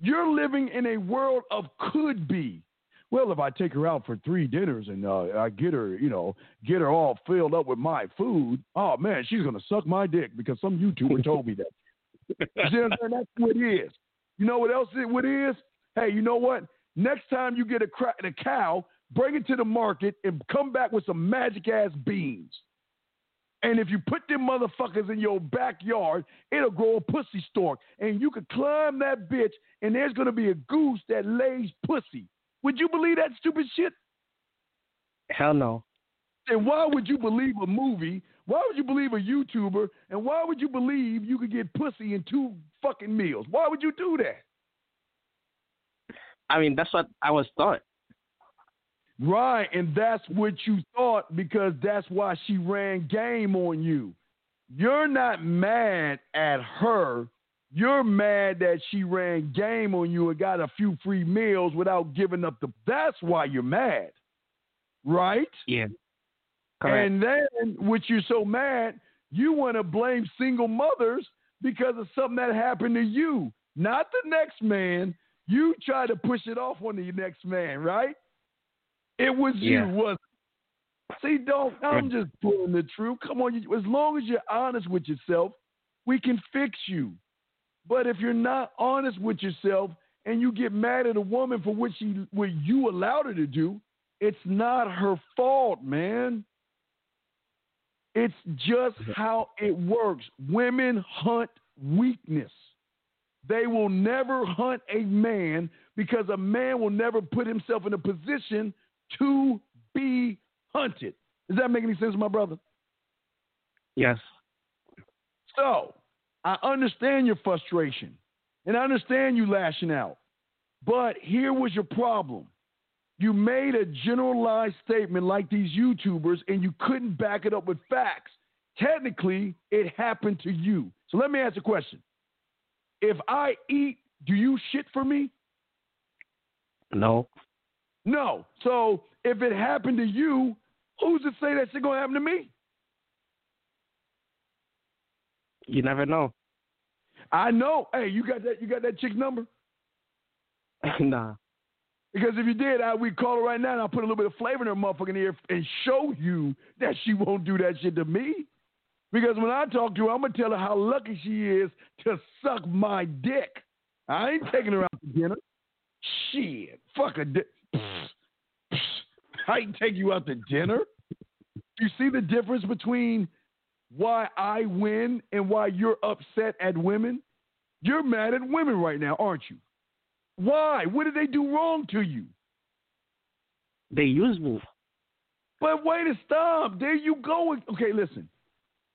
You're living in a world of could be. Well, if I take her out for three dinners and uh, I get her, you know, get her all filled up with my food, oh man, she's gonna suck my dick because some YouTuber [LAUGHS] told me that. You see what I'm saying? That's what it is. You know what else it what it is? Hey, you know what? Next time you get a, cra- a cow, bring it to the market and come back with some magic ass beans. And if you put them motherfuckers in your backyard, it'll grow a pussy stork. And you could climb that bitch, and there's going to be a goose that lays pussy. Would you believe that stupid shit? Hell no. And why would you believe a movie? Why would you believe a YouTuber? And why would you believe you could get pussy in two fucking meals? Why would you do that? I mean, that's what I was taught. Right, and that's what you thought because that's why she ran game on you. You're not mad at her. You're mad that she ran game on you and got a few free meals without giving up the. That's why you're mad, right? Yeah. Correct. And then, which you're so mad, you want to blame single mothers because of something that happened to you, not the next man. You try to push it off on the next man, right? It was Yeah. you, was See, don't. I'm just pulling the truth. Come on, you, as long as you're honest with yourself, we can fix you. But if you're not honest with yourself and you get mad at a woman for what she, what you allowed her to do, it's not her fault, man. It's just how it works. Women hunt weakness. They will never hunt a man because a man will never put himself in a position to be hunted. Does that make any sense, my brother? Yes. So, I understand your frustration and I understand you lashing out. But here was your problem. You made a generalized statement like these YouTubers and you couldn't back it up with facts. Technically, it happened to you. So let me ask a question. If I eat, do you shit for me? No. No. So if it happened to you, who's to say that shit gonna happen to me? You never know. I know. Hey, you got that? You got that chick's number? [LAUGHS] nah. Because if you did, I we'd call her right now and I'll put a little bit of flavor in her motherfucking ear and show you that she won't do that shit to me. Because when I talk to her, I'm gonna tell her how lucky she is to suck my dick. I ain't taking her out to dinner. Shit, fuck a dick. I ain't take you out to dinner. You see the difference between why I win and why you're upset at women? You're mad at women right now, aren't you? Why? What did they do wrong to you? They use me. But wait a stop. There you go. Okay, listen.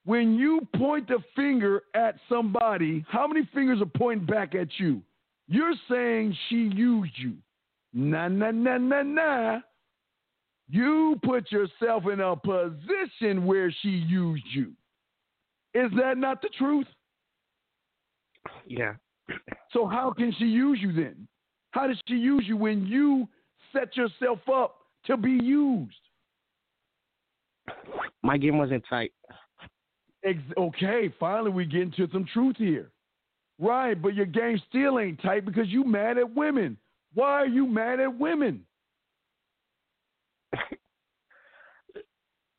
When you point the finger at somebody, how many fingers are pointing back at you? You're saying she used you. Nah, nah, nah, nah, nah. You put yourself in a position where she used you. Is that not the truth? Yeah. So how can she use you then? How does she use you when you set yourself up to be used? My game wasn't tight. Ex- okay, finally we get into some truth here. Right, but your game still ain't tight because you mad at women. Why are you mad at women? [LAUGHS]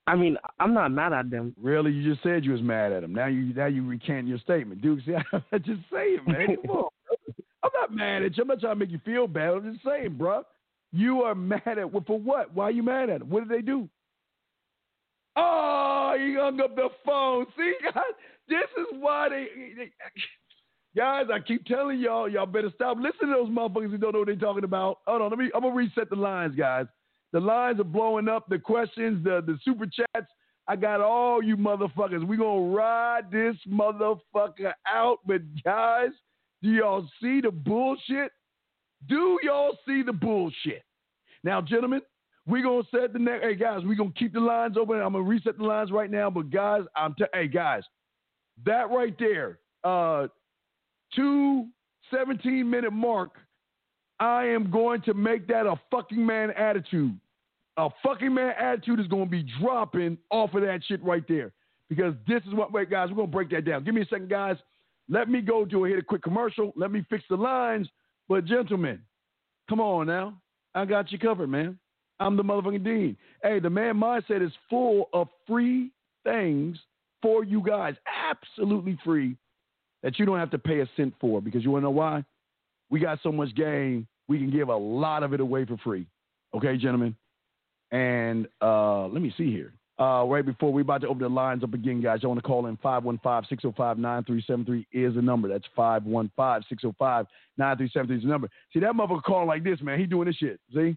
I mean, I'm not mad at them. Really, you just said you was mad at them. Now you now you recant your statement, Duke. See, [LAUGHS] I just say it, man. Come on. [LAUGHS] I'm not mad at you. I'm not trying to make you feel bad. I'm just saying, bro. You are mad at well, for what? Why are you mad at them? What did they do? Oh, he hung up the phone. See, guys, this is why they, they guys. I keep telling y'all, y'all better stop listening to those motherfuckers who don't know what they're talking about. Hold on, let me. I'm gonna reset the lines, guys. The lines are blowing up. The questions, the the super chats. I got all you motherfuckers. We gonna ride this motherfucker out. But guys, do y'all see the bullshit? Do y'all see the bullshit? Now, gentlemen, we're gonna set the next. Hey guys, we're gonna keep the lines open. I'm gonna reset the lines right now. But guys, I'm t- hey guys, that right there, uh, two 17 minute mark. I am going to make that a fucking man attitude. A fucking man attitude is gonna be dropping off of that shit right there. Because this is what wait, guys, we're gonna break that down. Give me a second, guys. Let me go do a hit a quick commercial. Let me fix the lines. But gentlemen, come on now. I got you covered, man. I'm the motherfucking dean. Hey, the man mindset is full of free things for you guys, absolutely free, that you don't have to pay a cent for. Because you want to know why? We got so much game, we can give a lot of it away for free. Okay, gentlemen. And uh, let me see here. Uh, right before we about to open the lines up again, guys, I want to call in 515-605-9373 is the number. That's 515-605-9373 is the number. See, that motherfucker calling like this, man. He doing this shit. See?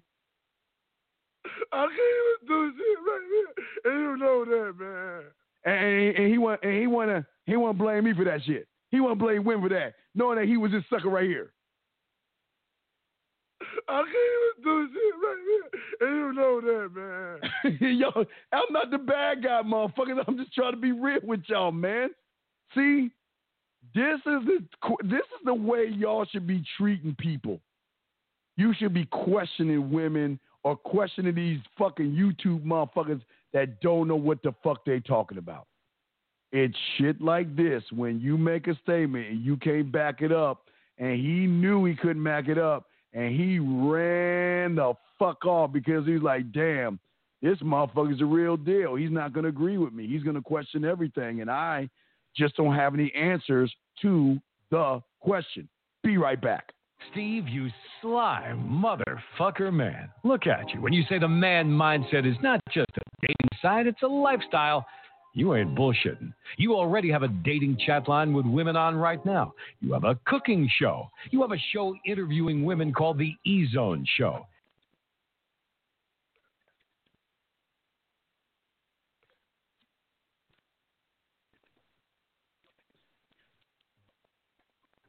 I can't even do shit right here. And you know that, man. And, and he want and he wanna he wanna blame me for that shit. He won't blame Win for that, knowing that he was this sucker right here. I can't even do shit right here. And you know that, man. [LAUGHS] Yo, I'm not the bad guy, motherfuckers. I'm just trying to be real with y'all, man. See, this is the this is the way y'all should be treating people. You should be questioning women or questioning these fucking YouTube motherfuckers that don't know what the fuck they talking about. It's shit like this when you make a statement and you can't back it up, and he knew he couldn't back it up, and he ran the fuck off because he's like, damn, this motherfucker's a real deal. He's not going to agree with me. He's going to question everything, and I just don't have any answers to the question. Be right back. Steve, you sly motherfucker man. Look at you. When you say the man mindset is not just a dating site, it's a lifestyle. You ain't bullshitting. You already have a dating chat line with women on right now. You have a cooking show. You have a show interviewing women called the E Zone Show.